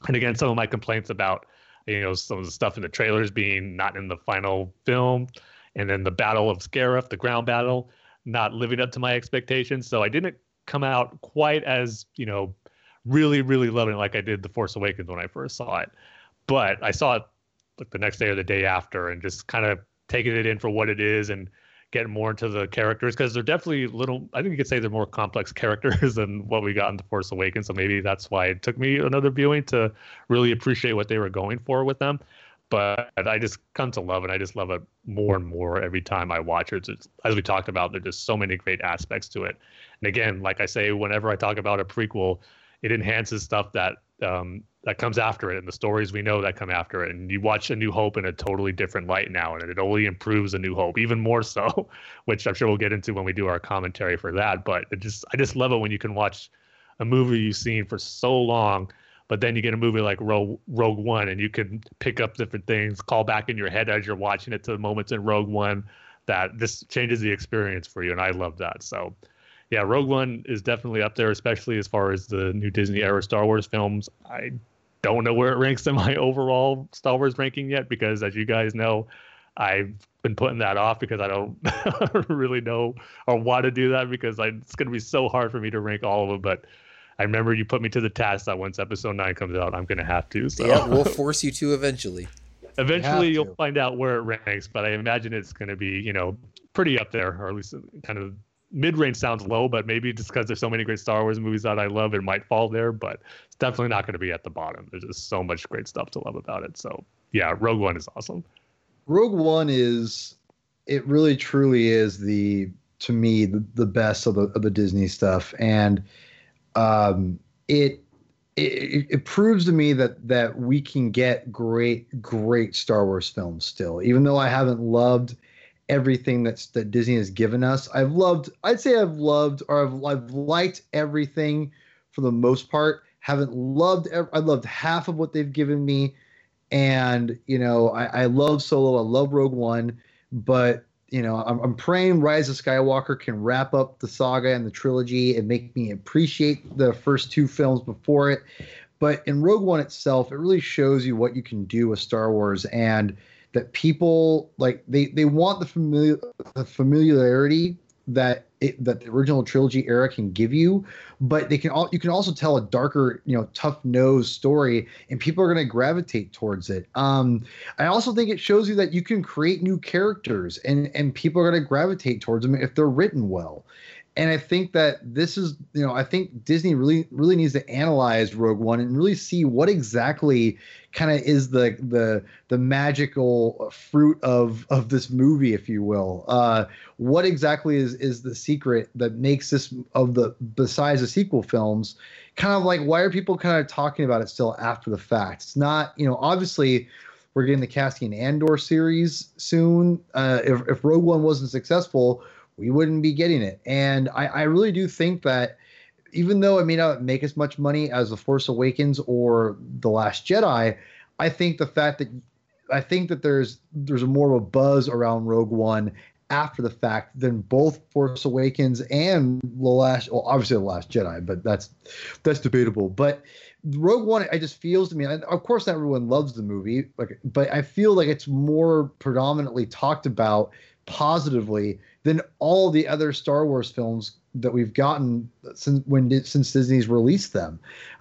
and again, some of my complaints about you know some of the stuff in the trailers being not in the final film and then the battle of Scarif, the ground battle, not living up to my expectations. So I didn't come out quite as you know, really, really loving it like I did The Force Awakens when I first saw it. But I saw it like the next day or the day after, and just kind of taking it in for what it is and getting more into the characters because they're definitely little. I think you could say they're more complex characters than what we got in The Force Awakens. So maybe that's why it took me another viewing to really appreciate what they were going for with them but I just come to love it. I just love it more and more every time I watch it. It's, as we talked about, there's just so many great aspects to it. And again, like I say, whenever I talk about a prequel, it enhances stuff that um, that comes after it and the stories we know that come after it. And you watch A New Hope in a totally different light now, and it only improves A New Hope even more so, which I'm sure we'll get into when we do our commentary for that. But it just I just love it when you can watch a movie you've seen for so long but then you get a movie like Rogue, Rogue One, and you can pick up different things, call back in your head as you're watching it to the moments in Rogue One that this changes the experience for you, and I love that. So, yeah, Rogue One is definitely up there, especially as far as the new Disney era Star Wars films. I don't know where it ranks in my overall Star Wars ranking yet because, as you guys know, I've been putting that off because I don't really know or want to do that because I, it's going to be so hard for me to rank all of them. But I remember you put me to the task that once episode nine comes out, I'm going to have to. So yeah, we'll force you to eventually. Eventually, you you'll to. find out where it ranks, but I imagine it's going to be, you know, pretty up there, or at least kind of mid-range sounds low, but maybe just because there's so many great Star Wars movies that I love, it might fall there. But it's definitely not going to be at the bottom. There's just so much great stuff to love about it. So yeah, Rogue One is awesome. Rogue One is it really truly is the to me the, the best of the of the Disney stuff and um it it, it proves to me that that we can get great great Star Wars films still even though I haven't loved everything that's that Disney has given us. I've loved I'd say I've loved or I've I've liked everything for the most part. Haven't loved I loved half of what they've given me. And you know I, I love Solo, I love Rogue One, but you know I'm, I'm praying Rise of Skywalker can wrap up the saga and the trilogy and make me appreciate the first two films before it. But in Rogue One itself, it really shows you what you can do with Star Wars. And that people like they they want the familiar the familiarity that it, that the original trilogy era can give you, but they can all you can also tell a darker, you know, tough nose story, and people are going to gravitate towards it. Um, I also think it shows you that you can create new characters, and and people are going to gravitate towards them if they're written well. And I think that this is, you know, I think Disney really really needs to analyze Rogue One and really see what exactly kind of is the the the magical fruit of of this movie, if you will. Uh, what exactly is is the secret that makes this of the besides the sequel films kind of like why are people kind of talking about it still after the fact? It's not you know obviously we're getting the Cassian Andor series soon. Uh, if, if Rogue One wasn't successful we wouldn't be getting it. And I, I really do think that even though it may not make as much money as The Force Awakens or The Last Jedi, I think the fact that I think that there's there's a more of a buzz around Rogue One after the fact than both Force Awakens and the last well obviously the last Jedi, but that's that's debatable. But Rogue One, I just feels to me, of course not everyone loves the movie, like but I feel like it's more predominantly talked about positively than all the other Star Wars films that we've gotten since when since Disney's released them.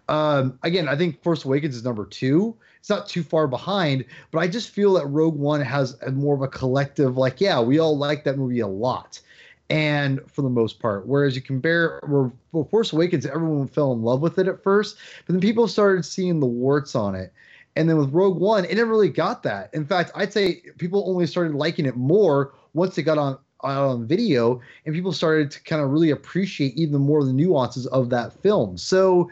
Um, again, I think Force Awakens is number two. It's not too far behind, but I just feel that Rogue One has a more of a collective, like, yeah, we all like that movie a lot, and for the most part. Whereas you can bear, where well, Force Awakens, everyone fell in love with it at first, but then people started seeing the warts on it. And then with Rogue One, it never really got that. In fact, I'd say people only started liking it more once it got on on video and people started to kind of really appreciate even more the nuances of that film. So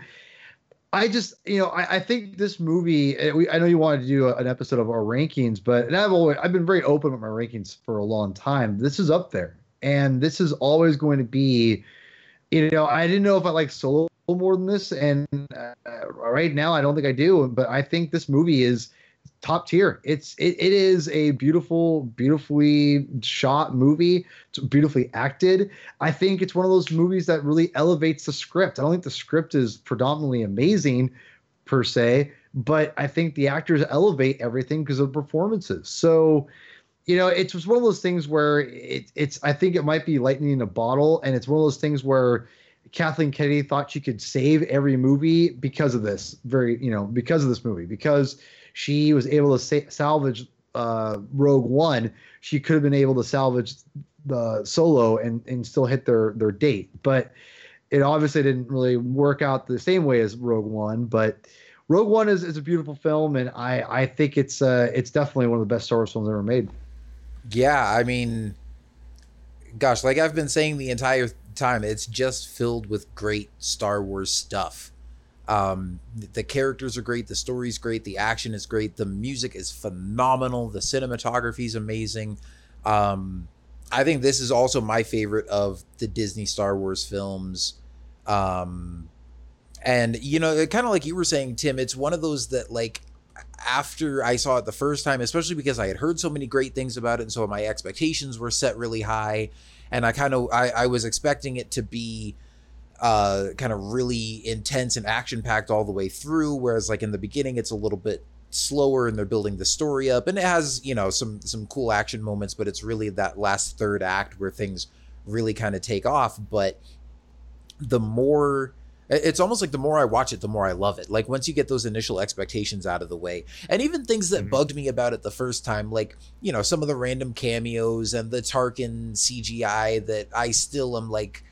I just, you know, I, I think this movie. eh, We, I know you wanted to do a- an episode of our rankings, but I've always I've been very open with my rankings for a long time. This is up there, and this is always going to be. You know, I didn't know if I like Solo more than this, and uh, right now I don't think I do. But I think this movie is top tier. It's it, it is a beautiful, beautifully shot movie. It's beautifully acted. I think it's one of those movies that really elevates the script. I don't think the script is predominantly amazing per se, but I think the actors elevate everything because of the performances. So, you know, it's just one of those things where it, it's. I think it might be lightning in a bottle, and it's one of those things where Kathleen Kennedy thought she could save every movie because of this. Very, you know, because of this movie, because she was able to sa- salvage uh, Rogue One. She could have been able to salvage the Solo and and still hit their their date, but it obviously didn't really work out the same way as Rogue One. But Rogue One is, is a beautiful film, and I I think it's uh it's definitely one of the best Star Wars films ever made. Yeah, I mean, gosh, like I've been saying the entire time, it's just filled with great Star Wars stuff. Um, the characters are great, the story's great, the action is great, the music is phenomenal, the cinematography is amazing. Um, I think this is also my favorite of the Disney Star Wars films. Um, and you know, kind of like you were saying, Tim, it's one of those that like after I saw it the first time, especially because I had heard so many great things about it, and so my expectations were set really high, and I kind of I, I was expecting it to be uh, kind of really intense and action packed all the way through. Whereas like in the beginning, it's a little bit slower and they're building the story up, and it has you know some some cool action moments, but it's really that last third act where things really kind of take off. But the more it's almost like the more I watch it, the more I love it. Like once you get those initial expectations out of the way, and even things that mm-hmm. bugged me about it the first time, like you know some of the random cameos and the Tarkin CGI that I still am like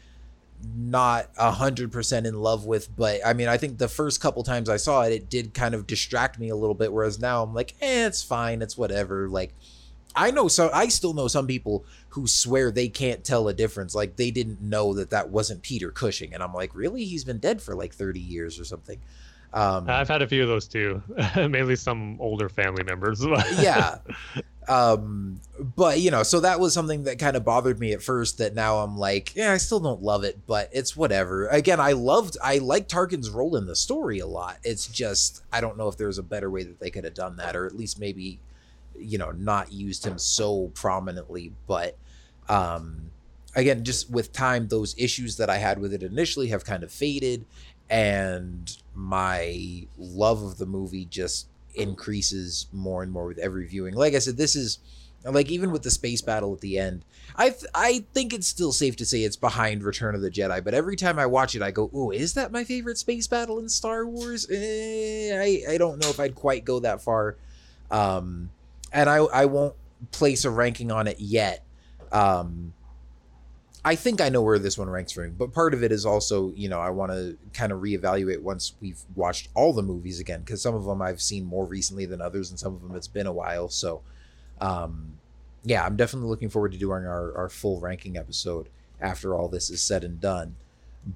not a hundred percent in love with. But I mean, I think the first couple times I saw it, it did kind of distract me a little bit. Whereas now I'm like, eh, it's fine, it's whatever. Like I know so I still know some people who swear they can't tell a difference. Like they didn't know that that wasn't Peter Cushing, and I'm like, really? He's been dead for like 30 years or something. Um, I've had a few of those too, mainly some older family members. yeah, um, but you know, so that was something that kind of bothered me at first. That now I'm like, yeah, I still don't love it, but it's whatever. Again, I loved, I like Tarkin's role in the story a lot. It's just I don't know if there's a better way that they could have done that, or at least maybe you know not used him so prominently but um again just with time those issues that i had with it initially have kind of faded and my love of the movie just increases more and more with every viewing. Like i said this is like even with the space battle at the end i th- i think it's still safe to say it's behind return of the jedi but every time i watch it i go oh is that my favorite space battle in star wars? Eh, i i don't know if i'd quite go that far. Um and I I won't place a ranking on it yet. Um, I think I know where this one ranks for me, but part of it is also, you know, I want to kind of reevaluate once we've watched all the movies again, because some of them I've seen more recently than others, and some of them it's been a while. So, um, yeah, I'm definitely looking forward to doing our, our full ranking episode after all this is said and done.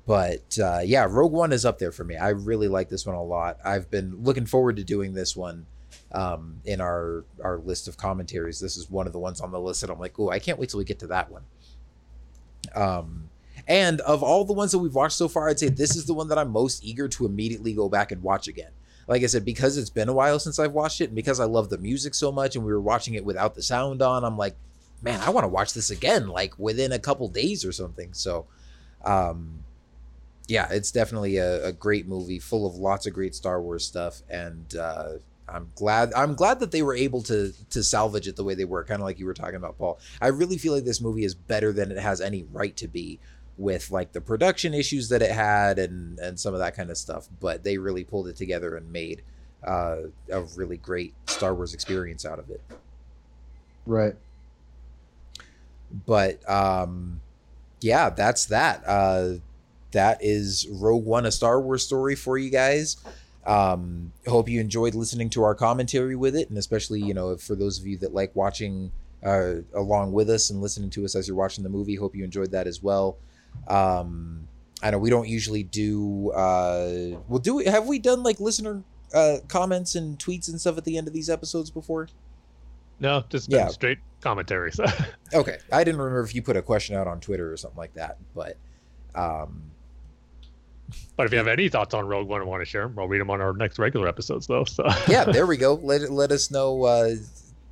But uh, yeah, Rogue One is up there for me. I really like this one a lot. I've been looking forward to doing this one um, in our our list of commentaries. This is one of the ones on the list that I'm like, oh, I can't wait till we get to that one. Um, and of all the ones that we've watched so far, I'd say this is the one that I'm most eager to immediately go back and watch again. Like I said, because it's been a while since I've watched it, and because I love the music so much, and we were watching it without the sound on, I'm like, man, I want to watch this again, like within a couple days or something. So, um, yeah, it's definitely a, a, great movie, full of lots of great Star Wars stuff, and uh, I'm glad I'm glad that they were able to to salvage it the way they were, kind of like you were talking about, Paul. I really feel like this movie is better than it has any right to be with like the production issues that it had and and some of that kind of stuff. But they really pulled it together and made uh, a really great Star Wars experience out of it. Right. But um, yeah, that's that. Uh, that is Rogue One, a Star Wars story for you guys. Um, hope you enjoyed listening to our commentary with it, and especially you know for those of you that like watching uh, along with us and listening to us as you're watching the movie. Hope you enjoyed that as well. Um, I know we don't usually do. Uh, well, do we, have we done like listener uh, comments and tweets and stuff at the end of these episodes before? No, just yeah. straight commentaries. okay, I didn't remember if you put a question out on Twitter or something like that, but um, but if you have any thoughts on Rogue One and want to share them, I'll read them on our next regular episodes, though. So yeah, there we go. Let let us know, uh,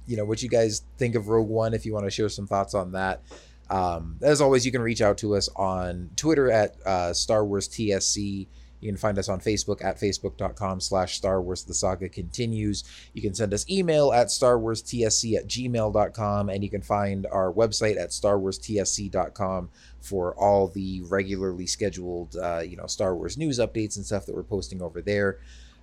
you know, what you guys think of Rogue One. If you want to share some thoughts on that, um, as always, you can reach out to us on Twitter at uh, Star Wars TSC. You can find us on Facebook at facebook.com slash Star Wars The Saga Continues. You can send us email at Star Wars TSC at gmail.com, and you can find our website at Star Wars TSC.com for all the regularly scheduled, uh, you know, Star Wars news updates and stuff that we're posting over there.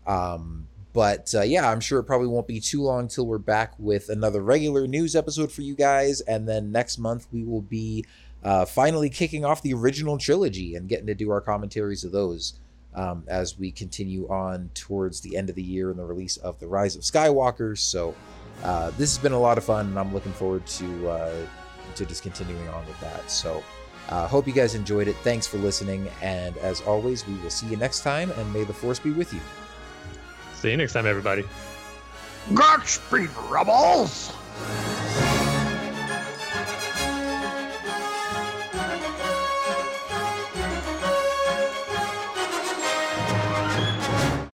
Um, but uh, yeah, I'm sure it probably won't be too long till we're back with another regular news episode for you guys. And then next month, we will be uh, finally kicking off the original trilogy and getting to do our commentaries of those um, as we continue on towards the end of the year and the release of The Rise of Skywalker. So uh, this has been a lot of fun, and I'm looking forward to uh, to just continuing on with that. So uh, hope you guys enjoyed it. Thanks for listening, and as always, we will see you next time. And may the force be with you. See you next time, everybody. Godspeed, rebels.